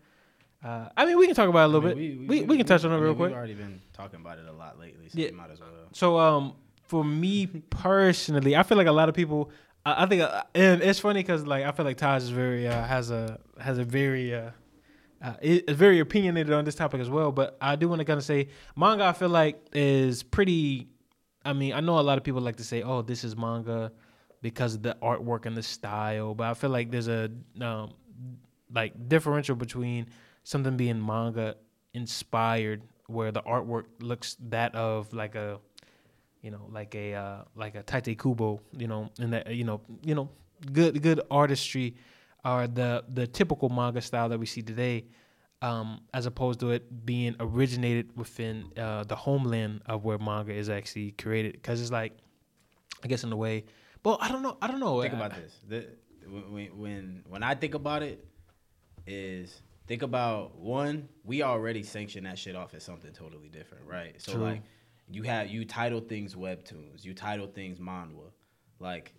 Uh, I mean, we can talk about it a little I mean, bit. We, we, can touch on it real mean, quick. We've already been talking about it a lot lately, so Yeah. we might as well. So, um, for me personally, I feel like a lot of people. I I think, uh, and it's funny because like I feel like Taj is very uh, has a has a very uh, uh, is very opinionated on this topic as well. But I do want to kind of say manga. I feel like is pretty. I mean, I know a lot of people like to say, "Oh, this is manga," because of the artwork and the style. But I feel like there's a um, like differential between something being manga inspired, where the artwork looks that of like a you know, like a uh, like a Tite Kubo, you know, and that you know, you know, good good artistry are the the typical manga style that we see today, um, as opposed to it being originated within uh, the homeland of where manga is actually created. Because it's like, I guess in a way, but I don't know, I don't know. Think I- about this. The, when, when when I think about it, is think about one. We already sanction that shit off as something totally different, right? So True. like, you have you title things webtoons, you title things manhwa, like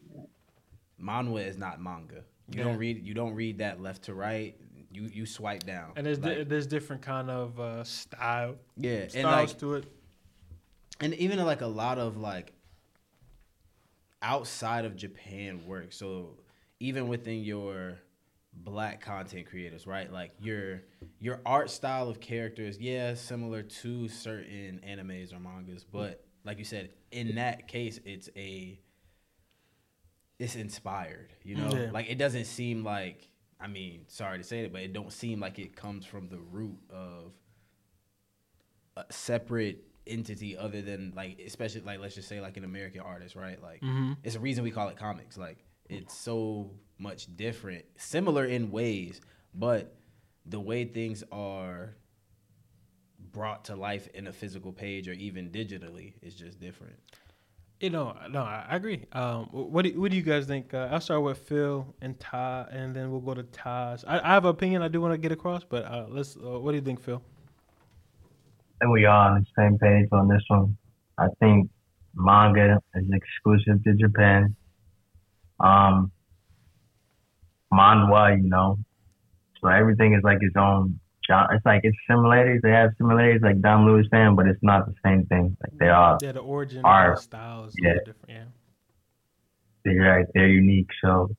manhwa is not manga. You Yeah. don't read you don't read that left to right. You you swipe down. And there's di- there's different kind of uh, style yeah, and styles like to it. and even like a lot of like outside of Japan work. So even within your black content creators, right? Like your your art style of characters, yeah, similar to certain animes or mangas, but like you said, in that case, it's a it's inspired, you know? Yeah. Like it doesn't seem like I mean, sorry to say it, but it don't seem like it comes from the root of a separate entity other than like especially like let's just say like an American artist, right? Like Mhm. it's a reason we call it comics. Like it's so much different, similar in ways, but the way things are brought to life in a physical page or even digitally is just different. You know, no, I I agree. Um, what do, what do you guys think? Uh, I'll start with Phil and Ty, and then we'll go to Taj. I, I have an opinion I do want to get across, but uh, let's. Uh, what do you think, Phil? And we are on the same page on this one. I think manga is exclusive to Japan. Um, manhwa, you know, so everything is like its own. genre. It's like it's similarities. They have similarities, like Don Lewis saying, but it's not the same thing. Like they are, Yeah, the origin Are- of the styles. yeah. Yeah, different. Yeah. they're right. They're unique. So,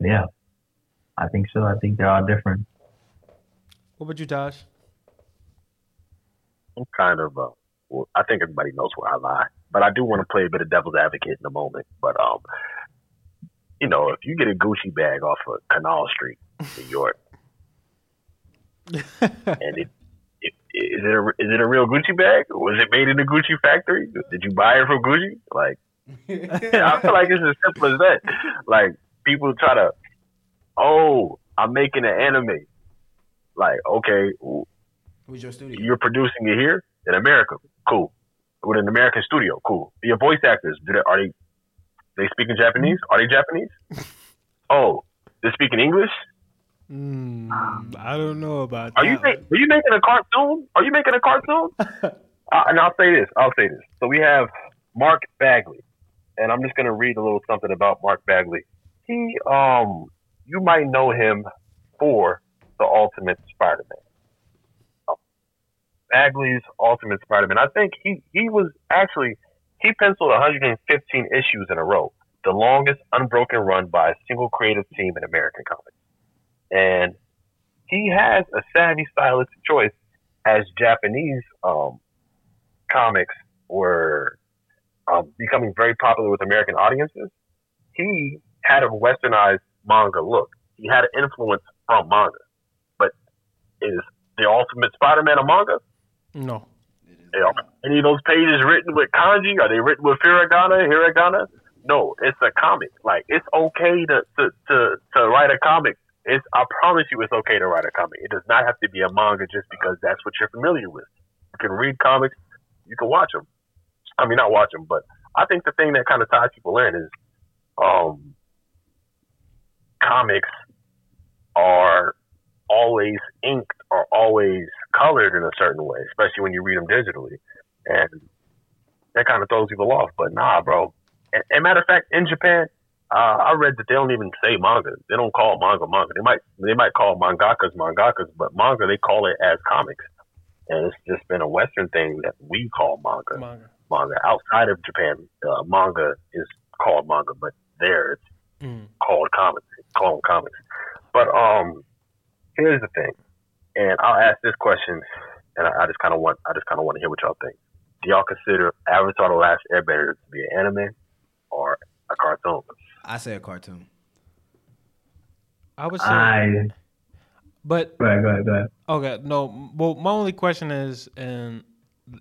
yeah, I think so. I think they're all different. What about you, Taj? I'm kind of, uh, well, I think everybody knows where I lie, but I do want to play a bit of devil's advocate in a moment. But, um, you know, if you get a Gucci bag off of Canal Street, New York, and it, it is it a, is it a real Gucci bag? Was it made in a Gucci factory? Did you buy it from Gucci? Like, I feel like it's as simple as that. Like people try to, oh, I'm making an anime. Like, okay, Who's your studio? you're producing it here in America, cool. With an American studio, cool. Your voice actors, do they, are they they speaking Japanese? Are they Japanese? oh, they're speaking English. Mm, I don't know about Are that. you make, are you making a cartoon? Are you making a cartoon? uh, and I'll say this. I'll say this. So we have Mark Bagley, and I'm just gonna read a little something about Mark Bagley. He, um, you might know him for the Ultimate Spider-Man. Bagley's Ultimate Spider-Man. I think he he was actually he penciled 115 issues in a row, the longest unbroken run by a single creative team in American comics. And he has a savvy stylistic choice as Japanese um, comics were um, becoming very popular with American audiences. He had a westernized manga look. He had an influence from manga. But is the Ultimate Spider-Man a manga? No. Any of those pages written with kanji? Are they written with hiragana? Hiragana? No, it's a comic. Like it's okay to to to, to write a comic. It's I promise you, it's okay to write a comic. It does not have to be a manga just because that's what you're familiar with. You can read comics. You can watch them. I mean, not watch them, but I think the thing that kind of ties people in is, um, comics are always inked or always colored in a certain way, especially when you read them digitally, and that kind of throws people off. But nah, bro. And, and matter of fact, in Japan, uh, I read that they don't even say manga. They don't call manga manga. They might they might call mangakas mangakas, but manga they call it as comics. And it's just been a Western thing that we call manga. Manga. Manga outside of Japan, uh, manga is called manga, but there it's Mm. called comics. Call them comics. But um, here's the thing, and I'll ask this question, and I, I just kind of want I just kind of want to hear what y'all think. Do y'all consider Avatar: The Last Airbender to be an anime or a cartoon? I say a cartoon. I would say, I but go ahead, go ahead, go ahead. okay, no. Well, my only question is, and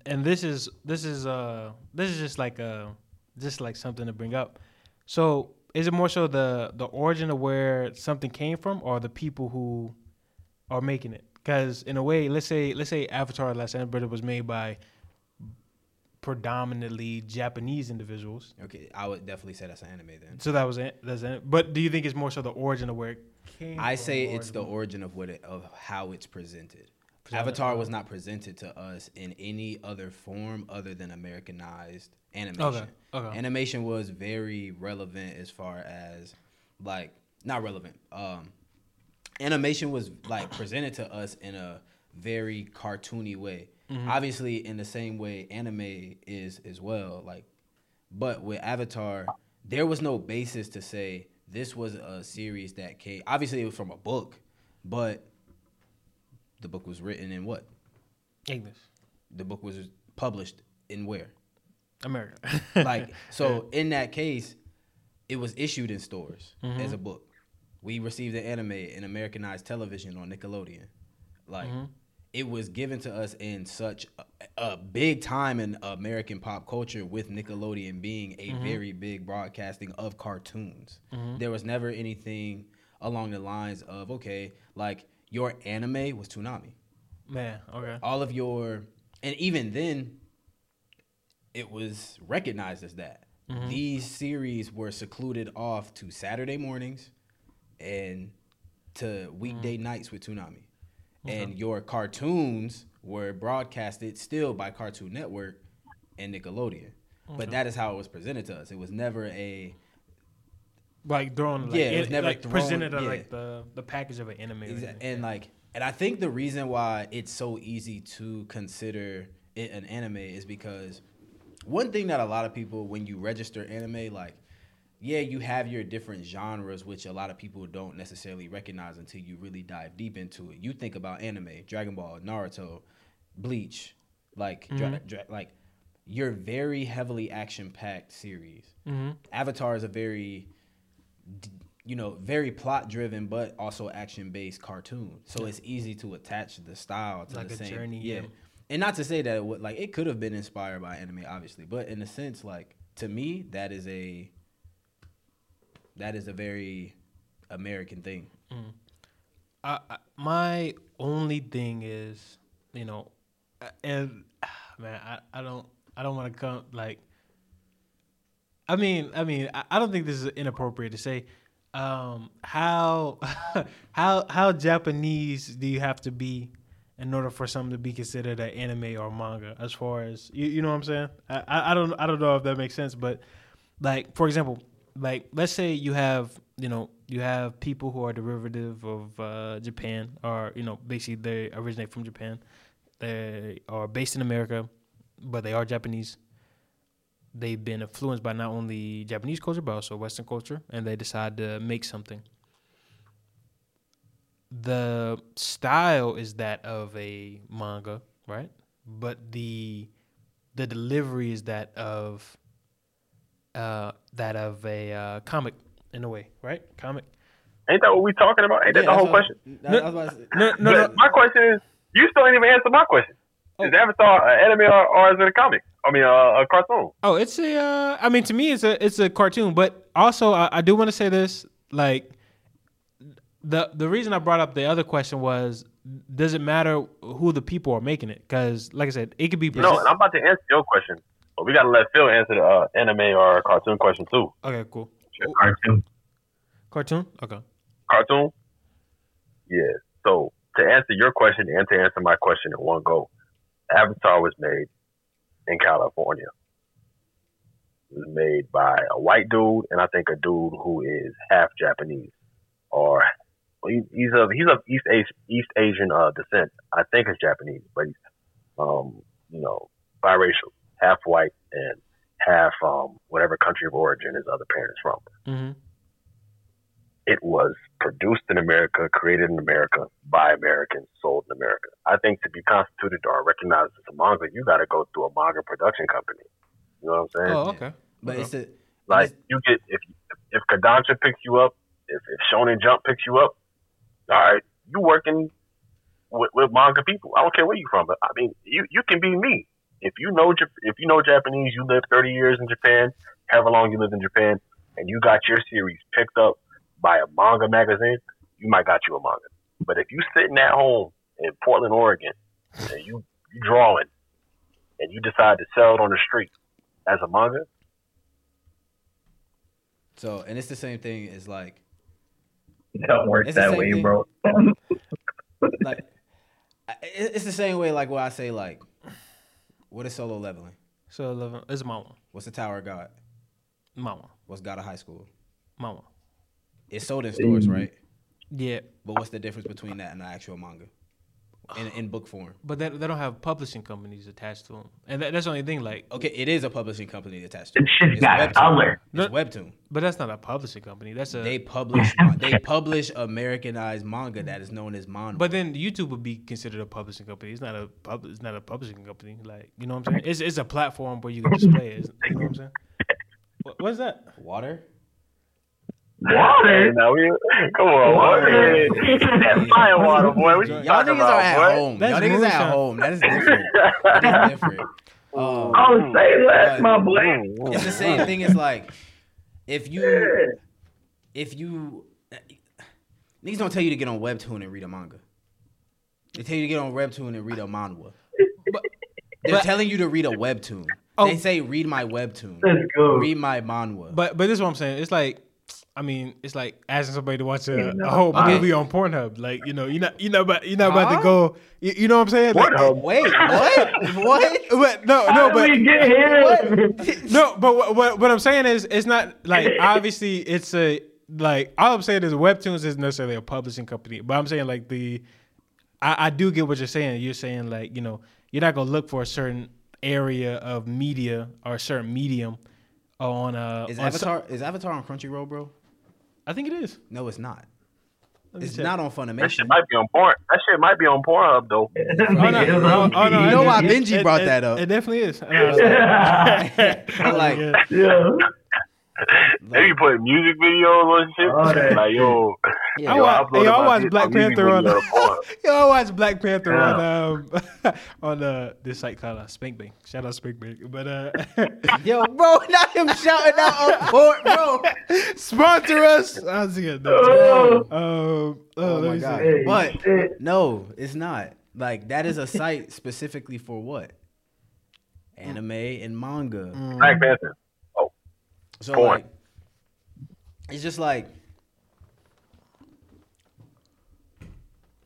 and this is this is uh this is just like a just like something to bring up. So is it more so the the origin of where something came from, or the people who are making it? Because in a way, let's say let's say Avatar: Last Airbender was made by predominantly Japanese individuals. Okay, I would definitely say that's an anime then. So that was it. That's it. But do you think it's more so the origin of where it came? I say it's the origin of what it of how it's presented. Presented, Avatar uh, was not presented to us in any other form other than Americanized animation. Okay. Okay. Animation was very relevant as far as like not relevant. Um animation was like presented to us in a very cartoony way. Obviously in the same way anime is as well like but with Avatar there was no basis to say this was a series that came obviously it was from a book but the book was written in what? English, The book was published in where? America. like so in that case it was issued in stores Mm-hmm. as a book we received the anime in americanized television on nickelodeon like Mm-hmm. it was given to us in such a, a big time in american pop culture with nickelodeon being a Mm-hmm. very big broadcasting of cartoons there was never anything along the lines of okay like your anime was Toonami Man, okay. all of your and even then it was recognized as that these series were secluded off to saturday mornings and to weekday mm. nights with Toonami. and your cartoons were broadcasted still by cartoon network and nickelodeon but that is how it was presented to us it was never a Like thrown, like, Yeah, it was never like thrown- presented yeah. like the the package of an anime. or and like and I think the reason why it's so easy to consider it an anime is because one thing that a lot of people when you register anime like yeah you have your different genres which a lot of people don't necessarily recognize until you really dive deep into it you think about anime dragon ball naruto bleach like dra- dra- like you're very heavily action packed series Mm-hmm. avatar is a very you know, very plot driven, but also action based cartoon. So it's easy to attach the style to Like the a same. journey, yeah. yeah. And not to say that it would like it could have been inspired by anime, obviously, but in a sense, like to me, that is a that is a very American thing. I, I- my only thing is, you know, uh, and man, I, I don't I don't want to come like. I mean, I mean, I, I don't think this is inappropriate to say. Um, how how how Japanese do you have to be in order for something to be considered an anime or manga? As far as you, you know what I'm saying? I I don't I don't know if that makes sense, but like for example, like let's say you have you know you have people who are derivative of uh, Japan or you know basically they originate from Japan, they are based in America, but they are Japanese. They've been influenced by not only Japanese culture but also Western culture, and they decide to make something. The style is that of a manga, right? But the the delivery is that of uh, that of a uh, comic in a way, right? Comic. Ain't that what we're talking about? Ain't that the whole question? I, I was about to say, No, no, no. My question is, you still ain't even answer my question. Oh. Is Avatar an anime or, or is it a comic? I mean, uh, a cartoon. Oh, it's a. Uh, I mean, to me, it's a it's a cartoon. But also, I, I do want to say this. Like, the the reason I brought up the other question was, does it matter who the people are making it? Because, like I said, it could be. No, and I'm about to answer your question, but we gotta let Phil answer the uh, anime or cartoon question too. Okay, cool. Cartoon. Cartoon. Okay. Cartoon. Yeah. So to answer your question and to answer my question in one go, Avatar was made in California. It was made by a white dude and I think a dude who is half Japanese or he's of he's of East Asian East Asian uh, descent. I think it's Japanese, but he's um, you know biracial, half white and half um, whatever country of origin his other parents from Mm-hmm. it was produced in America, created in America, by Americans, sold in America. I think to be constituted or recognized as a manga, you got to go through a manga production company. You know what I'm saying? Oh, okay. but it's a like you get if if Kodansha picks you up, if, if Shonen Jump picks you up, all right, you working with, with manga people. I don't care where you from, but I mean, you you can be me. If you know if you know Japanese, you lived 30 years in Japan, however long you lived in Japan, and you got your series picked up by a manga magazine, you might got you a manga. But if you sitting at home in Portland, Oregon, and you you drawing, and you decide to sell it on the street as a manga, so, and it's the same thing as like It don't work It's the that same way, thing. bro. like I- it's the same way like when I say like what is solo leveling? So eleven. It's mama. What's the Tower of God? Mama. What's God of High School? Mama. It's sold in stores, right? Yeah, But what's the difference between that and the actual manga? In, in book form. but they, they don't have publishing companies attached to them, and that, that's the only thing. Like, Okay, it is a publishing company attached to This it. shit's It's got Webtoon. color. It's Webtoon. but that's not a publishing company. That's a. They publish they publish Americanized manga that is known as manga. But then YouTube would be considered a publishing company. It's not a pub. It's not a publishing company. Like you know what I'm saying? It's it's a platform where you can display it. You know what I'm saying? What, what's that? water? Water. now we come on, Water. boy. that fire water, boy. What you Y'all talking niggas are at boy? home. That's Y'all niggas moonshine. at home. That is different. That is different. Um, Oh, say less, my boy. it's the same thing as like if you if you niggas don't tell you to get on webtoon and read a manga they tell you to get on webtoon and read a manhwa But- they're but- telling you to read a webtoon Oh. they say read my webtoon Let's go. read my manhwa But but this is what I'm saying. It's like, I mean, it's like asking somebody to watch a, a whole Okay. movie on Pornhub. Like you know, you're not you're not about you're not about Huh? to go. You, you know what I'm saying? Like, Pornhub? wait what what But no, How no, did but we get here? no, but what, what what I'm saying is, it's not like obviously it's a like all I'm saying is Webtoons isn't necessarily a publishing company, but I'm saying like the I, I do get what you're saying. You're saying like you know you're not gonna look for a certain area of media or a certain medium on uh is on some- avatar is avatar on crunchyroll bro I think it is. no it's not it's check. not on Funimation. That shit might be on porn. That shit might be on Pornhub though. Oh, no, oh, oh, no, You know why it- Benji it- brought it- that up? It definitely is. like Yeah. They be putting music videos on shit. Oh, that like yo, Yeah. I Yo, wa- yo, I my watched vid- Black Panther on the- to porn. Yo, I watched Black Panther Yeah. on um on uh this site called uh, Spank Bank. Shout out Spank Bank. But uh Yo, bro, not him shouting out on court, bro. sponsor us. I was good. Oh. Um, oh, Oh my god. Hey, But shit. no, it's not. Like that is a site specifically for what? Anime and manga. Black Panther. So Porn. like it's just like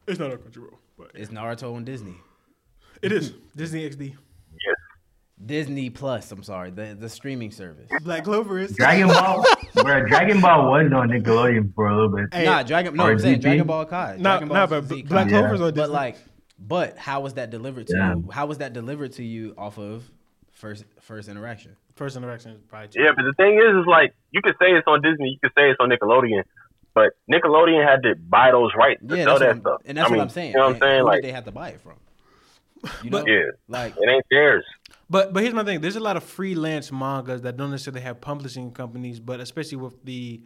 It's not on Crunchyroll, but it's Naruto on Disney. it is Disney XD. Disney Plus, I'm sorry, the the streaming service. Black Clover is Dragon Ball, bro. Dragon Ball was on Nickelodeon for a little bit. Hey, nah, Dragon no, I'm saying Dragon Ball Kai. Nah, Dragon nah, Ball but Z Black Kai. Clover's on Disney. But like but how was that delivered to Yeah. you? How was that delivered to you off of first first interaction? First interaction is probably Yeah, but the thing is, is like you could say it's on Disney, you could say it's on Nickelodeon, but Nickelodeon had to buy those rights to Yeah, sell that stuff. and that's I mean, what I'm saying. You know what I'm saying? Who Like, did they have to buy it from? You know, yeah, like it ain't theirs. But but here's my thing. There's a lot of freelance mangas that don't necessarily have publishing companies, but especially with the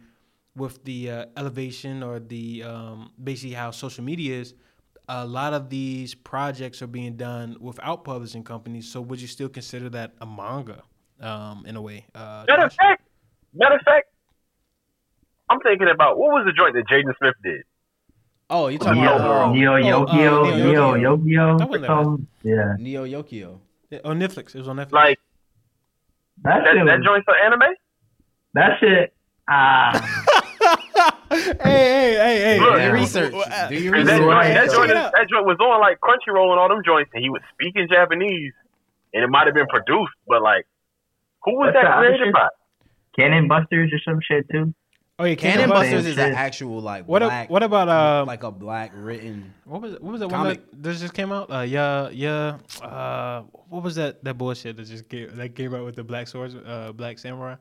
with the uh, elevation or the um, basically how social media is, a lot of these projects are being done without publishing companies. So would you still consider that a manga um, in a way? Uh, Matter of fact, matter of fact, I'm thinking about what was the joint that Jaden Smith did? oh, you talking Neo, about uh, Neo oh, Yokio, uh, Neo Neo Yokio, That wasn't that something. Yeah, Neo Yokio. Yeah, on Netflix. It was on Netflix. Like that that, that joint for anime? That shit. Ah, hey hey hey hey! Look, Do Yeah. your research. Uh, Do your And that, research. Right. that, joint, it is- out. that joint was on like Crunchyroll and all them joints, and he was speaking Japanese, and it might have been produced, but like, who was That's that the created by? Cannon Busters or some shit too. Oh yeah, Cannon Cannon Busters is an actual like What a- what about, uh, like a black written? What was it? What was that Comic. one that, that just came out? Uh, yeah, yeah. Uh, what was that? That bullshit that just came that came out with the black swords, uh, black samurai.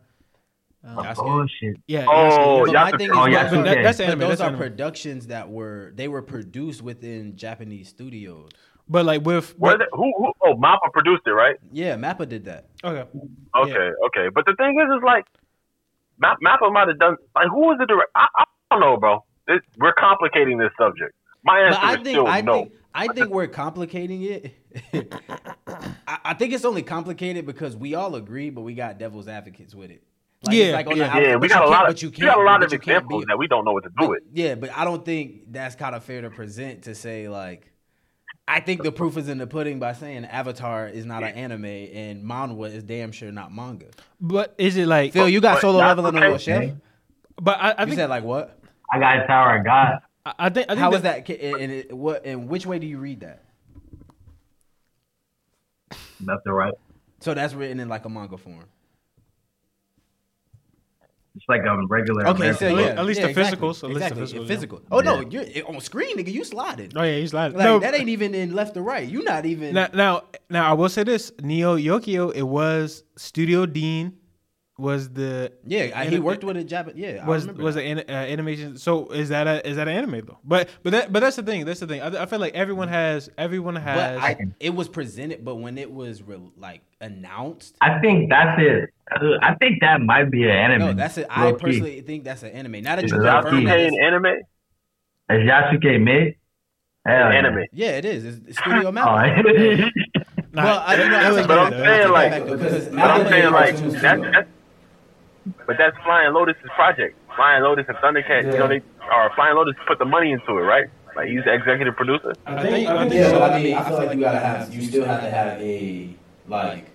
Um, Yasuke. Bullshit. yeah. Oh, But yeah. my thing is, Oh, but- Yasuke. but That- that's but anime. those That's are anime. productions that were they were produced within Japanese studios. But like with Where the, who, who? Oh, Mappa produced it, right? Yeah, Mappa did that. okay, Okay, okay. But the thing is, is like, Map, Mappa might have done. Like, who was the director? I, I don't know, bro. This, we're complicating this subject. My answer But I is think still I no. think I think we're complicating it. I, I think it's only complicated because we all agree, but we got devil's advocates with it. Like, Yeah, like on yeah. the outside, yeah, we but got you a can't- lot of we got a lot of examples that we don't know what to do but- with. Yeah, but I don't think that's kind of fair to present to say like. I think the proof is in the pudding by saying Avatar is not an anime and manhwa is damn sure not manga. but is it like? Phil, you got but solo that's leveling on okay. your chef? but I, I You think said like what? I got Tower of God. I, I think I think How that, is that? ca- And it, what? And which way do you read that? Left or right. So that's written in like a manga form. It's like a regular. Okay, so At least- yeah, at least yeah, the exactly, physicals, at least the exactly, physicals, yeah. physical. Oh no, you're on screen, nigga. You sliding. Oh yeah, he's like Like no. that ain't even in left or right. You not even. now, now, now, I will say this: Neo Yokio. It was Studio Deen was the yeah, I, he worked with a Japan. Yeah, was I remember was that. an uh, animation. So is that a is that an anime though? But but that but that's the thing. That's the thing. I, I feel like everyone has everyone But has. I, it was presented, but when it was re- like announced, I think that's it. I think that might be an anime. no, that's it. I low key. personally think that's an anime. Now that Is you it confirm Yasuke it, Yasuke in it's- anime, Is Yasuke mid? Hell anime. yeah, it is. It's, it's Studio Oh, well, I, you know, I was But I'm back, though. I saying like, that back, though, 'cause but I'm saying like that's, that's but that's Flying Lotus's project. Flying Lotus and Thundercat, you know, they are Flying Lotus put the money into it, right? Like he's the executive producer. I think, I think Yeah, so. but I mean, I feel like you gotta have, you still have to have a like.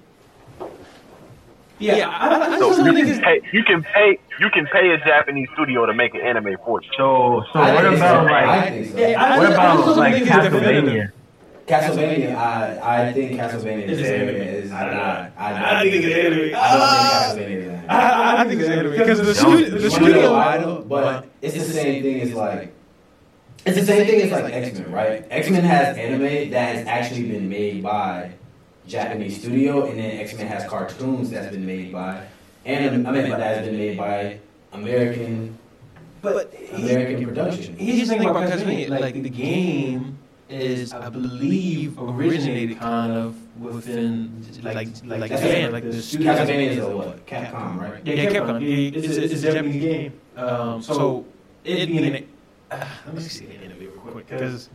yeah, I, I So just you think can pay, you can pay, you can pay a Japanese studio to make an anime for you. So, so what about like, think so. Yeah, I what just- I just about don't like think it's definitive. Castlevania? Castlevania, I I think Castlevania is It's anime. anime. Is not. I, I think it's anime. I don't think Castlevania is anime. I, I- I think it's anime because the, Yo, studio, the you You know studio. why though? But it's the same thing as like. It's the same thing as like X Men, right? X Men has anime that has actually been made by Japanese studio, and then X Men has cartoons that's been made by, and I mean, that has been made by American But American production. here's the thing about Castlevania. Like the game is, I believe, originated kind of within like like Japan, like the studio. Castlevania is a what? Capcom, right? Yeah, yeah, Capcom. It- It's, a, it's a Japanese game. Um, so it being an, let me see the anime real quick because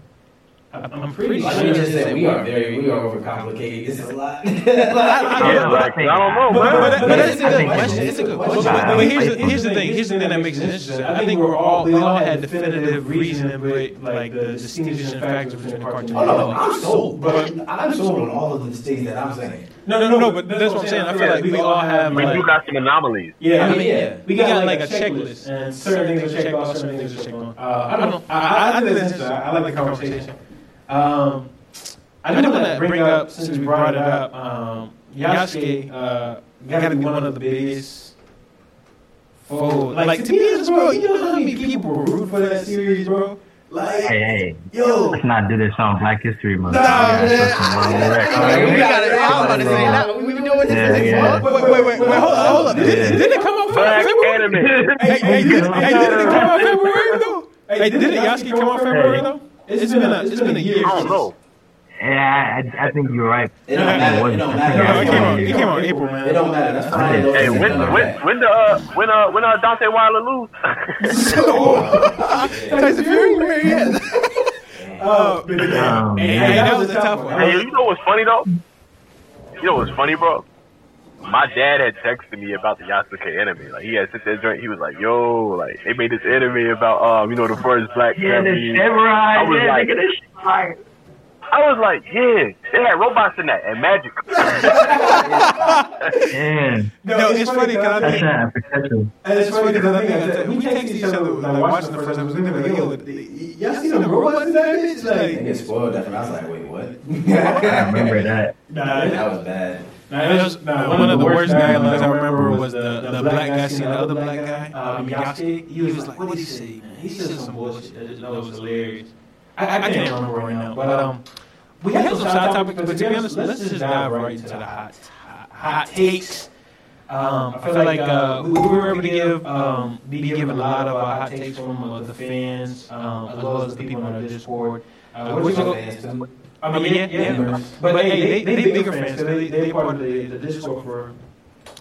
I'm pretty Like sure. we just said, we are very, we are overcomplicating. This is a lot. Yeah, like I don't know, But, man. but, but that's a I good question. It's a good question. But- But, but here's, the, here's the thing. Here's the thing that makes it interesting. I think we're all we all had definitive reason, but like the distinguishing factors between the cartoon. Oh no, I'm sold, but I'm sold on all of the things that I'm saying. No, no, no, no. But that's what I'm saying. I feel like we all have We do like. got some anomalies. Yeah, I mean, yeah. we got like a checklist, and certain things are checked off, certain things are checked on. Uh, I don't know. I, I, I think that's interesting. I, I like the conversation. Um, I do want to bring up since we brought it up. Um, Yasuke uh, got to be one of the biggest. Oh, like, to be honest, bro, you don't know how many people were rooting for that series, bro? Like, Hey, hey, Yo, let's not do this on Black History Month. Nah, man. man. That's some world record. Alright, we got it. I was about to say that. We've been doing this Yeah, since yeah. wait, wait, wait, wait, hold up, hold up. Did, did it come out Black February? anime. Hey, hey, did, hey, did it come out February though? Hey, did it Yasuke come out February though? It's been a, it's been a year. I don't know. Yeah, I, I think you're right. It don't matter. It don't No, it came out. It came out April, man. It don't matter. That's fine. Hey, Hey, when when when the uh when uh when uh Deontay Wilder lose? Tyson Fury, where he at? Oh, Um, hey, hey, that was a tough one. hey, you know what's funny though? You know what's funny, bro? My dad had texted me about the Yasuke anime. Like he had sent that joint. He was like, "Yo, like they made this anime about um, you know, the first black Yeah, the samurai. I was yeah, like- nigga, this. I was like, "Yeah, they had robots in that and magic." Yeah, No, it's funny because I that's think and it's funny because I think we texted each other like watching the first episode. We were like, "Yo, y'all see the robots in that bitch?" They Like, get spoiled after. I was like, wait, what? I remember that. nah, That was bad. Was, nah, one of the worst dialogues I remember was the, the black guy seeing the other black guy, um, Yasuke. He was just like, what did he say, man? He said some bullshit. That was hilarious. I, I, I can't remember right now. But um, we have some side topics, but to be honest, let's just dive right into the hot, hot, takes. Um, I feel like uh, we, we were able to give, um, be given a lot of uh, hot takes from uh, the fans, um, as well as the people on our Discord. Uh, we're Which gonna go- fans too? I mean, yeah, yeah. But, but hey, they, they bigger fans. fans. 'cause They they part of the, the Discord for.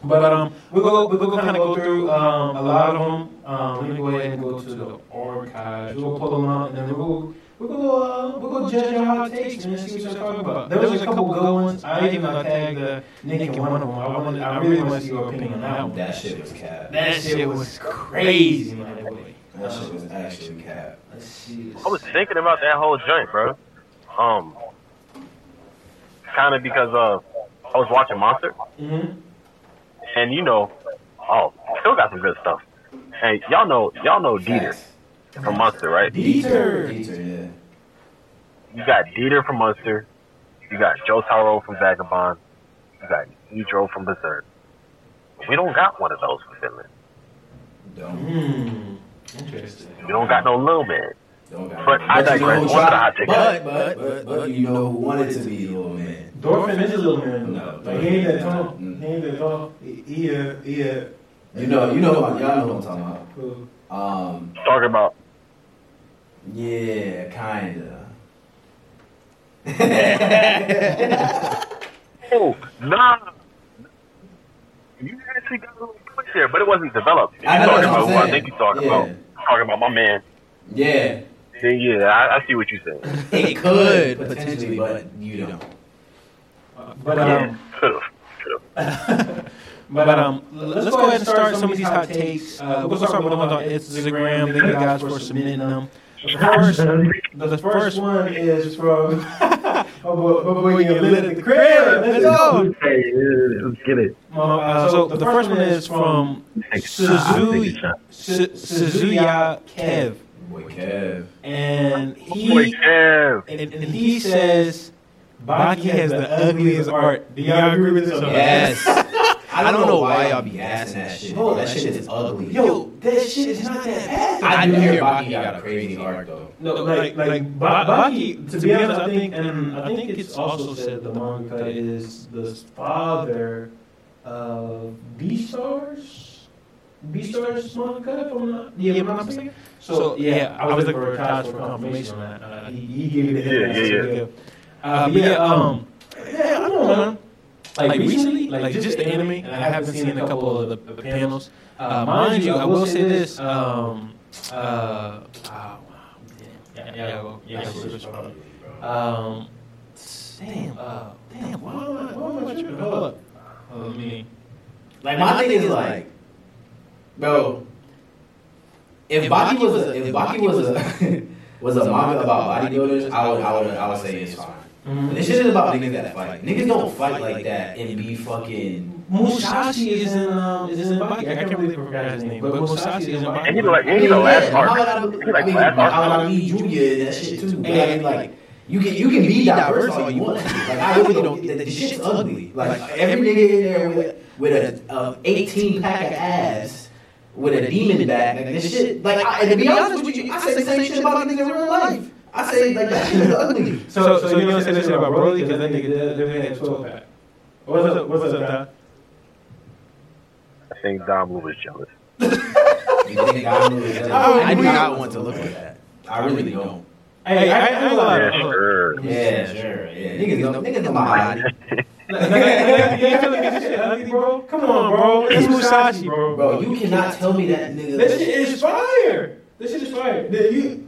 But um, we'll go we'll go kind of go through um a lot of them. Um, let me go ahead and go to the archives. We'll pull them out and then we'll we'll go uh, we'll go judge our hot takes and see what you're talking about. There was a couple good ones. I even uh, tagged uh, Nick in one of them. I wanted I really want to see your opinion on that one. That shit was cap. That shit was crazy, my boy. That shit was actually cap. Let's see. I was thinking about that whole joint, bro. Um, kind of because uh, I was watching Monster, Mm-hmm. and you know, oh, still got some good stuff. Hey, y'all know, y'all know Dieter from Monster, right? Dieter. Dieter, yeah. You got Dieter from Monster. You got Jotaro from Vagabond. You got Nitro from Berserk. We don't got one of those for Vinland. Don't. Hmm. Interesting. We don't got no little man. Don't got But I you know digress. who What's the tried- But, but, but, but, you know who wanted to be a little man. Thorfinn is a little man. No. Like he ain't that tall. Mm. He ain't that tall. He, he uh, he uh, You know, you know, y'all know what I'm talking about. cool. Um, Talking about yeah, kinda. oh nah. You actually got a little push there, but it wasn't developed. I know talking what about you're who I saying. think you're talking Yeah. about. Talking about my man. Yeah, Then yeah, I, I see what you're saying. it could potentially, but you don't. But um, Could've. Could've. but um, let's go ahead and start some of these hot takes. Uh, we'll start with the ones on Instagram. Thank you guys for submitting them. The first, the first one is from oh boy, oh boy, you lit at the crib. Let's go. Hey, let's get it. Uh, so the first one is from Take Suzuya, Su- Suzuya Kev, Boy, Kev. and Boy, he Kev. and, and he says Baki has the ugliest art. Do y'all agree with this? Yes. I don't know why y'all be asking that shit. Bro, that shit is ugly. Yo, that shit is not that bad. I do hear Baki got a crazy art though. No, like like ba- Baki. To be honest, I think, and mm, I think it's also said the manga is the father of Beastars. Beastars manga, if I'm not, yeah, if I'm not mistaken. So yeah, I was looking for Taj for confirmation on that. Uh, he, he gave me the Yeah, head. yeah, yeah. Uh, but yeah, um, yeah, I don't know, man. Like recently, like just the anime, and I haven't seen a couple of the, the panels. Uh, mind you, I will say this. Um, uh, uh, Yeah, yeah, well, yeah, switch probably. Um, damn, uh, damn, why am I, why am I tripping? Hold up. Hold up, let me. Like my thing is like, bro, if Baki was a if Baki was a was a manga about bodybuilders, I would I would I would say it's fine. But this shit is about niggas that fight. Niggas don't fight like that and be fucking. Musashi is in, um, is in Baki. I can't believe I forgot his name, but Musashi is in Baki. And he like, and he the last Yeah, arc. Muhammad He Ali- like I mean, last Muhammad arc. Ali Jr. and that shit too. But I like. You can you can be diverse all you want. Like I really don't. The, the shit's ugly. Like every nigga in there with with a, a 18 pack of ass with a demon back. Like this shit. Like I, and to be honest with you, I say the same shit about niggas in real life. I say like that shit is ugly. So, so you don't say that shit about Broly because that nigga literally had 12 pack. What's up, what's up, Don? I think Dom Blue was jealous. I knew it? I do not want to look like that. I really don't. Hey, I, I, I ain't gonna lie. Yeah, sure. Yeah, sure. Yeah, niggas know niggas know my body. Come on, bro. It's Musashi, bro. Bro, you cannot tell me that nigga. This shit is fire. This shit is fire. That You,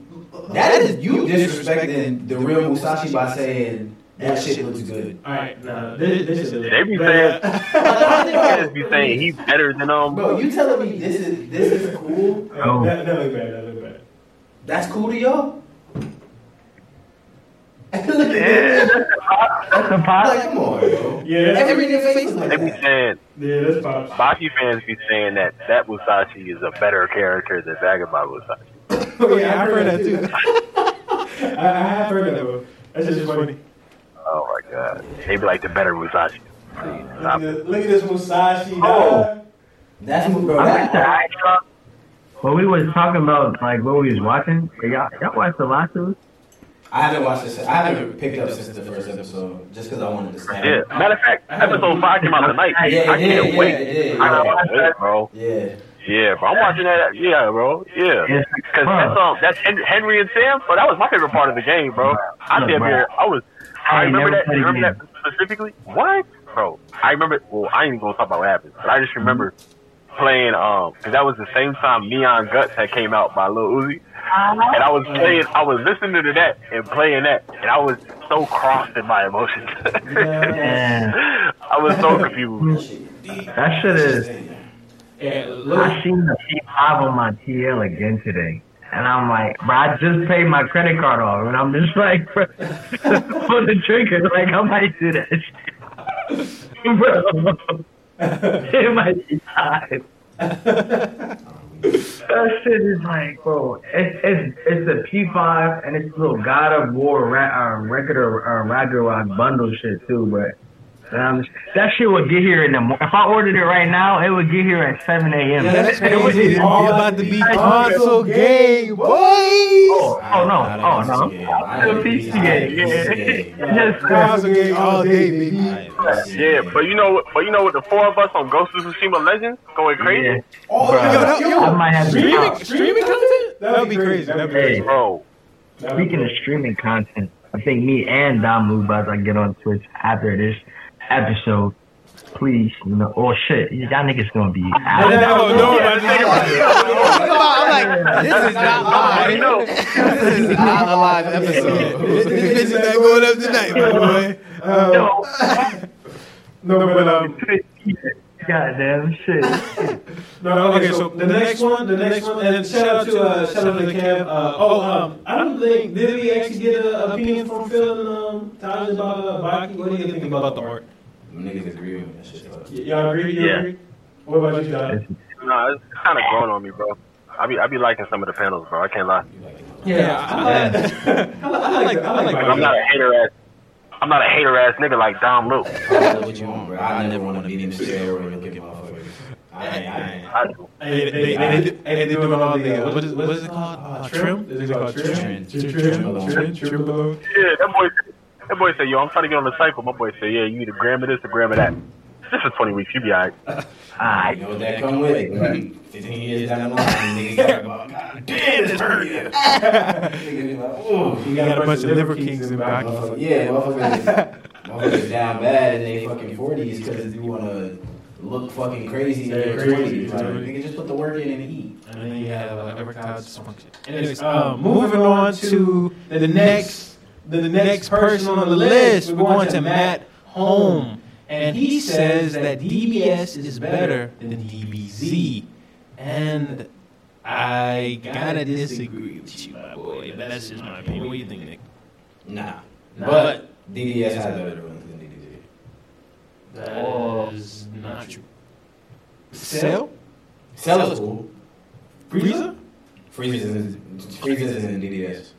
That is you disrespecting the real Musashi by saying that shit looks good. all right, nah, this, this is They be saying, be saying he's better than um. Bro, you telling me this is this is cool? That look bad. That look bad. That's cool to y'all? That's a pot. Like, come on, bro. Yeah, Every nigga face like They be that. saying yeah, that's pops. Baki fans be saying that that Musashi is a better character than Vagabond Musashi. Oh, yeah, I've heard that too. I, I have heard that, bro. That's just funny. Oh my god, they be like the better Musashi. Please stop. Look at this Musashi. Oh. dog. That's bro. I like That, that. When we was talking about like what we was watching, y'all y'all watched the last of us? I haven't watched this. I haven't picked up since the first episode, just because I wanted to stand. Yeah, matter of fact, episode five came out tonight. Yeah, it I can't yeah, wait. it did, I yeah. can't wait, bro. Yeah. Yeah, bro. I'm watching that. Yeah, bro. Yeah. It's Because that's um, that's Henry and Sam. But that was my favorite part of the game, bro. I Look, damn bro. near. I was. I I remember that. Remember that specifically. What, bro? I remember. Well, I ain't even gonna talk about what happened, but I just remember playing. Um, because that was the same time Neon Guts had came out by Lil Uzi, and I was playing. I was listening to that and playing that, and I was so crossed in my emotions. Yeah. I was so confused. That shit is. I seen the P5 on my TL again today. And I'm like, bro, I just paid my credit card off. And I'm just like, bro, for the trigger, like, I might do that shit. bro, be time. That shit is like, bro, it's it's it's the P5 and it's little God of War ra- uh, record or uh, Ragnarok bundle shit too, but um, that shit would get here in the morning. If I ordered it right now, it would get here at 7 a.m. Yeah, that's It would crazy. All about to be console game, boys. Oh, oh no, I oh no. PC game. I don't PC PC game, game. yeah. Yes, Console game all day, baby. Yeah, but you know, but you know, what? the four of us on Ghost of Tsushima Legends going crazy, Yeah. Oh, Bruh. yo, yo, I might have to streaming, streaming content? That would be crazy. That'd be Hey. crazy. bro. Speaking of streaming content, I think me and Dom Move about to get on Twitch after this episode. Please, you know, oh shit, y'all niggas gonna be No, out. no, no, Yeah, I'm like, this is not I live. know. This is not a live episode. This is not going up tonight, by the way. Um, no, but um, Goddamn shit. no, okay. So the next one, the next one, and shout out to uh, shout out to Kev. Uh, oh, um, I don't think did we actually get an opinion from Phil and um, Taj about uh, Baki? What do you think about the art? Niggas agree with me. That shit's fucked. Y- y'all agree? You Yeah. agree? What about you, Taj? Nah, it's kind of growing on me, bro. I be I be liking some of the panels, bro. I can't lie. Yeah, I like, I like, I like, I like But I'm not a hater ass. I'm not a hater ass nigga like Dom Luke. I what you want, bro. I never want to be in the steroid and look at motherfuckers. I ain't, I ain't. I do. Hey, they, they, they, do- hey, they doing all the, uh, what is, what is it called? Uh, trim? Is it called trim? Trim. Trim, Trim trim, alone. trim, trenbolone. Yeah, that boy. That boy said, "Yo, I'm trying to get on the cycle." My boy said, "Yeah, you need a gram of this, a gram of that." This is 20 weeks. You be alright. You Alright. know what that come with? Right. 15 years down the line, niggas talk about, God damn, this hurt you. Niggas like, oh. You got a bunch of liver kings in back. Motherfucker- Yeah, motherfuckers, motherfuckers down bad in their fucking 40s because you want to look fucking crazy in Yeah, your crazy, twenties. Like, totally. nigga, just put the work in and eat. And then you have uh, erectile dysfunction. Anyways, um, moving on to the next, the next person on the list, we're going to Matt Home, and he says that DBS is better than DBZ, and I gotta disagree with you, my boy. But that's just my opinion. What do you think, Nick? Nah. Nah. But DBS has better runs than DBZ. That is not true. Cell? Cell is cool. Frieza? Freeze is Freeze is in DBS.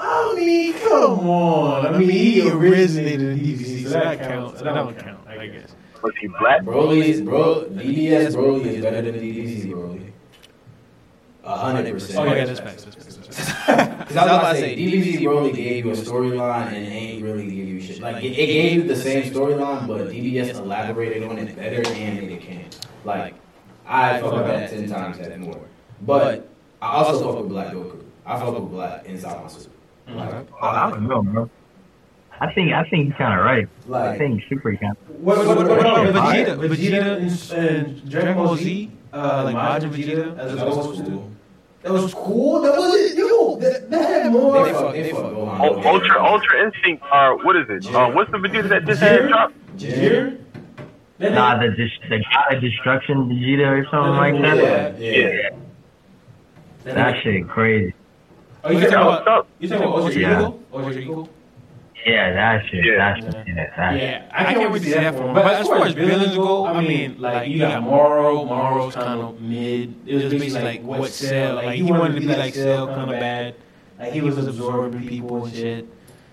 I mean, come on. I mean, he originated in DBZ, so that counts. That don't count, I guess. Was he black? Broly is bro DBS Broly is better than DBZ Broly. A hundred percent. Oh, yeah, that's facts. That's facts. Because I was about to say, DBZ Broly gave you a storyline and ain't really give you shit. Like, it, it gave you the same storyline, but DBS elaborated on it better and made it can. Like, I fuck with that ten times that more. But I also fuck with Black Goku. I fuck with Black inside my suit. Like, Oh, I don't know, bro. I think I think he's kind of right. I like think Super kind. What, what, what, what about Alright. Vegeta? Vegeta and, and Dragon Ball Z, uh, like Majin Vegeta as that was cool. That was cool. That was yo. That, that had more. They fuck, they fuck Gohan. U- Ultra Ultra Instinct. Uh, what is it? Uh, what's the Vegeta that just had dropped? Jiren? Nah, the the God of Destruction Vegeta or something like that. Yeah, yeah. that, That shit crazy. Oh, you Yeah, talking what's about? up? You talking about Ultra Yeah. Ego? Ultra Ego? Yeah, that shit. Yeah. That shit. Yeah, that Yeah, I can't wait to see that for him. But as far as villains go, I mean, like you got Moro. Moro's kind of mid. It was basically like what Cell. Like he wanted to be like Cell, kind of bad. Like he was absorbing people and shit.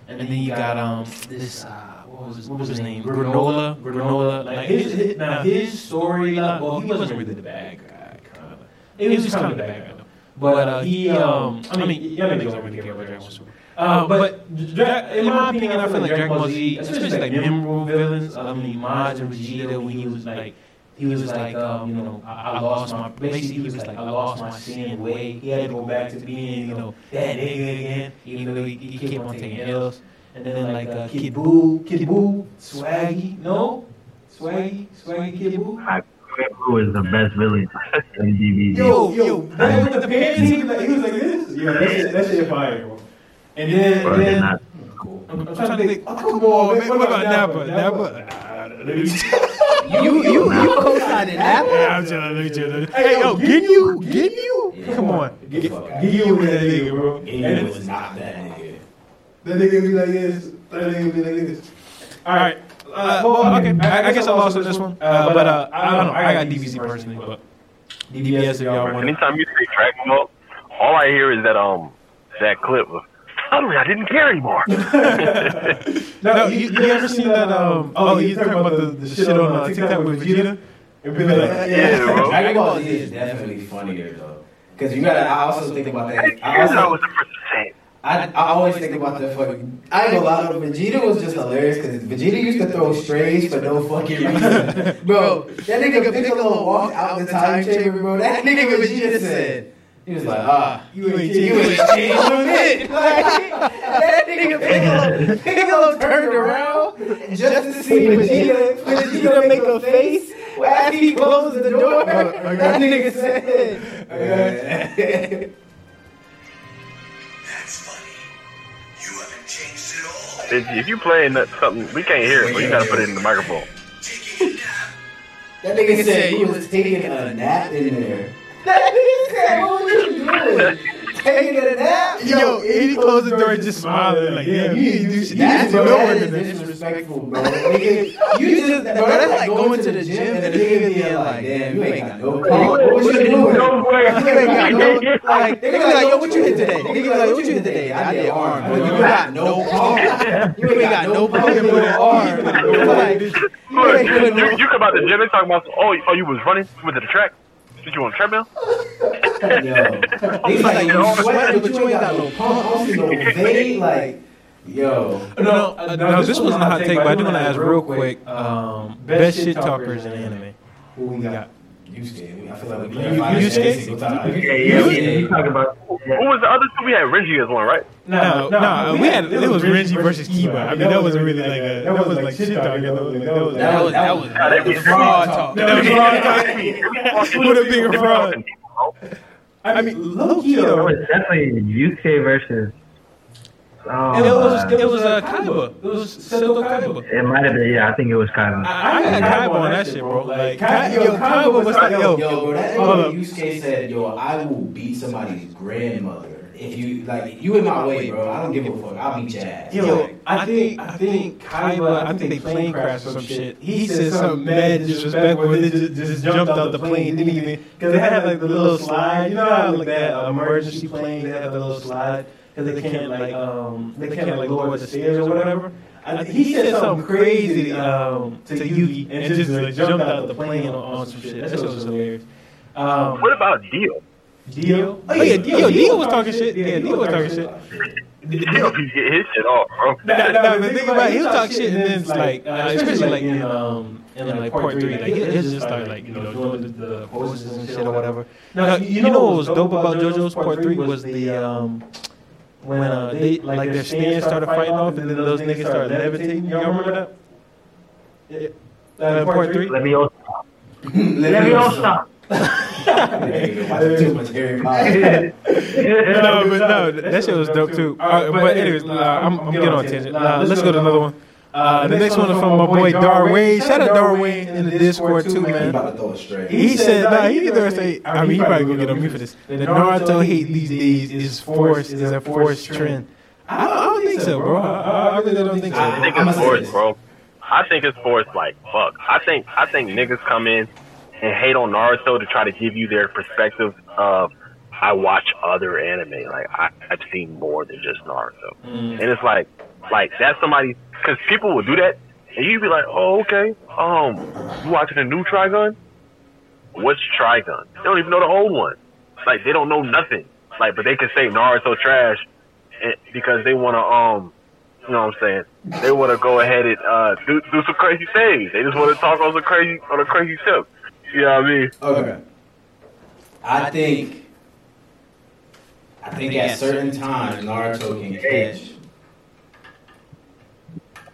And then you got um this uh, what was his, what was his name? Granola. Granola. Like his, his now his storyline. Well, he wasn't really the bad guy. Kind of. It was just kind of the bad guy. Though. But uh, he um I mean y'all niggas don't really care about Dragon Ball Super. Uh, but Dra- in my opinion, I feel like Dragon Ball Z, especially like memorable villains. I mean, Majin Vegeta when he was like, he was like, um, you know, I, I lost my. Basically, he was like, I lost my sin way. He had to go back to being, you know, that nigga again. Even though he, he kept on taking L's. And then like uh, Kid Buu, Kid Buu, Swaggy, no, Swaggy, Swaggy, Kid Buu. who was the best villain in DBZ. Yo, yo, that with the pants, he was like, he was like this. Yo, that shit, that shit fire, bro. And then, Bro, and they're then not- I'm, I'm trying to think. Oh, come on, man. What about Nappa? Nappa? You you you co-signed that. Yeah, I'm chilling. Let me chill. Hey, yo, Ginyu, Ginyu. Come on, Get the fuck out. Ginyu that nigga, bro. Ginyu was not that nigga. That nigga be like this. That nigga be like this. All right. Uh, well, okay. I, I guess I lost on this one. Uh, but uh, I don't know. I got DBZ personally, but DBS if y'all want. Anytime you say Dragon Ball, all I hear is that um that clip of suddenly I didn't care anymore. No, you, you ever seen that? Um, oh, you talking about the, the shit on uh, TikTok with Vegeta? It be like, yeah, bro. Dragon Ball Z is definitely funnier though. Because you gotta, I also think about that. I Here's I also, was the first to say. I, I always think about the fucking. I ain't gonna lie, Vegeta was just hilarious because Vegeta used to throw strays for no fucking reason. Bro, that nigga Piccolo walked out the time chamber, bro. That nigga Vegeta said. He was like, ah, you ain't you ain't changed a bit. Like, that nigga Piccolo, Piccolo turned around just to see Vegeta, Vegeta make a face after he closes the door. That nigga said. If, you playing something, we can't hear it, so you gotta put it in the microphone. That nigga said he was taking a nap in there. That nigga said, what was you doing? Taking a nap? Yo, and he closed the door and just smiling like, yeah, you didn't do shit. That's You bro, didn't that is nothing. disrespectful, bro. Nigga, you just, bro, that's like going to the gym and the nigga being like, damn, you ain't got no pump. What you doing? No. You ain't got no, like, nigga be like, yo, what you hit today? Nigga be like, what you hit today? I did arm, but you got no pump. You ain't got no pump arm. You ain't putting no you, you come out the gym and talking about, oh, oh, you was running, you went to the track. Did you want a treadmill? Yo, he's like, you sweating, but you ain't got no pump, no vein, like, yo. No, no, uh, no, this wasn't a hot take, but I do want to ask real quick. Um, best shit talkers in anime. Who we got? Yusuke. I feel like we You- clarify this Yusuke? every. Yeah, yeah, yeah. You talk about Who was the other two? We had Renji as one, right? No, no, we had it was Renji versus Kiba. I mean, that wasn't really like a that was like shit talking. That was that was That was that was, Nah, that they was be- fraud talk. that was fraud talking. What a bigger fraud. I mean, low key it though. was definitely UK versus. Um, It was uh, it was uh, Kaiba. It was Seto Kaiba. It might have been. Yeah, I think it was kind of. I had Kaiba on that shit, bro. Like, Kai, yo, Kaiba was like, Yo, yo, yo, bro, that hold nigga up. Yusuke said, yo, I will beat somebody's grandmother. If you, like, you in my way, bro. I don't give a fuck. I'll beat your ass. Yo, I think I think Kaiba, I think they plane crashed or some shit. He said something mad disrespectful. They just, just jumped out the plane. Didn't even because they had like the little slide. You know how like that uh, emergency plane they have the little slide because they can't like um they can't like lower the stairs or whatever. I, he said something crazy um, to Yugi and just like, jumped out of the plane on, on some shit. That shit was hilarious. Um, What about Dio? Dio? Oh yeah, Dio. Dio was talking shit. Yeah, Dio was talking shit. Dio can get his shit off, bro. Nah, nah, but think about it, he'll talk shit and then it's like, uh, especially like in um in like part three, like he'll, he'll just start like you know doing the, the poses and shit or whatever. Now you know what was dope about JoJo's part three was the um when uh they like their stands started fighting off and then those niggas started levitating. Y'all remember that? Yeah. Uh, part three. Let me all stop. Let me all stop. Too much Harry Potter. no, but no, that shit was dope too. Uh, but anyways, uh, I'm, I'm getting on a tangent. Uh, let's go to another one. Uh, the next one is from my boy Darwin. Shout out Darwin in the Discord too, He man. about to throw it straight. He said, nah, he either say, I mean, he probably gonna get on me for this. The Naruto hate these days is forced, is a forced trend. I don't, I don't think so, bro. I, I really don't think so. I think it's forced, bro. I think it's forced like fuck. I think I think niggas come in and hate on Naruto to try to give you their perspective of I watch other anime. Like I, I've seen more than just Naruto, and it's like like that's somebody because people will do that, and you'd be like, oh okay, um, you watching the new Trigun? What's Trigun? They don't even know the old one. Like they don't know nothing. Like but they can say Naruto trash because they want to um you know what I'm saying? They want to go ahead and uh, do do some crazy things. They just want to talk on some crazy on a crazy tip. You know what I mean? Okay. I think. I think at certain times Naruto can catch.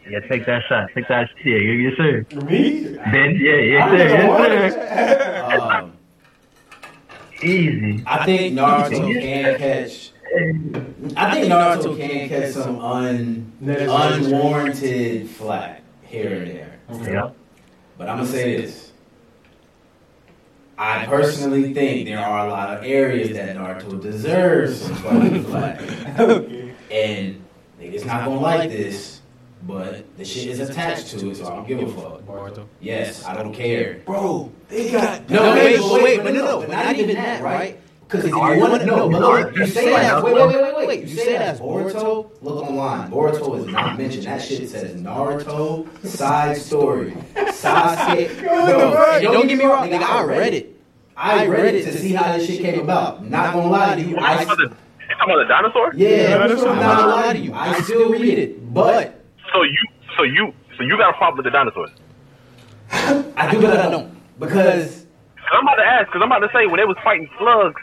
Yeah, take that shot. Take that. Yeah, yes sir. Me? Ben, yeah, yes sir. Yes Um. Easy. I think Naruto can catch. I think Naruto can catch some un, unwarranted flack here and there. Yeah. But I'm gonna say this. I personally think there are a lot of areas that Naruto deserves some fucking flack. And niggas not gonna like this, but the shit is attached to it, so I don't give a fuck. Naruto. Yes, I don't care. Bro, they got. No, wait, wait, wait, but no, no, but not even that, right? Because if you want to know, but look, you say that, wait, wait, wait, wait, wait, you say that Boruto, look online. Boruto is not mentioned. That shit says Naruto side story. Sasuke. Bro, and don't get me wrong, nigga, I read it. I read it to see how this shit came about. Not gonna lie to you, You I about the, you talking about the dinosaur? yeah, I'm not gonna lie to you. I still read it, but So you so you so you got a problem with the dinosaurs? I do, but I don't because 'Cause I'm about to ask because I'm about to say when they was fighting slugs,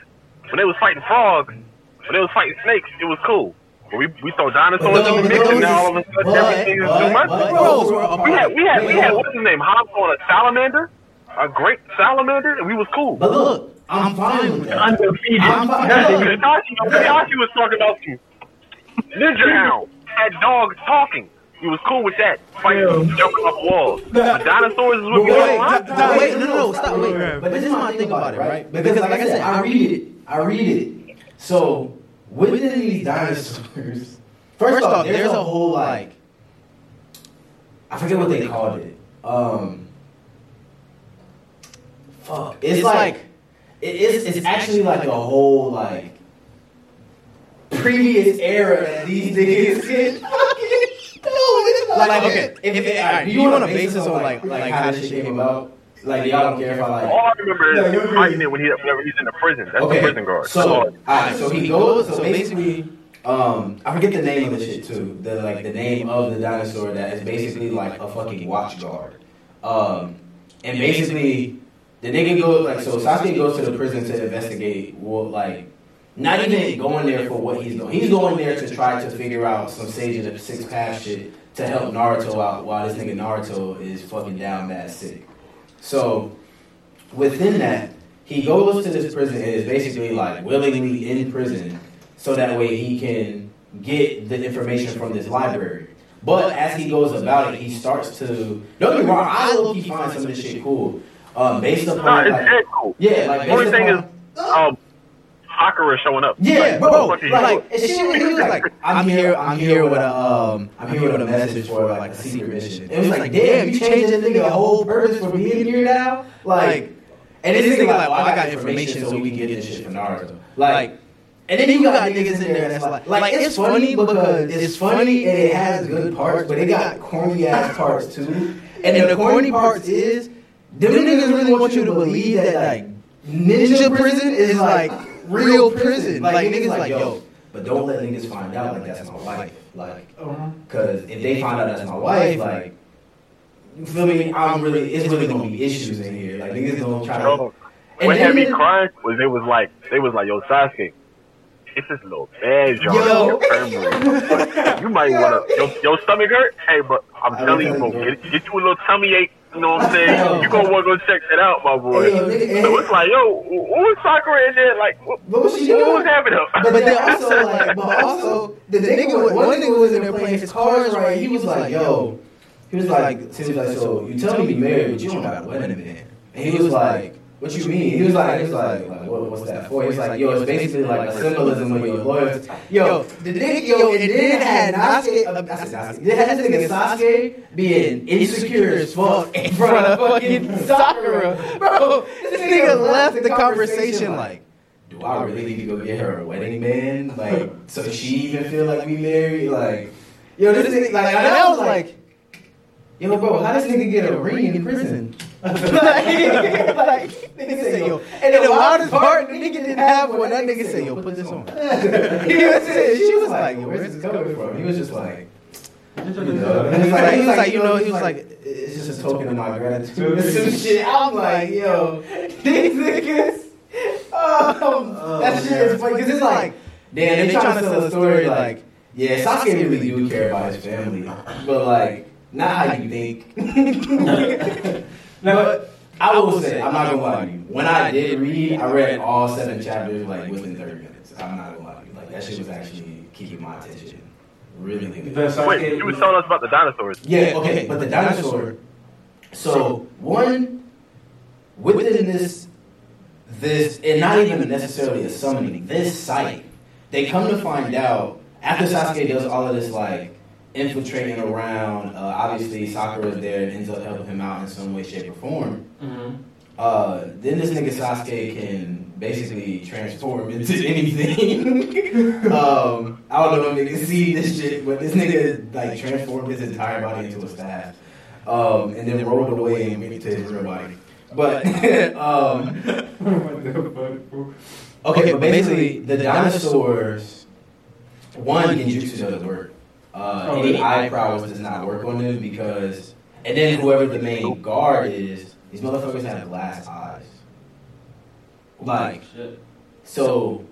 when they was fighting frogs, when they was fighting snakes, it was cool. But we we throw dinosaurs in the mix and now all of a sudden everything is too much. those we had we had we had what's his name? Hobbs on a salamander, a great salamander, and we was cool. But look, I'm fine with that. Undefeated. I'm fine. Because Itachi, Itachi was talking about some ninja hound, had dogs talking. He was cool with that, fighting, jumping off walls. But dinosaurs is what But we wait, don't wait, want. wait, no, no, no, stop, wait. But this is my thing about it, right? Because, like I said, I read it. I read it. So, within these dinosaurs, first off, there's a whole, like, I forget what they called it. Um, fuck. It's like, it, it's, it's actually like a whole, like, previous era that these niggas can fucking do. Like, okay, if, if, all right, do you want to base this on, like, like how this shit came about? Like, y'all don't care if I, like, All I remember is him fighting it when he whenever he's in the prison. That's the prison guard. so, alright, so he goes. So basically, um, I forget the name of the shit too. The like the name of the dinosaur that is basically like a fucking watch guard. Um, and basically, the nigga goes like so. Sasuke goes to the prison to investigate. Well, like not even going there for what he's doing. He's going there to try to figure out some Sage of the Six Path shit to help Naruto out while this nigga Naruto is fucking down bad sick. So within that, he goes to this prison and is basically like willingly in prison so that way he can get the information from this library. But as he goes about it, he starts to don't get me wrong, I low key find some of this shit cool. Um, based upon it's like, cool. yeah, like The only based thing is, upon- um, Sakura showing up. yeah, Like, bro. Like, like, she he was like, I'm here, I'm here with a, um, I'm here with a message for like a secret mission. It was like, damn, you changed that nigga whole purpose for being here now, like, and this nigga like, well, I got information so we can get this shit from Naruto, like. And then you got niggas in there that's like, like it's funny because it's funny and it has good parts, but it got corny ass parts too. And then the corny parts is, them niggas really want you to believe that like ninja prison is like real prison. Like niggas like yo, but don't let niggas find out like that's my wife. Like, cause if they find out that's my wife, like, you feel me? I'm really, it's really gonna be issues in here. Like niggas gonna try to. Bro, And what had me crying was it was like they was like, "Yo, Sasuke, it's this little badge on Yo. your you might wanna yo, your stomach hurt. Hey, but I'm I telling you, bro, get, get you a little tummy ache. You know what I'm saying? Yo. You gonna wanna go check that out, my boy. Hey, yo, nigga, so it's like, yo, who was Sakura in there? Like, what, What was she what was happening? But then also, like, but also, the nigga, one nigga was in there playing his cards right. He was like, yo, he was like, he was like, so you tell me you married, but you don't got a wedding band. And he was like, what you mean? He was like, he was like, like what, what's that for? He was like, yo, it's basically like a symbolism of your loyalty. Yo, the nigga, yo, and then had Sasuke, uh, I said Sasuke, then had this nigga Sasuke being insecure as fuck in front of fucking Sakura. Bro, this nigga left the conversation like, do I really need to go get her a wedding band? Like, so she even feel like we married? Like, yo, this nigga, like, and I was like, yo, bro, how does nigga get a ring in prison? Like, like, nigga say, yo, and the wildest part, the nigga didn't have one. That nigga said, yo, put this on. he was, she was like, yo, where's this coming from? He was just like, you know, he was like, he was like, you know, he was like, it's just a token of my gratitude and some shit. I'm like, yo, these niggas. Um, that shit is funny because it's like, damn, they trying to sell a story like, yeah, Sasuke really do care about his family, but like, not how you think. but I will say, I'm not gonna lie to you. When I did read, I read all seven chapters like within 30 minutes. I'm not gonna lie to you. Like that shit was actually keeping my attention. Really good. Wait, you was telling us about the dinosaurs. Yeah, okay, but the dinosaur. So one within this, this, and not even necessarily a summoning. This site, they come to find out after Sasuke does all of this like infiltrating around. Uh, obviously, Sakura's there and ends up helping him out in some way, shape, or form. Uh, then this nigga Sasuke can basically transform into anything. um, I don't know if niggas see this shit, but this nigga like transformed his entire body into a staff, um, and then rolled away and made it to his real body. But um, okay, but basically the dinosaurs, one genjutsu doesn't work. Uh, any eye prowess does not work on them because, and then whoever the main guard is, these motherfuckers have glass eyes. Like, so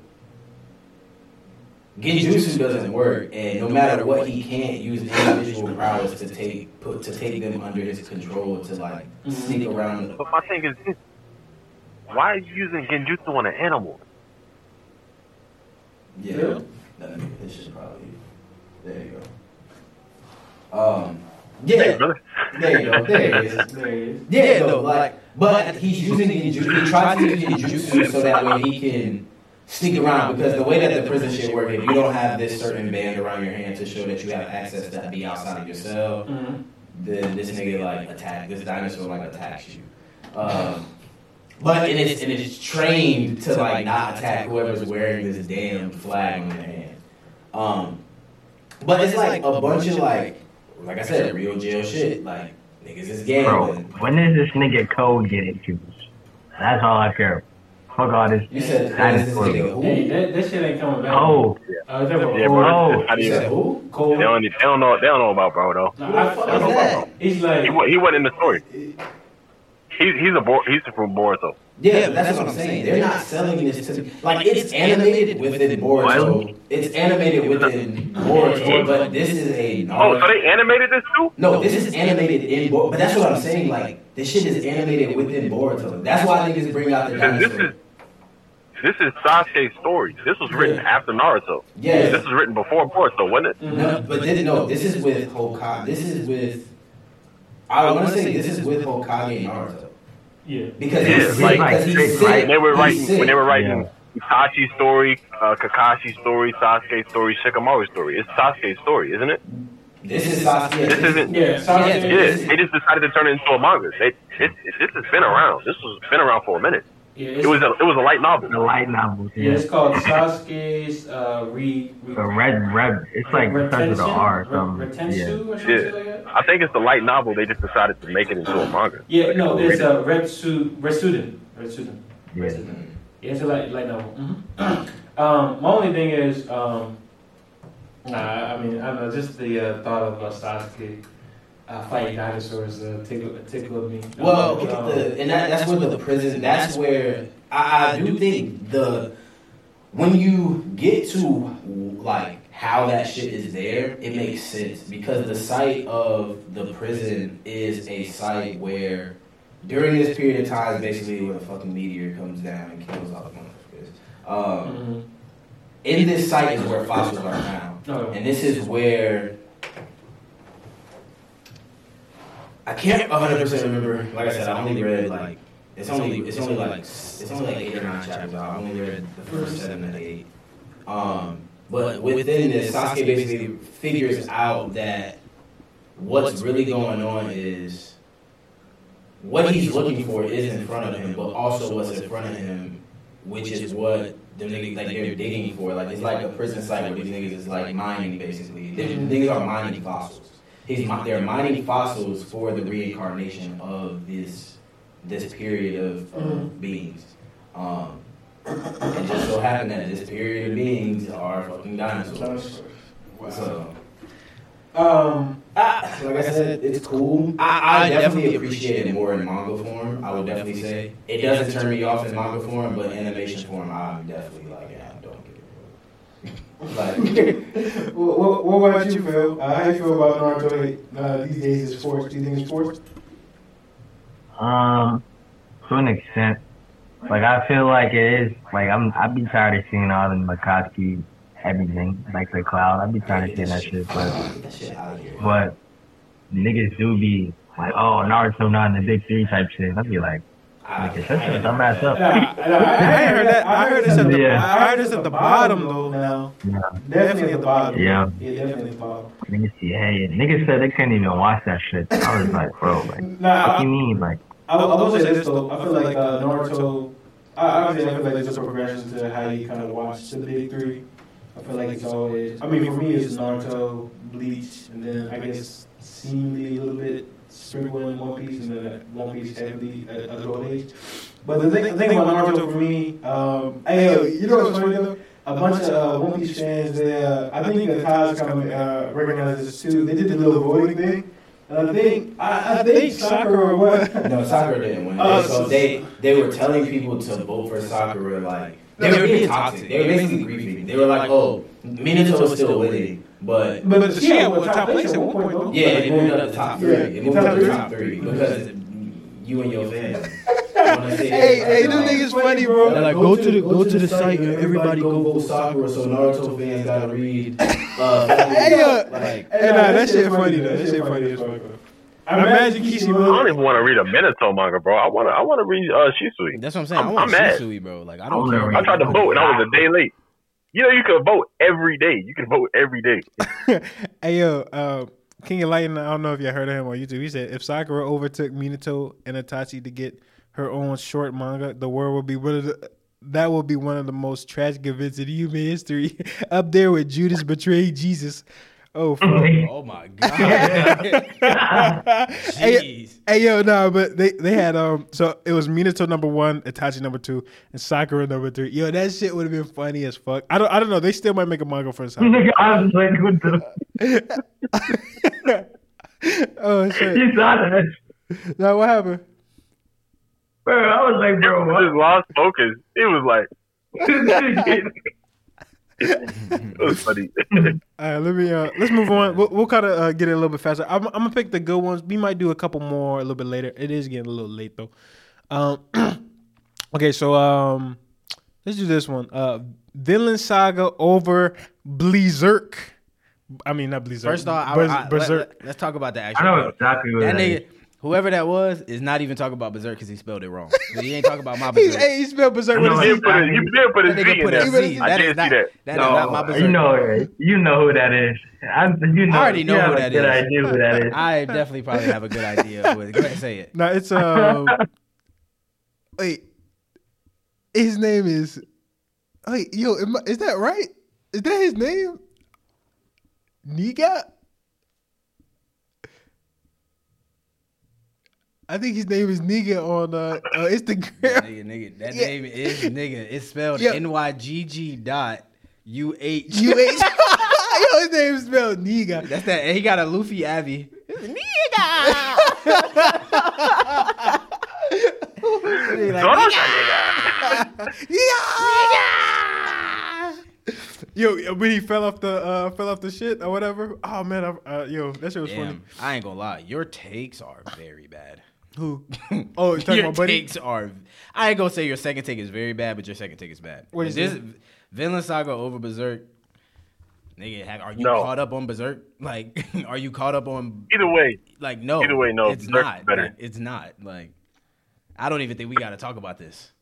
Genjutsu doesn't work, and no matter what, he can't use individual prowess to take put to take them under his control to like sneak around. But my thing is Why are you using genjutsu on an animal? Yeah, that, this should probably. There you go. Um, yeah, brother. there you go. There it is. There it is. Yeah, though, like, but he's using the genjutsu. He tries to use genjutsu so that way he can sneak around because the way that the prison shit works, if you don't have this certain band around your hand to show that you have access to be outside of your cell, then this nigga like attack this dinosaur like attacks you. Um, but and it's and it's trained to like not attack whoever's wearing this damn flag on their hand. Um, but it's like a bunch of like, like I said, real jail shit. Like niggas is Bro, gambling. when does this nigga code get introduced? That's all I care. Fuck all this You said dinosaur. this nigga Hey, who? that, that shit ain't coming back. Code. Uh, is that Yeah, Cole? bro. How do You you? said who? Cole? They don't, they don't know. They don't know about bro though. Nah, I- Who the I- that? He's like, He wa- he wasn't in the story. He's he's a Bor- he's from Boruto. Yeah, but that's what I'm saying. They're not selling this to like it's animated within Boruto. It's animated within Boruto, but this is a Naruto. Oh, so they animated this too? No, this is animated in Boruto. But that's what I'm saying. Like this shit is animated within Boruto. That's why niggas bring out the dinosaur. is this is Sasuke's story. This was written Yeah. after Naruto. Yeah. This was written before Boruto, wasn't it? No, but this, no, this is with Hokage. This is with. I want to say this is with Hokage and Naruto Yeah. because Yeah, he's sick. like- because he's sick. When they were writing when they were writing Itachi's story, uh, Kakashi's story, Sasuke's story, Shikamaru's story. It's Sasuke's story, isn't it? This is Sasuke. This isn't. Yeah, Sasuke- Yeah, Yeah, this is- they just decided to turn it into a manga. They, it, it, this has been around. This has been around for a minute. Yeah, It was a it was a light novel. The light novels. yeah, Yeah. it's called Sasuke's uh, re, re, The red, red. It's like it starts with an R or. Retensu Yeah. or something Yeah. like that. I think it's the light novel. They just decided to make it into a manga. Yeah, Like, no, it's it. a Retsu Retsuden. Retsuden. Yeah. Yeah, it's a light light novel. hmm um, my only thing is, um, uh, I mean, I don't know, just the uh, thought of uh, Sasuke uh, fighting dinosaurs uh, tickle tickled me. Well, Um, look at the, and that, that's where the prison. That's where I, I do think the when you get to like how that shit is there, it makes sense because the site of the prison is a site where during this period of time, basically, when a fucking meteor comes down and kills all the motherfuckers. Um, Mhm. in this site is where fossils are found. Oh. And this is where I can't 100 percent remember. Like I said, I only read like it's only it's only like it's only like eight or nine chapters. I only read the first seven and eight. Um, but within this, Sasuke basically figures out that what's really going on is what he's looking for is in front of him, but also what's in front of him, which is what the niggas like they're digging for. Like it's like a prison site where these niggas is like mining basically. These niggas are mining fossils. He's mi- they're mining fossils for the reincarnation of this this period of uh, beings. Um, and just so happened that this period of beings are fucking dinosaurs. So, Um, I, like I said, it's cool. I, I definitely appreciate it more in manga form. I would definitely say it doesn't turn me off in manga form, but in animation form, I'm definitely like, yeah, I don't get it. Like, what, what what, about you, Phil? Uh, how you feel about Naruto uh, these days? Is sports? Do you think it's sports? Um, to an extent, like I feel like it is. Like I'm, I'd be tired of seeing all the Mikoski everything, like the cloud. I'd be tired of seeing that shit. But, get that shit out of here. but niggas do be like, oh, Naruto not in the big three type shit. I'd be like, nigga, shut your dumb ass up. Nah, nah, I, I heard that. I heard this at the. Yeah. I heard this at the bottom though. Now, Yeah. definitely at the bottom. Yeah. yeah, definitely at the bottom. Niggas see, hey, niggas said they couldn't even watch that shit. I was like, bro, like, Nah, what I, you mean, like, I, I will say this though. I feel like uh, Naruto. I, obviously, I feel like there's a progression to how you kind of watch the big three. I feel like it's always. I mean, for me, it's Naruto, Bleach, and then I guess seemingly a little bit sprinkled in One Piece, and then One Piece heavily at at old age. But the thing, the thing about Naruto for me, um, hey, yo, you know what's funny though? A bunch of uh, One Piece fans, they, uh, I think the Taz kind of uh, recognizes this too. They did the little voting thing. And I think, I, I think Sakura what? No, Sakura didn't win. Oh, so they they were telling people to vote for Sakura. Like they were being toxic. They were basically griefing. They were like, "Oh, Minato was still winning, but But but she had what top place at one point though. yeah, it moved up to top three. Yeah, It moved up top to three. top three because you and your fans. Hey, hey, like, them um, niggas funny, bro. They're Like, go to the go to the site and everybody go vote vote Sakura. So Naruto fans gotta read. Uh, Hey, uh, like, Hey, nah, that shit funny though. That shit funny as fuck. I imagine Kishi I don't even want to read a Minato manga, bro. I want to. I want to read uh, Shisui. That's what I'm saying. i I'm- want I'm mad. Bro. Like I I don't wanna care. I tried to vote and I was a day late. You know, you can vote every day. You can vote every day. hey yo, uh, King of Lightning. I don't know if you heard of him on YouTube. He said if Sakura overtook Minato and Itachi to get her own short manga, the world would be one of the. That will be one of the most tragic events in human history, up there with Judas betraying Jesus. Oh, fuck. Oh my god. hey, hey, yo, no, but they they had um, so it was Minato number one, Itachi number two, and Sakura number three. Yo, that shit would have been funny as fuck. I don't, I don't know. They still might make a manga for Sakura. nigga, I was like, what the? oh shit! You saw that? Now what happened? Bro, I was like, bro, what? just lost focus. It was like it was funny. All right, let me uh, let's move on. We'll, we'll kind of uh, get it a little bit faster. I'm, I'm gonna pick the good ones. We might do a couple more a little bit later. It is getting a little late though. Um, okay, so um, let's do this one. Uh, Vinland Saga over Blizzard. I mean, not Blizzard. First off, I, Berz- I, Berserk. let, us talk about the I know exactly what That that nigga, is. Whoever that was, is not even talking about Berserk because he spelled it wrong. he ain't talking about my Berserk. hey, he spelled Berserk with know a You Z. did put a, you did put a nigga in put there. a Z. I That did is see not. that. That is No, not my Berserk. you know, you know who that is. I, you know, I already know you who have that a good idea who that is. I definitely probably have a good idea. of it. Go ahead, say it. No, it's um. wait, his name is. Wait, yo, am is that right? Is that his name? Niga. I think his name is Niga on uh, uh Instagram. nigga, nigga, that Yeah. name is nigga. It's spelled Yeah. N Y G G dot U H. You ain't. yo, his name is spelled Niga. That's that. and He got a Luffy Abby. Yeah. Yo, when he fell off the uh, fell off the shit or whatever. Oh man, I, uh, yo, that shit was funny. I ain't gonna lie. Your takes are very bad. Who? Oh, you're talking your about Buddy? takes are. I ain't gonna say your second take is very bad, but your second take is bad. What is this? it? Vinland Saga over Berserk. Nigga, have, are you No. caught up on Berserk? Like, are you caught up on? Either way, Like, no. Either way, no, It's Berserk's not. better. Like, it's not. Like, I don't even think we got to talk about this.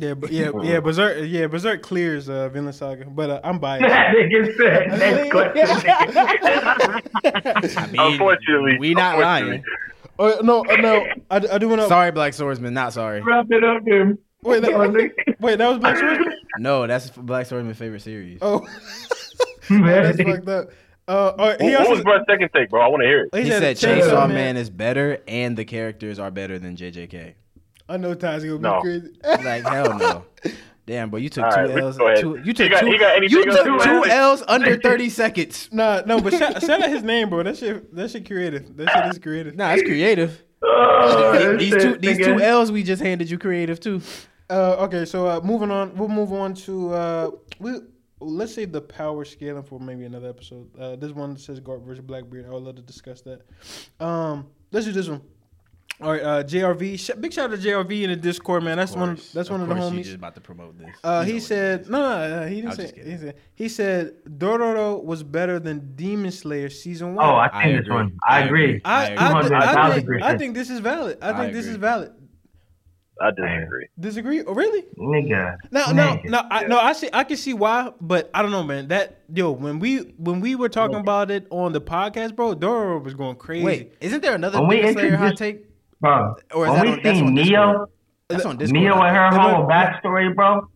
Yeah, but yeah, yeah, Berserk, yeah, Berserk clears uh, Vinland Saga, but uh, I'm biased. That nigga said, next question. I mean, unfortunately, we not unfortunately. Oh no, uh, no, I, I do want to. Sorry, Black Swordsman. Not sorry. Wrap it up, him. Wait, that, wait, that was Black Swordsman. No, that's Black Swordsman's favorite series. Oh, that's fucked up. Uh, oh, he What, what also was Brett's second take, bro? I want to hear it. He said said Chainsaw Chainsaw Man. Man is better, and the characters are better than JJK. I know Ty's gonna be No. crazy. Like hell no. Damn, bro, you took All two right, L's. Two, you He took got- two. he got you took two add? L's under thirty seconds. Nah, no, but shout, shout out his name, bro. That shit, that shit creative. That shit is creative. Nah, it's creative. Oh, these two, these nigga. two L's we just handed you creative too. Uh, okay, so uh, moving on, we'll move on to uh, we let's say the power scaling for maybe another episode. Uh, this one says Garp versus Blackbeard. I would love to discuss that. Um, let's do this one. All right, uh, JRV. Sh- big shout out to JRV in the Discord, man. That's one. That's one of the course you homies. just about to promote this. Uh, he said no, no, no, he didn't I was say. He said he said Dororo was better than Demon Slayer season one. Oh, I I seen this agree. one. I I agree. agree. I, I I. I, I, 100,000 think, I think this is valid. I I think this is valid. I disagree. Disagree? Oh, really? Nigga. No, no, nigga. no, I, no. I see. I can see why, but I don't know, man. That yo, when we when we were talking about it on the podcast, bro, Dororo was going crazy. Wait, isn't there another When Demon Slayer hot take? Bro, Or is when that we on- seen on Neo, Discord? That's on Discord. Neo I and her whole backstory, bro,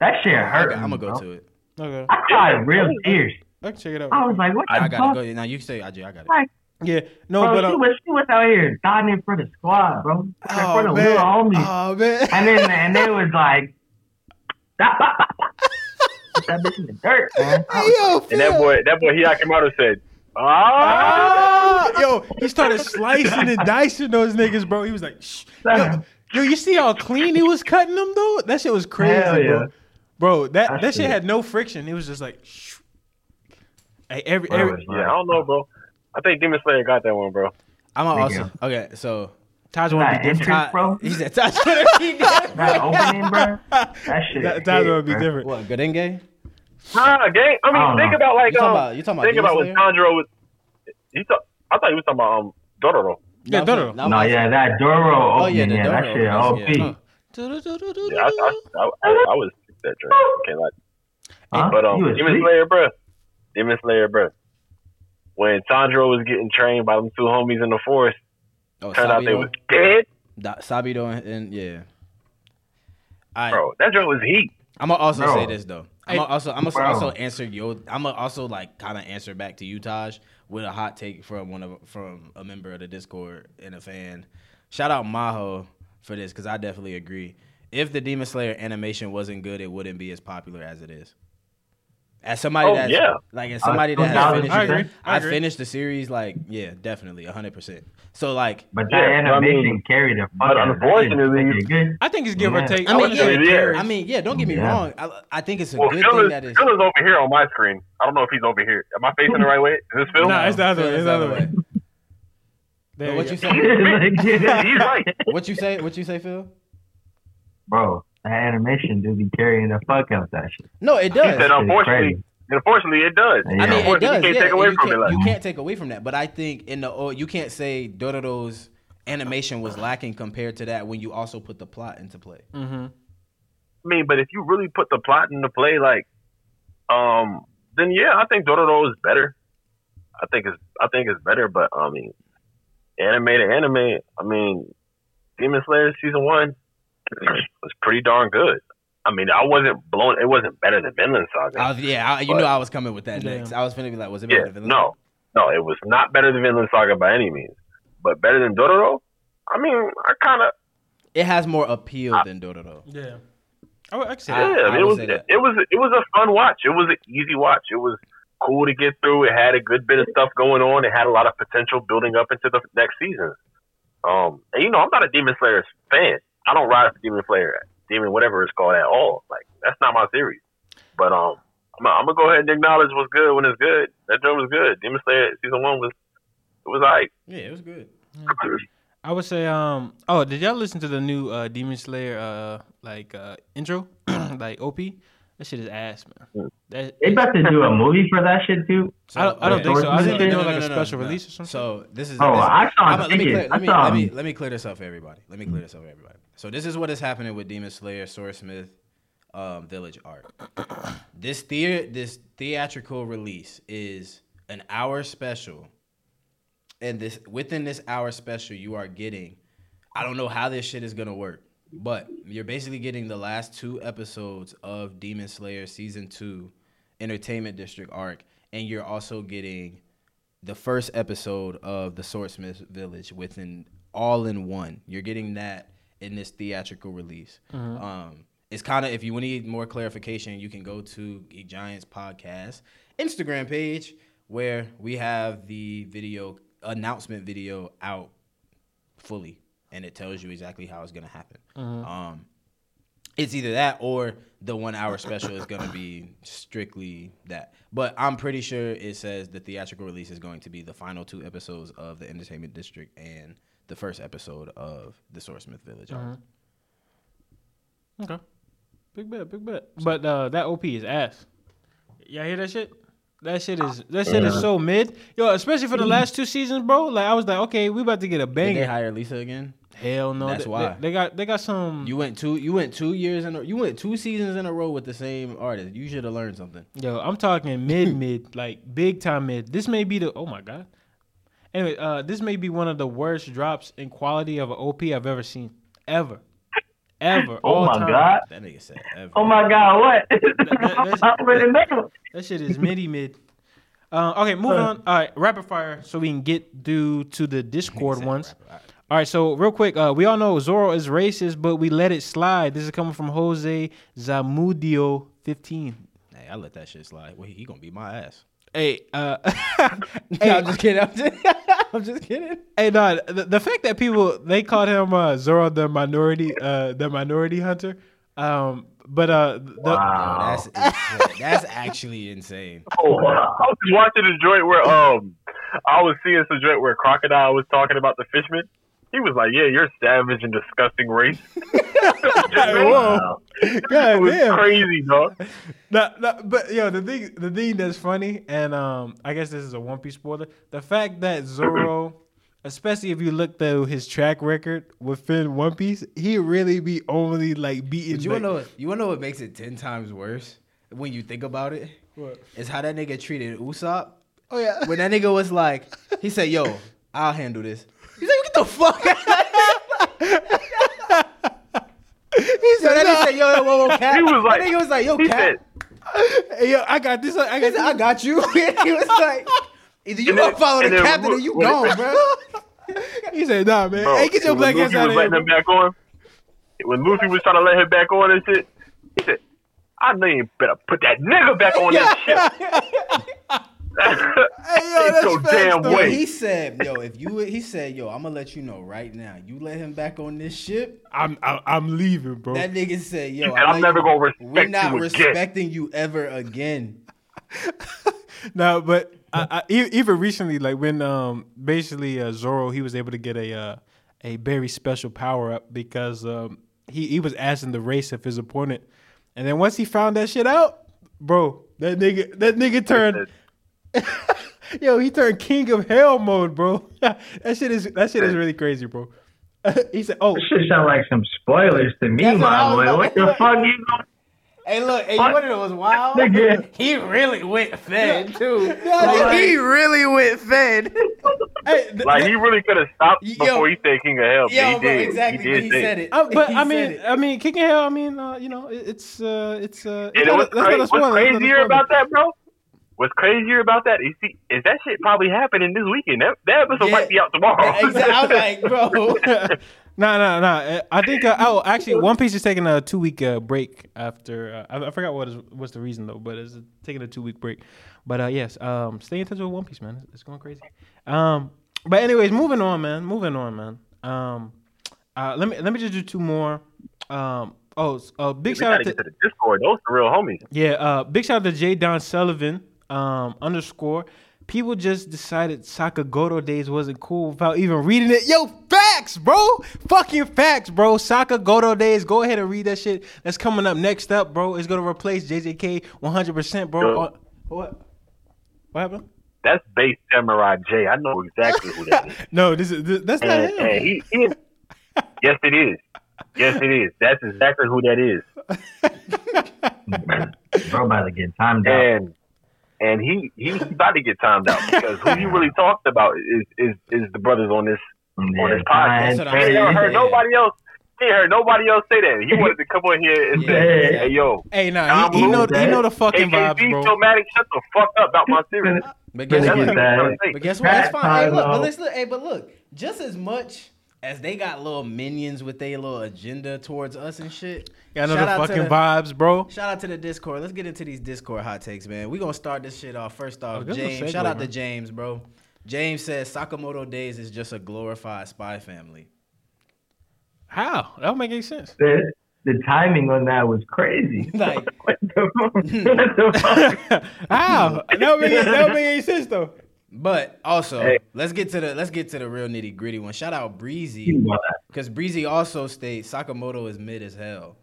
that shit hurt. Okay, I'm gonna go bro. to it. Okay, I cried real tears. I can check it out. I was like, what the I gotta fuck? go. Now you can say IJ. I got it. Like, yeah, no, bro, but she uh, was she was out here dying for the squad, bro. Like, for oh the man, little homies. oh man, And then and they was like, "Bah, bah, bah, bah." That bitch in the dirt, man. I was yo, And that boy, that boy Hyakkimaru said, "Ah." Yo, he started slicing and dicing those niggas, bro. He was like, Shh. Yo, yo, you see how clean he was cutting them though? That shit was crazy, yeah. bro. Bro, that That that shit shit. had no friction. It was just like, Shh. hey, every Bro, every it's Yeah, I don't know, bro. I think Demon Slayer got that one, bro. I'm gonna Nigga. okay. So Taj want to That be different. entrance, bro. he said Taj he did. That opening, bro. That shit. That- Taj hit, want to be bro. different. What Garenge? Nah, gang. I mean, I think know. about like You talking um, about- you talking about think Demon about when Slayer? Tanjiro was. He thought. I thought he was talking about um Dororo. Yeah, Dororo. No, yeah, that Doro Oh yeah, the yeah, that Doro shit opening, OP. yeah. Yeah, I, I, I, I, I was that train. Okay, like, Huh? but um, You was Demon asleep? Slayer, bro. Demon Slayer, bro. When Tanjiro was getting trained by them two homies in the forest, Oh, turned out they Sabito, was dead, Da- Sabito and, and yeah. I bro. That joint was heat. I'm gonna also Bro. say this though. I'm gonna also I'm gonna also answer yo. I'm gonna also like kind of answer back to you, Taj, with a hot take from one of from a member of the Discord and a fan. Shout out Maho for this because I definitely agree. If the Demon Slayer animation wasn't good, it wouldn't be as popular as it is. As somebody Oh, that's yeah. like as somebody that has finished, I agree. I I agree. finished the series like yeah, definitely hundred percent. So like But that Yeah, I animation mean, carried the fuck but out of that shit. unfortunately- Make. I think it's give or take. I mean, wouldn't yeah, say it is. I mean, yeah. Don't get me Yeah. wrong. I, I think it's a Well, good Phil thing is, that is. Phil is over here on my screen. I don't know if he's over here. Am I facing the right way? Is this Phil? Nah, it's the other way. It's is the other way. There what you you say? He's right. What you say? What you say, Phil? Bro, that animation do be carrying the fuck out that shit. No, it He does. said, unfortunately, crazy. unfortunately, it does. I I mean, it Unfortunately, does. You can't yeah, take away you from it. can't, Like, you can't take away from that. But I think in the oh, you can't say Dororo's animation was lacking compared to that when you also put the plot into play. Mm-hmm. I mean, but if you really put the plot into play, like, um, then yeah, I think Dororo is better. I think it's I think it's better, but I mean, anime to anime, I mean, Demon Slayer season one was pretty darn good. I mean, I wasn't blown. It wasn't better than Vinland Saga. I was, yeah, I, you But- knew I was coming with that Yeah. next. I was finna be like, was it yeah, better than no, no, it was not better than Vinland Saga by any means, but better than Dororo. I mean, I kind of It has more appeal than Dororo. Yeah. I, would- I say I- that. Yeah, I it was say it, was it was a fun watch. It was an easy watch. It was cool to get through. It had a good bit of stuff going on. It had a lot of potential building up into the next season. Um, and you know, I'm not a Demon Slayer fan. I don't ride for Demon Slayer, Demon whatever it's called at all. Like that's not my series. But um, I'm, I'm gonna go ahead and acknowledge what's good when it's good. That joint was good. Demon Slayer season one was it was alright. Yeah, it was good. I would say, um, oh, did y'all listen to the new uh, Demon Slayer uh, like uh, intro, like OP? That shit is ass, man. That, They about to do a movie for that shit too. I don't, I don't think so. I think they're No, doing no, like no, a special no. release or something. So this is. Oh, this, I saw I'm- let me clear, let I me saw let me let me clear this up for everybody. Let me clear this up for everybody. So this is what is happening with Demon Slayer Swordsmith um, Village Art. This the this theatrical release is an hour special, and this within this hour special you are getting. I don't know how this shit is gonna work, but you're basically getting the last two episodes of Demon Slayer season two, Entertainment District arc, and you're also getting the first episode of the Swordsmith Village within all in one. You're getting that in this theatrical release. Um, it's kind of if you need more clarification, you can go to Geek Giants podcast Instagram page where we have the video announcement video out fully, and it tells you exactly how it's gonna happen. Um, it's either that or the one hour special is going to be strictly that. But I'm pretty sure it says the theatrical release is going to be the final two episodes of the Entertainment District and the first episode of the Swordsmith Village. arc. okay, big bet, big bet. But uh, that OP is ass. Y'all hear that shit? That shit is that shit is so mid, yo. Especially for the last two seasons, bro. Like I was like, okay, we about to get a Did they hire Lisa again? Hell no, That's they, why. they, they got they got some. You went two. You went two years in. A, you went two seasons in a row with the same artist. You should have learned something. Yo, I'm talking mid mid, like big time mid. This may be the oh my god. Anyway, uh, this may be one of the worst drops in quality of an OP I've ever seen, ever, ever. Oh all my time. god. That nigga said ever. Oh my god, what? that- I already know. That shit is midi mid. Uh, okay, moving on. All right, rapid fire, so we can get due to the Discord Said ones. All right. All right, so real quick, uh, we all know Zoro is racist, but we let it slide. This is coming from Jose Zamudio, fifteen. Hey, I let that shit slide. Well, he, he gonna beat my ass. Hey, uh, Hey, I'm just kidding. I'm just, I'm just kidding. Hey, no, the, the fact that people they called him uh, Zoro the minority, uh, the minority hunter. Um, but uh, the, Yo, Wow. that's that's actually insane. Oh, I was just watching a joint where um I was seeing some joint where Crocodile was talking about the fishman. He was like, "Yeah, you're savage and disgusting race." whoa, God it was damn. crazy, dog. No, no, but yo, the thing, the thing that's funny, and um, I guess this is a One Piece spoiler. The fact that Zoro, especially if you look through his track record within One Piece, he really be only like beating. But you like, wanna know? What, you wanna know what makes it ten times worse when you think about it? What? Is how that nigga treated Usopp. Oh yeah. When that nigga was like, he said, "Yo, I'll handle this." He's like, "Get the fuck out!" he So that nigga said, "Yo, yo, whoa, whoa, Cap." He was like- that nigga was like, "Yo, He Cap." said, Hey, yo, I got this. I He got said, "I got you." he was like, "Either you And gonna follow the captain or you when- gone, bro." He said, "Nah, man. "Bro, hey, get your black ass Luffy out was of letting here." him back on, when Luffy was trying to let him back on and shit, he said, I know you better put that nigga back on that ship. Ain't no damn Yo, way. he said, "Yo, if you," he said, "Yo, I'm gonna let you know right now. You let him back on this ship." I'm I'm, I'm leaving, bro. That nigga said, "Yo, He said, "I'm let never you- gonna respect We're not you again." respecting you ever again." no, but I, I, e- even recently, like when um basically uh, Zoro he was able to get a uh, a very special power up because um he he was asking the race of his opponent, and then once he found that shit out, bro, that nigga that nigga turned. Yo, he turned king of hell mode, bro. that shit is that shit is really crazy, bro. he said, "Oh, This shit sound like some spoilers to me, That's my boy. What to the fuck you gonna Hey, look, hey, you What? wanna know what's wild? He really went fed too. Like, he really went fed. hey, th- Like he really could have stopped Yo. before he said King of Hell. but Yo, he did. exactly. He did he said it. Uh, but He I mean, it. I mean, kicking hell. I mean, uh, you know, it, it's uh, it's uh, And it was a- that's cra- not a what's spoiler. That's not a crazier about that, bro? What's crazier about that is, see, is that shit probably happening this weekend. That, that episode Yeah. might be out tomorrow. exactly. I'm like, bro. no, no, no. I think uh, oh, actually, One Piece is taking a two week uh, break after. Uh, I, I forgot what is what's the reason though, but it's taking a two week break. But uh, yes, um, stay in touch with One Piece, man. It's, it's going crazy. Um, but anyways, moving on, man. Moving on, man. Um, uh, let me let me just do two more. Um, oh, s- uh, big we shout out to to the Discord. Those the real homies. yeah, uh, big shout out to J Don Sullivan um, underscore. People just decided Sakamoto Days wasn't cool without even reading it. Yo, facts, bro. Fucking facts, bro. Sakamoto Days. Go ahead and read that shit. That's coming up next up, bro. It's gonna replace JJK 100%, bro. Yo. What? What happened? That's base Samurai J. I know exactly who that is. No, this is this, that's not And, him. he, he is. Yes, it is. Yes, it is. That's exactly who that is. bro about to get timed out? And and he he's about to get timed out because who you really talked about is is is the brothers on this on this podcast. That's I'm He ain't heard nobody else. He heard nobody else say that. He wanted to come on here and say, "Hey, yo, Hey, nah, Tom he, he know Blue, he know the fucking AKB, vibes, bro. Somatic, shut the fuck up about my series." But guess what? what I'm trying that. to say. But guess what? That's fine. Hey, look, but let's look. Hey, but look. Just as much as they got little minions with their little agenda towards us and shit. I know shout the fucking the- vibes, bro. Shout out to the Discord. Let's get into these Discord hot takes, man. We gonna start this shit off. First oh, off, Oh, James. segue, Shout out to. James, bro. James says Sakamoto Days is just a glorified spy family. How? That don't make any sense. The, the timing on that was crazy. Like, what the fuck? What the fuck? How? That don't make, that don't make any sense though. But also Hey. let's get to the let's get to the real nitty gritty one. Shout out Breezy because Breezy also states Sakamoto is mid as hell.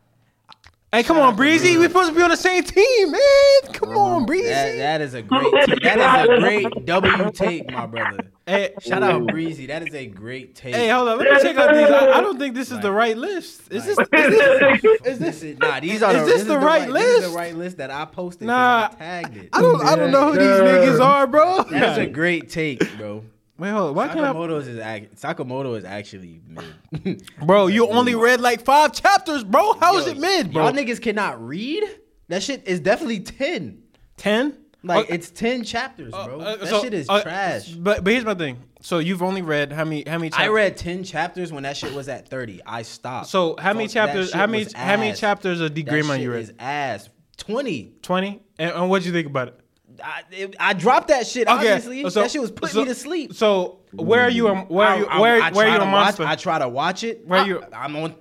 Hey, come Shout on, Breezy. Breezy. We're supposed to be on the same team, man. Come on, Breezy. That, that is a great take. that is a great W take, my brother. Hey, Shout out Breezy. That is a great take. hey, hold on. Let me check out these. I, I don't think this is the right list. Is this? Is this? Is this it? Nah, these are Is the, this the right This is list? the right list that I posted. 'cause Nah, I tagged it. I don't. I don't know who these niggas are, bro. That's a great take, bro. Wait, hold on. Why can't I? Sakamoto is act- Sakamoto is actually mid. Bro, you only read like five chapters, bro. How is Yo, it mid, bro? Y'all niggas cannot read. That shit is definitely ten. Ten. Like Okay. it's ten chapters, bro. Uh, that so, shit is uh, trash. But but here's my thing. So you've only read how many? How many? I read ten chapters when that shit was at thirty. I stopped. So how many chapters? How many? How many chapters of D. Grayman you is read? ass. Twenty. Twenty. And, and what'd you think about it? I, it- I dropped that shit. Obviously, so- that shit was putting so- me to sleep. So where are you? on- Where are you? I- I- Where I where try are you to on watch- I try to watch it. Where I, you- I'm on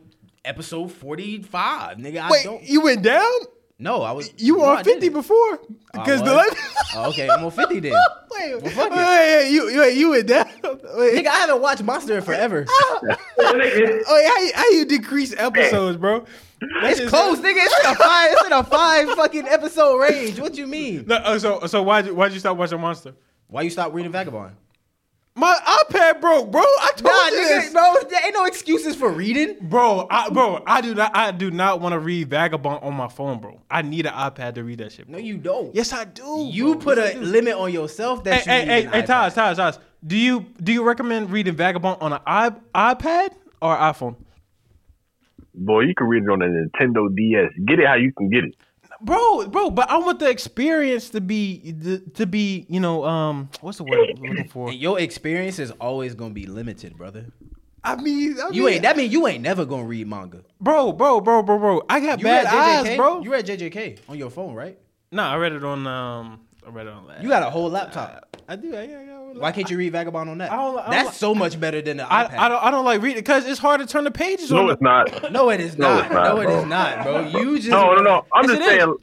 episode forty-five, nigga. I Wait, you went down? No, I was. You were no, on I fifty didn't. before? Because the was? Oh, okay, I'm on fifty then. Wait, Well, wait, fuck it. wait, you, you, you went down. Wait, Nigga, I haven't watched Monster in forever. wait, how how you decrease episodes, bro? It's close, nigga. It's in a five. It's in a five fucking episode range. What you mean? No, uh, so so why'd why'd you stop watching Monster? Why you stop reading Vagabond? My iPad broke, bro. I told Nah, you nigga, this. bro. There ain't no excuses for reading. Bro, I, bro, I do not, I do not want to read Vagabond on my phone, bro. I need an iPad to read that shit. Bro. No, you don't. Yes, I do. You bro. put Yes, I a do. limit on yourself that Hey, you hey, need hey, an hey, iPad. Taz, Taz, Taz. Do you do you recommend reading Vagabond on an i- iPad or iPhone? Boy, you can read it on a Nintendo DS. Get it how you can get it. Bro, bro, but I want the experience to be the, to be, you know, um, what's the word I'm looking for? And your experience is always gonna be limited, brother. I mean, I You mean, ain't. That mean you ain't never gonna read manga. bro, bro, bro, bro, bro. I got You bad read eyes, bro. You read JJK on your phone, right? Nah, I read it on um, I read it on that. You got a whole laptop. I do. I, I, I, Why can't you read Vagabond on that? I don't- I don't That's like- so much better than the I, iPad. I don't. I don't like reading because it's hard to turn the pages on. No, the- it's not. no, it is No, not. it's not, no, it bro. is not, bro. You just No, no, no. I'm Yes, just it is. saying.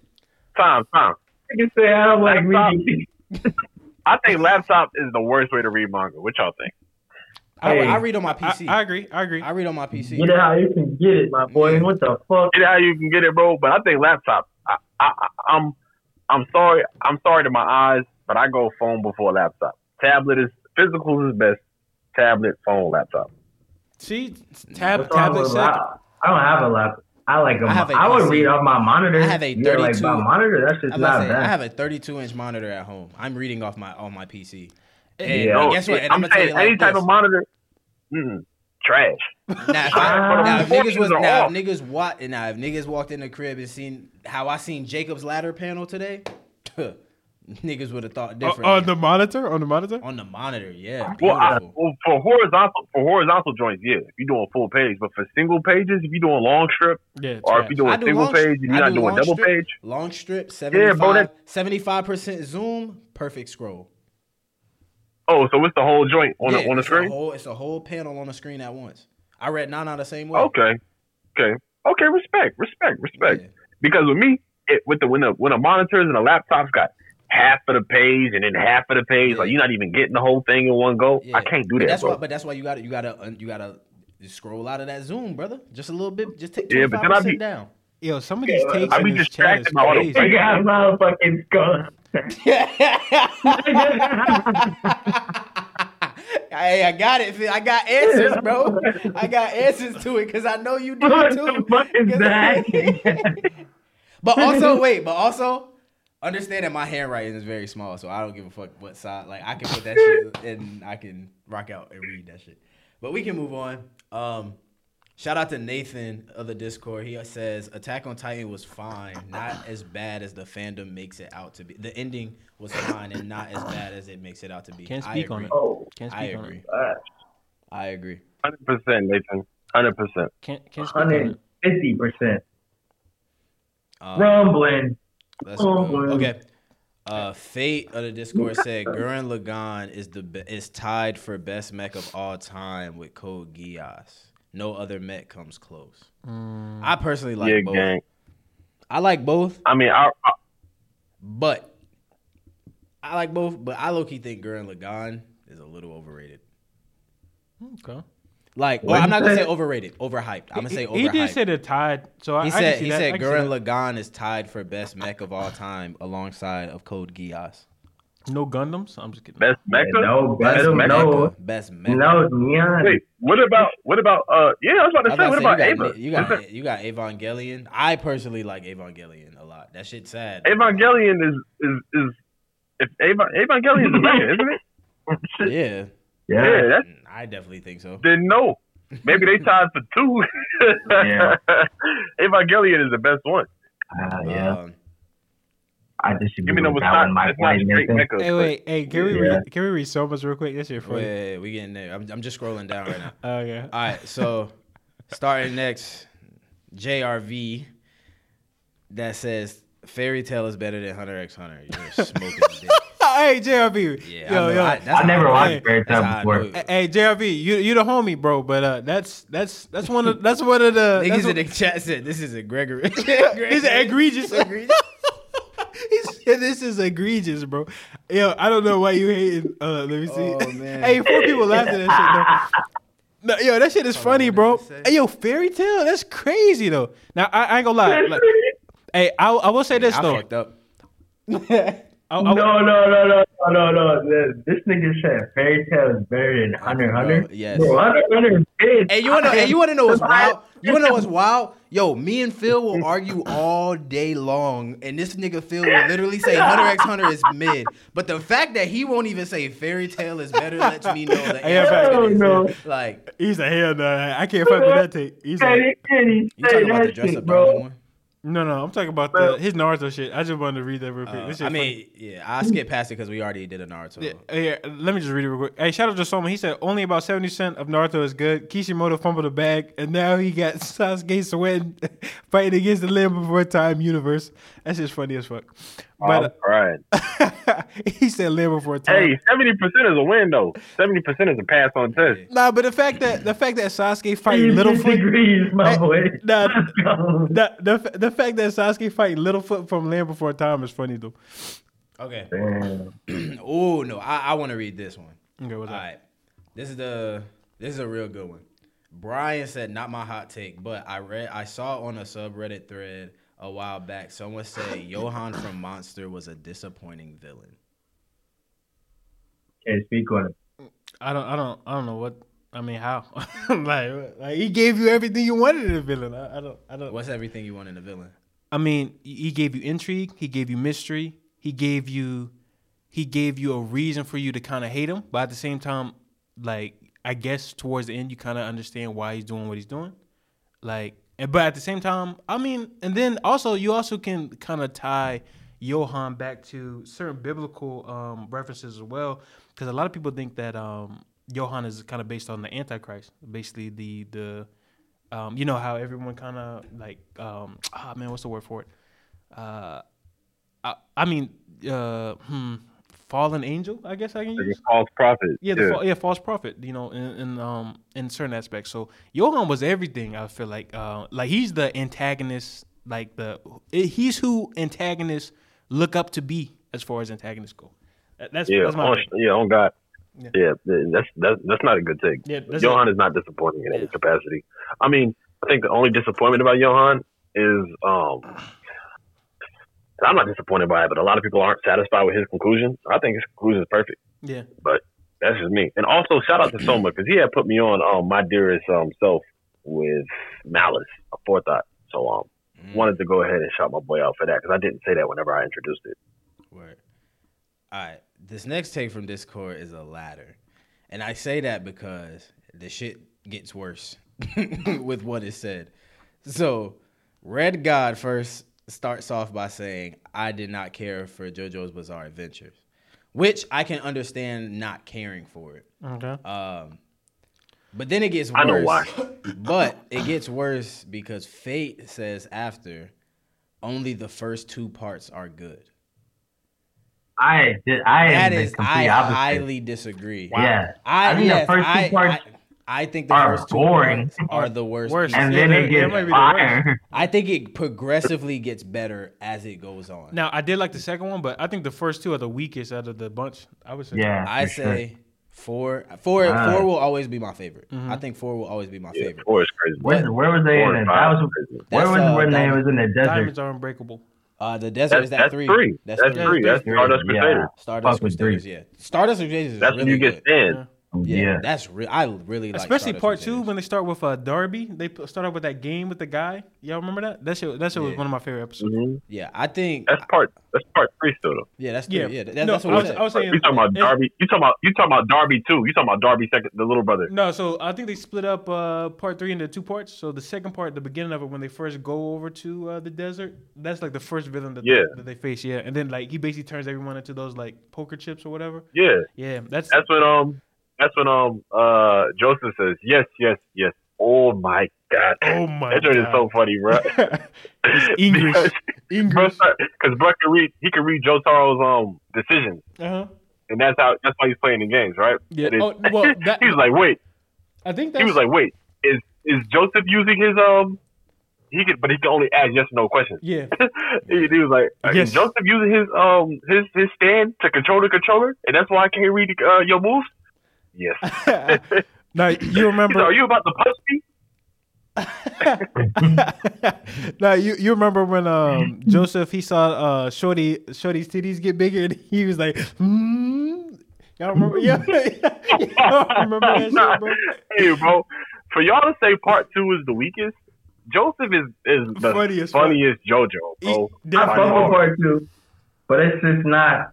Time, time. I can say I don't like Laptop. reading. I think laptop is the worst way to read manga. What y'all think? I, Hey. I read on my PC. I I, agree. I agree. I read on my PC. Get it how you can get it, my boy. What the fuck? Get it how you can get it, bro. But I think laptop. I, I, I- I'm, I'm sorry. I'm sorry to my eyes, but I go phone before laptop. Tablet is physical is best. Tablet, phone, laptop. See, tab, tablet with second. I don't have a laptop. I like a. I have a I would PC. read off my monitor. I have a Yeah, like 32 my monitor. That's just not to say, I have a 32 inch monitor at home. I'm reading off my on my PC. And Yeah. Guess what? And I'm, gonna tell saying you like any type this. of monitor, mm, trash. Now, if, I, Ah. now, if niggas was now if off. niggas what now if niggas walked in the crib and seen how I seen Jacob's ladder panel today, niggas would have thought uh, different. differently. on the monitor. On the monitor. on the monitor, yeah, Well, I, well, for horizontal for horizontal joints, yeah. If you're doing full page, but for single pages, if you're doing long strip, Yeah. or trash. if you're doing do single long- page, and you're not do doing double strip. page, Long strip, Yeah, bro, 75 percent zoom, perfect scroll. oh, so it's the whole joint on Yeah, the on the it's A screen. whole, it's a whole panel on the screen at once. I read Nana the same way. Okay, okay, okay. Respect, respect, respect. Yeah. Because with me, it, with the when the when the monitors and the laptops got half of the page and then half of the page, like you're not even getting the whole thing in one go. Yeah. I can't do But that, that's bro. why, but that's why you got to you got to uh, you got to scroll out of that zoom, brother. Just a little bit. Just take Yeah, but five then I percent be- down. Yo, some of these takes I in be this chat is distracted by all the crazy. They got motherfucking skull. Hey, I got it. I got answers, bro. I got answers to it because I know you do What the too. fuck is that? But also, wait, but also understand that my handwriting is very small, so I don't give a fuck what side. Like I can put that shit and I can rock out and read that shit. But we can move on. Um, shout out to Nathan of the Discord. He says Attack on Titan was fine, not as bad as the fandom makes it out to be. The ending was fine and not as bad as it makes it out to be. Can't speak on it. oh, Can't I speak on agree. it. uh, I agree. Hundred percent, Nathan. Hundred percent. Can't can't speak on it. 150 percent Um, rumbling. Let's Oh, go. Okay. Uh, Fate of the Discord said Gurren Lagann is the be- is tied for best mech of all time with Code Geass. No other mech comes close. I personally like yeah, both. gang. I like both, I mean, I, I, but I like both. But I low key think Gurren Lagann is a little overrated. Okay. Like, well, I'm not gonna say? say overrated, overhyped. I'm gonna say overhyped. He did say they're tied, so I, He I said see he that. Said can see Gurren that. Lagann is tied for best mech of all time alongside of Code Geass. no Gundams. I'm just kidding. best Mecha. No, Best better, mecha. no, Best mecha. no, neon. Wait, what about what about uh? Yeah, I was about to I was say, about what about say, Ava? you got, you got you got Evangelion. I personally like Evangelion a lot. That shit's sad. Evangelion is is is if Eva, Evangelion is a mecha, isn't it? Yeah, Yeah, Yeah, that's I definitely think so. then no. Maybe they tied for two. Yeah. Evangelion is the best one. uh, yeah. Um, I disagree Give me with number that one. not, My it's not point, straight Nathan. mecha. Hey, wait, hey, can we Yeah. read, can we read so much real quick? This shit wait, funny. wait, wait, we getting there. I'm, I'm just scrolling down right now. Okay. All right, so starting next, JRV that says Fairy Tail is better than Hunter x Hunter. You're smoking dick. Hey, JRV. Yeah, yo, I yo. I, I never watched Hey, Fairy Tail before. you. Hey, JRV, you you the homie, bro. But uh, that's that's that's one of that's one of the Niggas that's in the chat said this is a Gregory. He's egregious. Egregious. He this is egregious, bro. Yo, I don't know why you hating. Uh, let me see. Oh, man. hey, four people laughed at that shit though. No, yo, that shit is funny, what bro. did it say? Hey, yo, fairy tale, that's crazy though. Now I, I ain't gonna lie. Like, hey, I, I will say this I though. Fucked up. I, I, No, no, no, no, no, no, no. This nigga said Fairy Tail is better than Hunter x Hunter. yes. Bro, Hunter x Hunter is big. Hey, you wanna hey, you wanna know what's wild? You wanna know what's wild? Yo, me and Phil will argue all day long, and this nigga Phil will literally say Hunter x Hunter is mid. But the fact that he won't even say Fairy Tail is better lets me know that Yeah, fact. Hell no. like he's a hell no. I can't fuck with that take. He's Hey, like, he can't you talking about the dress up bro. one. No, no, I'm talking about the, his Naruto shit. I just wanted to read that real quick. Uh, This shit I mean, yeah, I skip past it because we already did a Naruto. Yeah, yeah, let me just read it real quick. Hey, shout out to Soma. He said only about seventy percent of Naruto is good. Kishimoto fumbled the bag, and now he got Sasuke sweating, fighting against the Land Before Time universe. That's just funny as fuck. I'm But crying. uh, he said Land Before Time. Hey, seventy percent is a win though. Seventy percent is a pass on test. Nah, but the fact that the fact that Sasuke fighting Littlefoot, degrees, my boy. nah, the, the the fact that Sasuke fighting Littlefoot from Land Before Time is funny though. Okay. Oh no, I, I want to read this one. Okay, what's All up? right, this is the this is a real good one. Brian said, "Not my hot take, but I read I saw on a subreddit thread a while back. Someone said Johan from Monster was a disappointing villain. Okay, speak on it. I don't, I don't, I don't know what. I mean, how? like, like he gave you everything you wanted in a villain. I, I don't, I don't. What's everything you want in a villain? I mean, he gave you intrigue. He gave you mystery. He gave you, he gave you a reason for you to kind of hate him. But at the same time, like I guess towards the end, you kind of understand why he's doing what he's doing. Like, and but at the same time, I mean, and then also you also can kind of tie Johan back to certain biblical um, references as well, because a lot of people think that um, Johan is kind of based on the Antichrist, basically the the um, you know how everyone kind of like um, ah man, what's the word for it? Uh, I, I mean, uh, hmm, fallen angel, I guess I can use. false prophet. Yeah, the fa- yeah, false prophet. You know, in, in um in certain aspects. So Johan was everything. I feel like uh like he's the antagonist. Like the he's who antagonists look up to be as far as antagonists go. That's yeah, that's my on, yeah, on God. Yeah. Yeah, that's that's that's not a good take. Yeah, Johan is not disappointing in any capacity. I mean, I think the only disappointment about Johan is um and I'm not disappointed by it, but a lot of people aren't satisfied with his conclusion. I think his conclusion is perfect. yeah. But that's just me. And also shout out to Soma because he had put me on um my dearest um self with malice, Aforethought. So um Mm, wanted to go ahead and shout my boy out for that because I didn't say that whenever I introduced it. Word. All right. This next take from Discord is a ladder. And I say that because the shit gets worse with what is said. So, Red God first starts off by saying, I did not care for JoJo's Bizarre Adventures, which I can understand not caring for it. Okay. Um, but then it gets worse. I know why. but it gets worse because Fate says after, only the first two parts are good. I did. I am That the is, complete I opposite. highly disagree. Yeah. I, I think yes, the first two I, parts I, I think the are first two boring. are the worst. Worst. and then yeah, it yeah, it gets might the fire. I think it progressively gets better as it goes on. Now I did like the second one, but I think the first two are the weakest out of the bunch. I would say. Yeah, I for sure. say four. Four. Ah. four will always be my favorite. Mm-hmm. I think four will always be my Yeah, favorite. four is crazy. Where, where was they Four in? That was where was uh, when they was in the desert. Diamonds are unbreakable. Uh, the desert That's, is that that's three. three. That's, That's, three. three. That's three. Stardust Yeah. Crusaders. Stardust Crusaders. Yeah, Stardust Crusaders is That's really when you get good. stand. Yeah, Yeah. that's real. I really like Especially part two when they start with uh, Darby. They start off with that game with the guy. Y'all remember that? That shit. That shit was one of my favorite episodes. hmm Yeah, I think. That's part. That's part three still though. Yeah, that's three. Yeah. Yeah, that, no, that's what I I was, said. I was saying. You talking about it's- Darby? You talking about you talking about Darby too? You talking about Darby second, the little brother? No, so I think they split up uh, part three into two parts. So the second part, the beginning of it, when they first go over to uh, the desert, that's like the first villain that, Yeah. they, that they face. Yeah, and then like he basically turns everyone into those like poker chips or whatever. Yeah, Yeah, that's that's when um, that's when um, uh, Joseph says yes, yes, yes. Oh my god, oh my that joint is so funny, bro. English. English. because can read, he can read Jotaro's um decisions, Uh-huh. and that's how that's why he's playing the games, right? Yeah. Oh, well, that, he was like, wait, I think that's he was like, wait, is is Joseph using his um? He could, but he can only ask yes or no questions. yeah. he, he was like, uh, Yes. is Joseph using his um his his stand to control the controller, and that's why I can't read uh, your moves. Yes. now you He said, remember? Are you about to punch me? now you you remember when um Joseph he saw uh Shorty Shorty's titties get bigger and he was like, hmm. Y'all remember? Yeah, y'all remember that Nah. shit, bro? Hey, bro, for y'all to say part two is the weakest, Joseph is is the Funny as fuck. funniest JoJo, bro. He- I fuck with part two, but it's just not.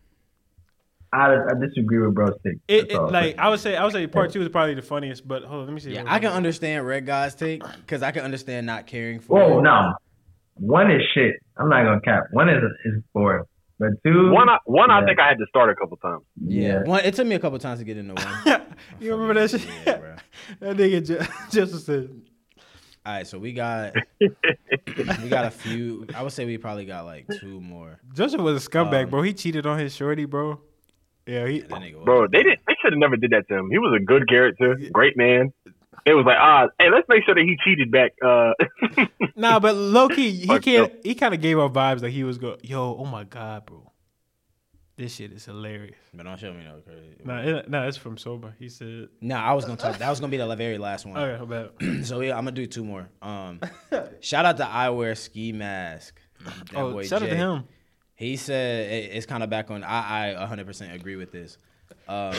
I, I disagree with bro stick. It, it like I would say I would say part two is probably the funniest, but hold on, let me see. Yeah, I can understand Red God's take because I can understand not caring for. Whoa, it. no, one is shit. I'm not gonna cap. One is is boring, but two, One, I, one, I think I had to start a couple times. Yeah, one. It took me a couple times to get into one. you remember that shit? Yeah, bro. that nigga just, just said. All right, so we got we got a few. I would say we probably got like two more. Joseph was a scumbag, Um, bro. He cheated on his shorty, bro. Yeah, he. That nigga was- Bro, they didn't. They should have never did that to him. He was a good character, great man. It was like, ah, hey, let's make sure that he cheated back. Uh, Nah, but low key, he can't. He kind of gave off vibes like he was go, yo, oh my god, bro, this shit is hilarious. But don't show me no crazy. Nah, it, nah, it's from sober. He said, Nah, I was gonna talk. That was gonna be the very last one. okay, how about? So yeah, I'm gonna do two more. Um, shout out to I wear ski mask. That oh, boy shout out to him. He said it's kind of back on. I I 100% agree with this. Um,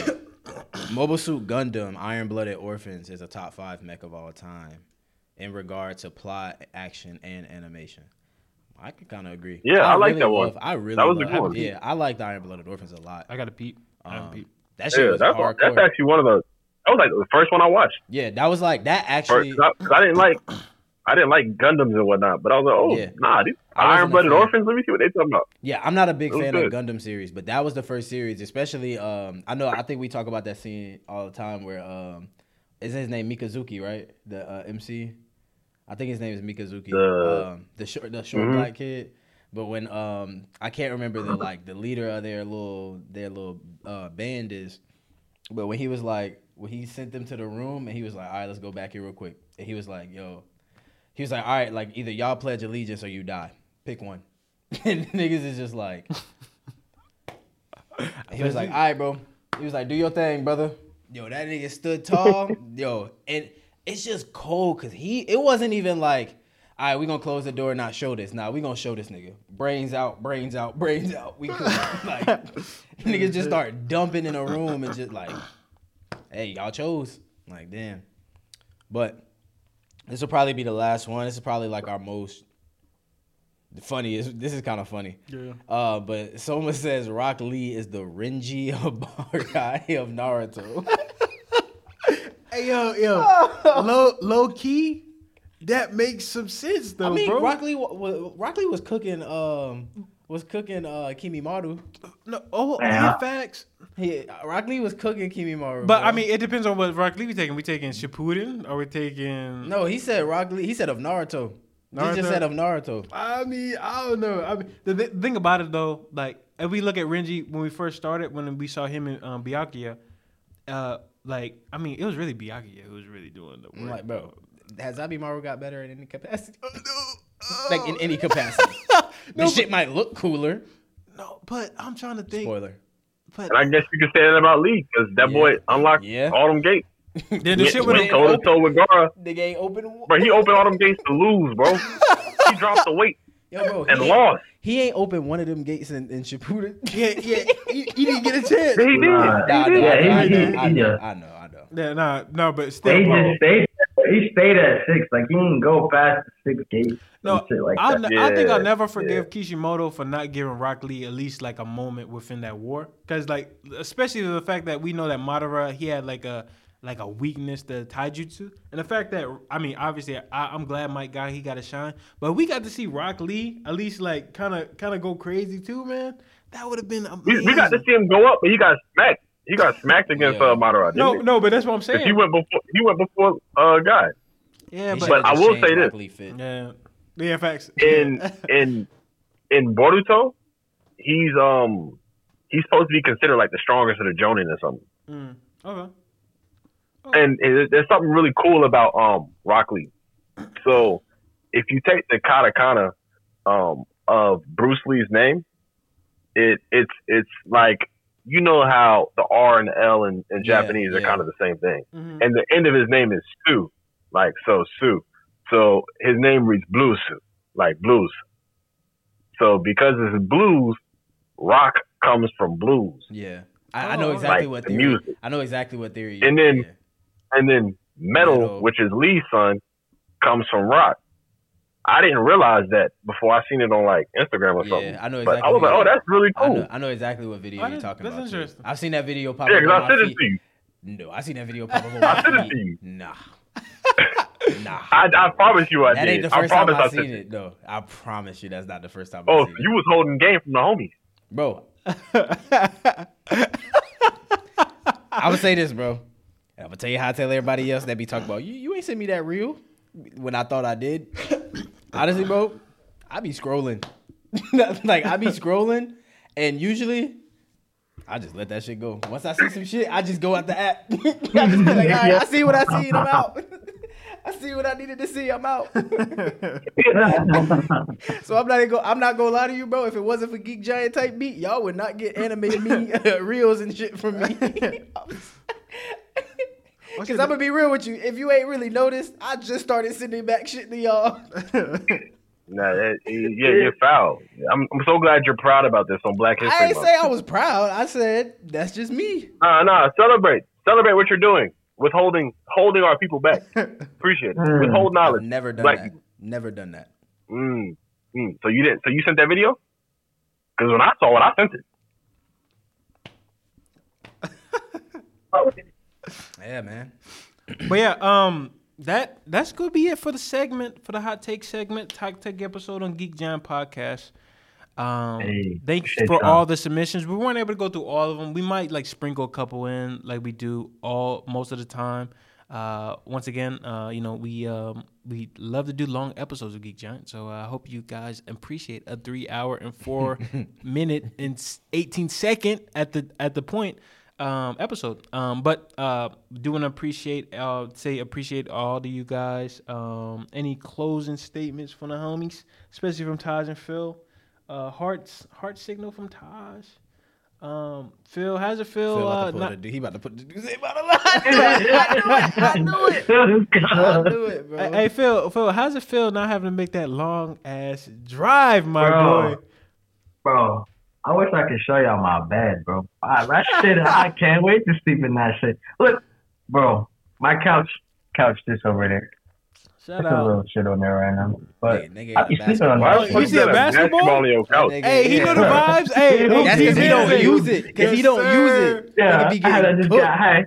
Mobile Suit Gundam Iron Blooded Orphans is a top five mech of all time in regard to plot, action, and animation. I can kind of agree. Yeah, I like that one. I really That was a love, good one. Yeah, I like the Iron Blooded Orphans a lot. I got a peep. I got a Um, peep. that shit yeah, was that's hardcore. that's actually one of the. That was like the first one I watched. yeah, that was like that First, actually. 'cause I, 'cause I didn't like, I didn't like Gundams and whatnot. But I was like, oh, Yeah. nah, these I wasn't a Iron Blooded. Orphans. Let me see what they talking about. Yeah, I'm not a big fan good. of Gundam series, but that was the first series, especially um I know I think we talk about that scene all the time where um is his name Mikazuki, right? The uh, MC. I think his name is Mikazuki. The- um the short the short Mhm. black kid. But when um I can't remember the like the leader of their little their little uh band is but when he was like when he sent them to the room and he was like, All right, let's go back here real quick. And he was like, Yo, he was like, All right, like either y'all pledge allegiance or you die. Pick one. and niggas is just like he was like, all right, bro. He was like, do your thing, brother. Yo, that nigga stood tall. Yo, and it's just cold because he, it wasn't even like, all right, we gonna close the door and not show this. Nah, we gonna show this nigga. Brains out, brains out, brains out. We could like niggas just start dumping in a room and just like, hey, y'all chose. Like, damn. But this will probably be the last one. This is probably like our most the funniest. This is kind of funny. Yeah. Uh, but someone says Rock Lee is the Renji Harukai of Naruto. Hey yo, yo, low low key, that makes some sense though, I mean, bro. Rock Lee, wa- wa- Rock Lee was cooking, um, was cooking uh, Kimimaro. no, oh, Yeah. yeah, facts. He, Rock Lee was cooking Kimimaro. But bro. I mean, it depends on what Rock Lee we taking. We taking Shippuden or we taking? no, he said Rock Lee. He said of Naruto. He just said of Naruto. I mean, I don't know. I mean, the th- thing about it though, like if we look at Renji when we first started, when we saw him in um, Byakuya, uh, like I mean, it was really Byakuya who was really doing the work. I'm like, bro, has Zabimaru got better in any capacity? Oh, like in any oh. capacity. this shit might look cooler. No, but I'm trying to think. Spoiler. But And I guess you could say that about Lee because that Yeah. boy unlocked Yeah. all them gates. then the He shit went with toe to toe with Gaara, Nigga ain't open. but he opened all them gates to lose, bro. he dropped the weight Yo, bro, and he, lost. he ain't opened one of them gates in, in Shippuden. yeah, yeah, he, he didn't get a chance. He did. Nah, Nah, He nah, did. Yeah, he- I, he- know, I, know, I know, I know. Yeah, nah, no, but still, They bro. just stayed. He stayed at six. Like he didn't go past the six gates. No, shit like I'll that. ne- I think I'll never forgive Kishimoto for not giving Rock Lee at least like a moment within that war, because like especially the fact that we know that Madara he had like a like a weakness to taijutsu, and the fact that I mean obviously I, I'm glad Mike got he got a shine, but we got to see Rock Lee at least like kind of kind of go crazy too, man. That would have been We, we got to see him go up, but he got smacked. He got smacked against Yeah. uh, Madara. no, he? no, but that's what I'm saying. he went before. He went before uh, guy. yeah, He but, should've I will say this. Rock fit. yeah, yeah, facts. in in in Boruto, he's um he's supposed to be considered like the strongest of the Jonin or something. Mm, okay. And it, there's something really cool about um Rock Lee. So if you take the katakana um of Bruce Lee's name, it it's it's like you know how the R and the L in, in Yeah, Japanese are yeah. kind of the same thing. Mhm. And the end of his name is Sue, like so Sue. So his name reads Blues, like blues. So because it's blues, rock comes from blues, Yeah, I, I know Oh, exactly like what the theory. music. I know exactly what theory. And then- yeah. and then metal, Metal. which is Lee's son, comes from rock. I didn't realize that before I seen it on like Instagram or something. Yeah, I know But exactly. I was like, oh, that's really I cool. know, I know exactly what video Oh, you're that's- talking that's about. too. interesting. I've seen that video pop Yeah, up because I my sent it to you. No, I seen that video pop up I my sent it to you. Nah. Nah. I, I promise you I That did. That ain't the I first time I I seen sent it, though. I promise you that's not the first time Oh, I seen Oh, you was holding game from the homies. Bro. I would say this, bro. I'm gonna tell you how I tell everybody else that be talking about you. You ain't send me that reel when I thought I did. Honestly, bro, I be scrolling. like I be scrolling, and usually I just let that shit go. Once I see some shit, I just go out the app. I just like, all right, I see what I see, and I'm out. I see what I needed to see. I'm out. so I'm not gonna go. I'm not gonna lie to you, bro. If it wasn't for Geek Giant type beat, y'all would not get animated me reels and shit from me. Because I'm gonna be real with you. If you ain't really noticed, I just started sending back shit to y'all. Nah, that, yeah, you're foul. I'm, I'm so glad you're proud about this on Black History I ain't Month. say I was proud. I said that's just me. Nah, nah, celebrate. Celebrate what you're doing. Withholding holding our people back. Appreciate it. Withhold I've knowledge. never done Black that. people. Never done that. Mm, mm. So you didn't so you sent that video? Because when I saw it, I sent it. Yeah, man. But yeah, um, that that's gonna be it for the segment for the hot take segment, hot take episode on Geek Giant Podcast. Um, Hey, thanks shit, for Tom. all the submissions. We weren't able to go through all of them. We might like sprinkle a couple in, like we do all most of the time. Uh, once again, uh, you know, we um, we love to do long episodes of Geek Giant, so I hope you guys appreciate a three hour and four minute and eighteen second at the at the point um, episode. Um, but uh, do want to appreciate uh, say appreciate all of you guys. Um, any closing statements from the homies, especially from Taj and Phil. Uh, hearts heart signal from Taj. Um, Phil, how's it feel? Phil about uh, to put not- the, he about to put the dude about a lie. I knew it. I knew it. I knew it, bro. Hey, hey, Phil, Phil, how's it feel not having to make that long ass drive, my Bro. boy? Bro, I wish I could show y'all my bed, bro. I, that shit, I can't wait to sleep in that shit. Look, bro, my couch, couch just over there. Shout There's a little shit on there right now. But Nigga, nigga I be sleeping on that the You see a got basketball? on your That couch? nigga- Hey, he yeah. know the vibes. Hey, That's That's because he don't use it. Because he don't sir. use it. Yeah, Nigga be I had to just cooked. got, hey,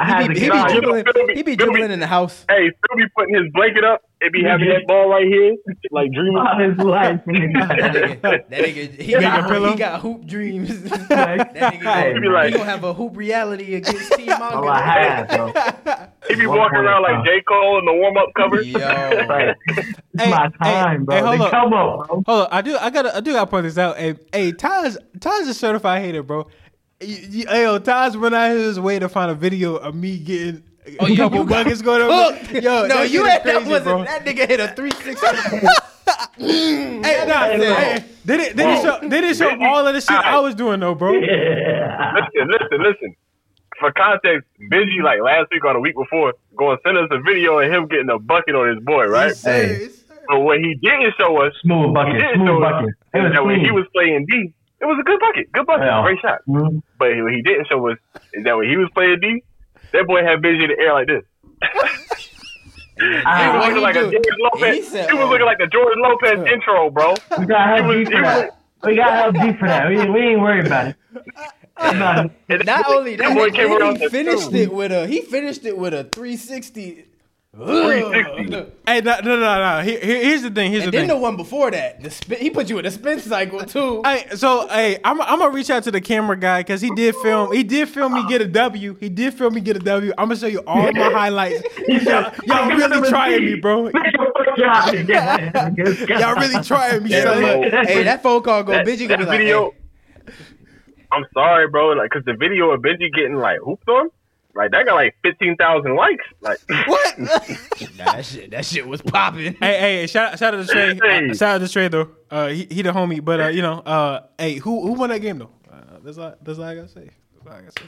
I had He to be, he be on. dribbling. Phil be- He be Phil be- dribbling in the house. Hey, Phil be putting his blanket up. It be having that ball right here, like dreaming. all his life. That nigga, that nigga, he Make a got, pillow? he got hoop dreams. that nigga, hey, He be like- he gonna have a hoop reality against Team all oh, I had, bro. He be One walking point around like time. J. Cole in the warm up cover. Yo, Like, it's Hey, my hey, time, bro. hey, hold Then up. come on, bro. Hold on, I do, I gotta, I do gotta point this out. Hey, hey, Taj, Taj is a certified hater, bro. You, you, hey, yo, Taj went out his way to find a video of me getting Oh, a yo, couple you got buckets going on. Hooked. Yo, no, that you shit is had that crazy, wasn't bro. that nigga hit a three six. Hey, nah, Hey, hey, they didn't, they didn't show, they didn't show Maybe- all of the shit I was doing though, bro. Yeah. Listen, listen, listen. For context, Benji, like last week or the week before, going send us a video of him getting a bucket on his boy, right? Hey, But what he didn't show us, smooth bucket, didn't smooth us, bucket. It was is that when he was playing D, it was a good bucket, good bucket, Yeah. great shot. Mhm. But what he didn't show us is that when he was playing D, that boy had Benji in the air like this. He Ah, was looking he like a do? George He Lopez. said, He was looking like the George Lopez intro, bro. We got help He was- deep for was- that. We got help deep for that. We, we ain't worried about it. Not- Not only that, boy came around he to finished it with a he finished it with a 360. 360. Hey, no, no, no, no. Here, here- here's the thing. Here's And the then thing. the one before that, the spin, he put you in a spin cycle too. Hey, so hey, I'm, I'm gonna reach out to the camera guy because he did film. He did film me get a W. He did film me get a W. I'm gonna show you all my highlights. Y'all, y'all really trying me, bro. Y'all really trying me. Yeah, son. hey, that phone call go that, Benji that gonna be like, video. hey, I'm sorry, bro. Like, cause the video of Benji getting like hooped on, like that got like fifteen thousand likes. Like, what? nah, that shit, that shit was popping. Hey, hey, shout, shout out to Trey. Hey. Uh, shout out to Trey though. Uh, he, he the homie, but uh, you know, uh, hey, who who won that game though? Uh, that's all. That's all I gotta say. That's all I gotta say.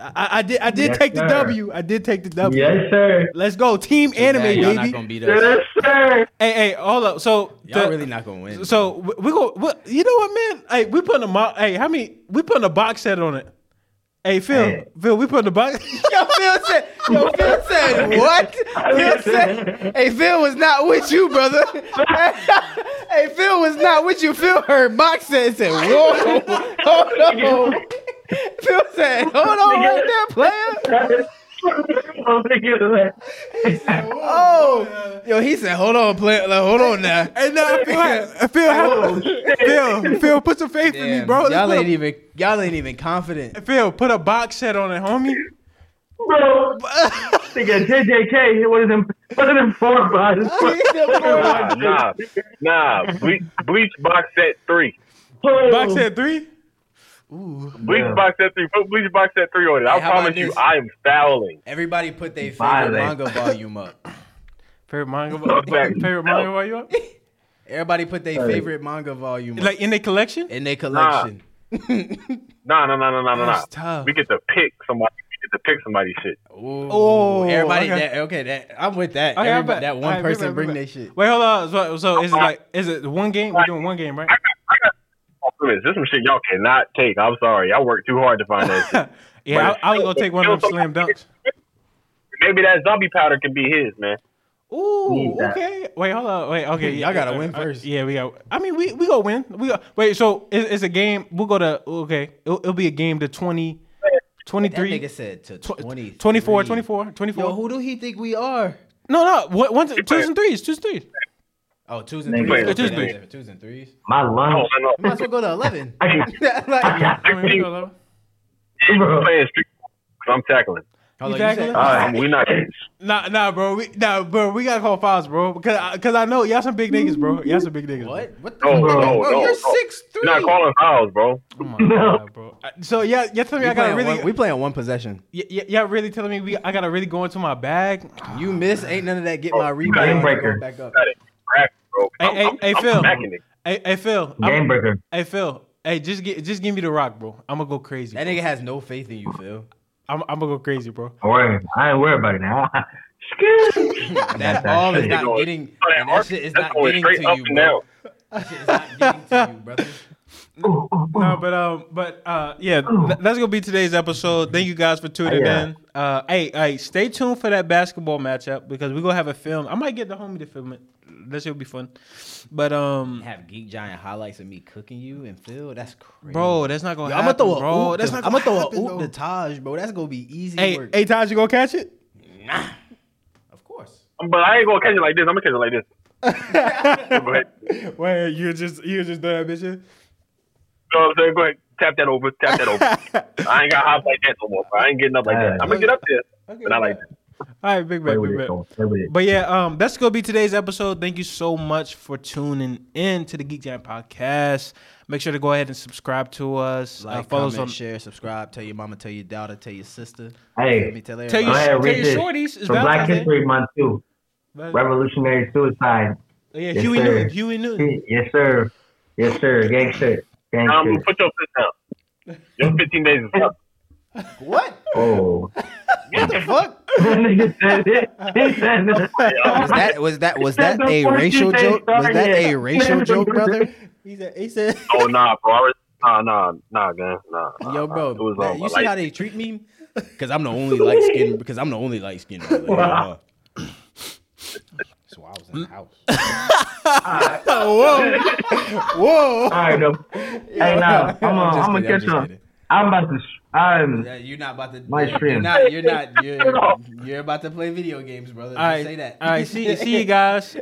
I, I, I did. I did Yes, take the sir. W. I did take the W. yes, sir. Let's go, team anime, Nah, y'all not baby. gonna beat us. Yes, sir. Hey, hey, hold up. So Y'all the- really not gonna win. So we, we go. What, you know what, man? Hey, we putting a mo- Hey, how many? We putting a box set on it. Hey, Phil. Hey. Phil, we putting the box. Yo, Phil said, yo, Phil said, what? Phil said, hey, Phil was not with you, brother. hey, Phil was not with you. Phil heard box set and said, whoa, hold on. Phil said, hold on right there, player. Oh, thank you. Oh, yo, he said, "Hold on, play, like, hold on now." Hey, no, Phil, Phil, Phil, Phil, oh, put some faith in me, bro. Let's y'all ain't a- even y'all ain't even confident. Phil, put a box set on it, homie. Bro, nigga, JJK, what is them? What are them four bucks? Nah, nah, nah. Bleach, Bleach box set three. Box set three. Bleach Yeah. box set three. Put bleach box set three on it. I Hey, how promise you. I am fouling. Everybody put their favorite Violate. manga volume up. Favorite manga, Exactly. favorite manga, why you up? Everybody put their favorite manga volume up Like in their collection? in their collection. Nah, nah, nah, nah, nah, nah, nah. Tough. We get to pick somebody. We get to pick somebody's shit. Ooh, Oh, everybody okay. that okay, that I'm with that. Okay, Everybody, that one All right, person bet, bet, bring bet. their shit. Wait, hold on. So, so is it like is it one game? We're doing one game, right? Oh, goodness, This some shit y'all cannot take. I'm sorry. I worked too hard to find that shit. yeah, I, I was gonna take one of them slam dunks. Maybe that zombie powder can be his, man. Ooh, okay. Wait, hold on. Wait, okay. Y'all gotta win uh, first. yeah, we got. I mean, we we go win. We go. Wait, so it's, it's a game. We'll go to okay. It'll, it'll be a game to 20, That 23, nigga said to tw- 20, 24, 24, 24. Yo, who do he think we are? no, no. One, one, twos and threes. Twos and threes. Oh, twos and Nigga. threes. Wait, twos and threes. Twos and threes. My No, lunch. We might as well go to eleven. I can, like, I mean, we go low. I'm playing street. i I'm tackling. hold on, You you said- tackling? All right, we not. Nah, nah, bro. We, nah, bro. We gotta call fouls, bro. Because, because I know y'all some big niggas, bro. Y'all some big niggas. What? What the? No, Bro, no, bro, no. you're no. six You're not calling fouls, bro. Oh my god, bro. Uh, So yeah, y'all telling me We I gotta playing, really. one, we playing one possession. y- y- y'all really telling me we, I gotta really go into my bag? You miss, ain't none of that. Get my rebound. and breaker. Back up. Got it. Crack, bro. Hey, I'm, hey, I'm, hey, I'm Phil. Hey, hey, Phil. Game breaker. Hey, Phil. Hey, just get, just give me the rock, bro. I'm gonna go crazy. That nigga has no faith in you, Phil. I'm, I'm gonna go crazy, bro. Don't worry. I ain't worried about it now. That that ball is not getting. Oh, that And that arc- shit is not getting to you, bro. That shit is not getting to you, brother. No, but um, but uh, yeah, th- that's gonna be today's episode. Thank you guys for tuning Yeah. in. Uh, hey, hey, stay tuned for that basketball matchup because we're gonna have a film. I might get the homie to film it. That should be fun. But um, Have Geek Giant highlights of me cooking you and Phil. That's crazy. bro, that's not gonna I'm happen, gonna throw a bro. oop. That's to- not I'm gonna gonna throw happen, a oop to Taj, bro. That's gonna be easy Hey, work. hey, Taj, you gonna catch it? Nah, Of course. But I ain't gonna catch it like this. I'm gonna catch it like this. Go ahead. Wait, you just you just done that, bitch. You know what I'm saying? Go ahead. Tap that over. Tap that over. I ain't got hop like that no more, bro. I ain't getting up like that. I'm gonna get up there, but not like that. All right, big Play man, big it, man. though. Play with it. But yeah, um, that's gonna be today's episode. Thank you so much for tuning in to the Geek Giant Podcast. Make sure to go ahead and subscribe to us. Like, uh, follow comment, us on. share, subscribe. Tell your mama, tell your daughter, tell your sister. Hey, Let me tell Tell everybody. your, tell your this. shorties. It's For Black Valentine's Day. History Month too. Revolutionary suicide. Yeah, Yes, Huey sir. Newton. Huey Newton. Yes, sir. Yes, sir. Gangster. Um, Gangster. put your foot down. Your 15 days is up. What? Oh. What the fuck? Nigga said it. He said it. Was that was that was that a racial joke? Was that a racial joke, brother? He said. He said. Oh nah, bro. I was, nah, nah, nah, gang. Nah. nah, Yo, nah. bro, It was that- um, you see like, how they treat me? Because I'm the only light skin. Because I'm the only light skin. Wow. So I was in the house. Whoa. Whoa. All right, though. Hey, now I'm gonna, just I'm gonna I'm catch just on. kidding. I'm about to. I'm. Yeah, you're not about to. My you're stream. not. You're not. You're, you're about to play video games, brother. All right. Say that. All right. See, see you guys.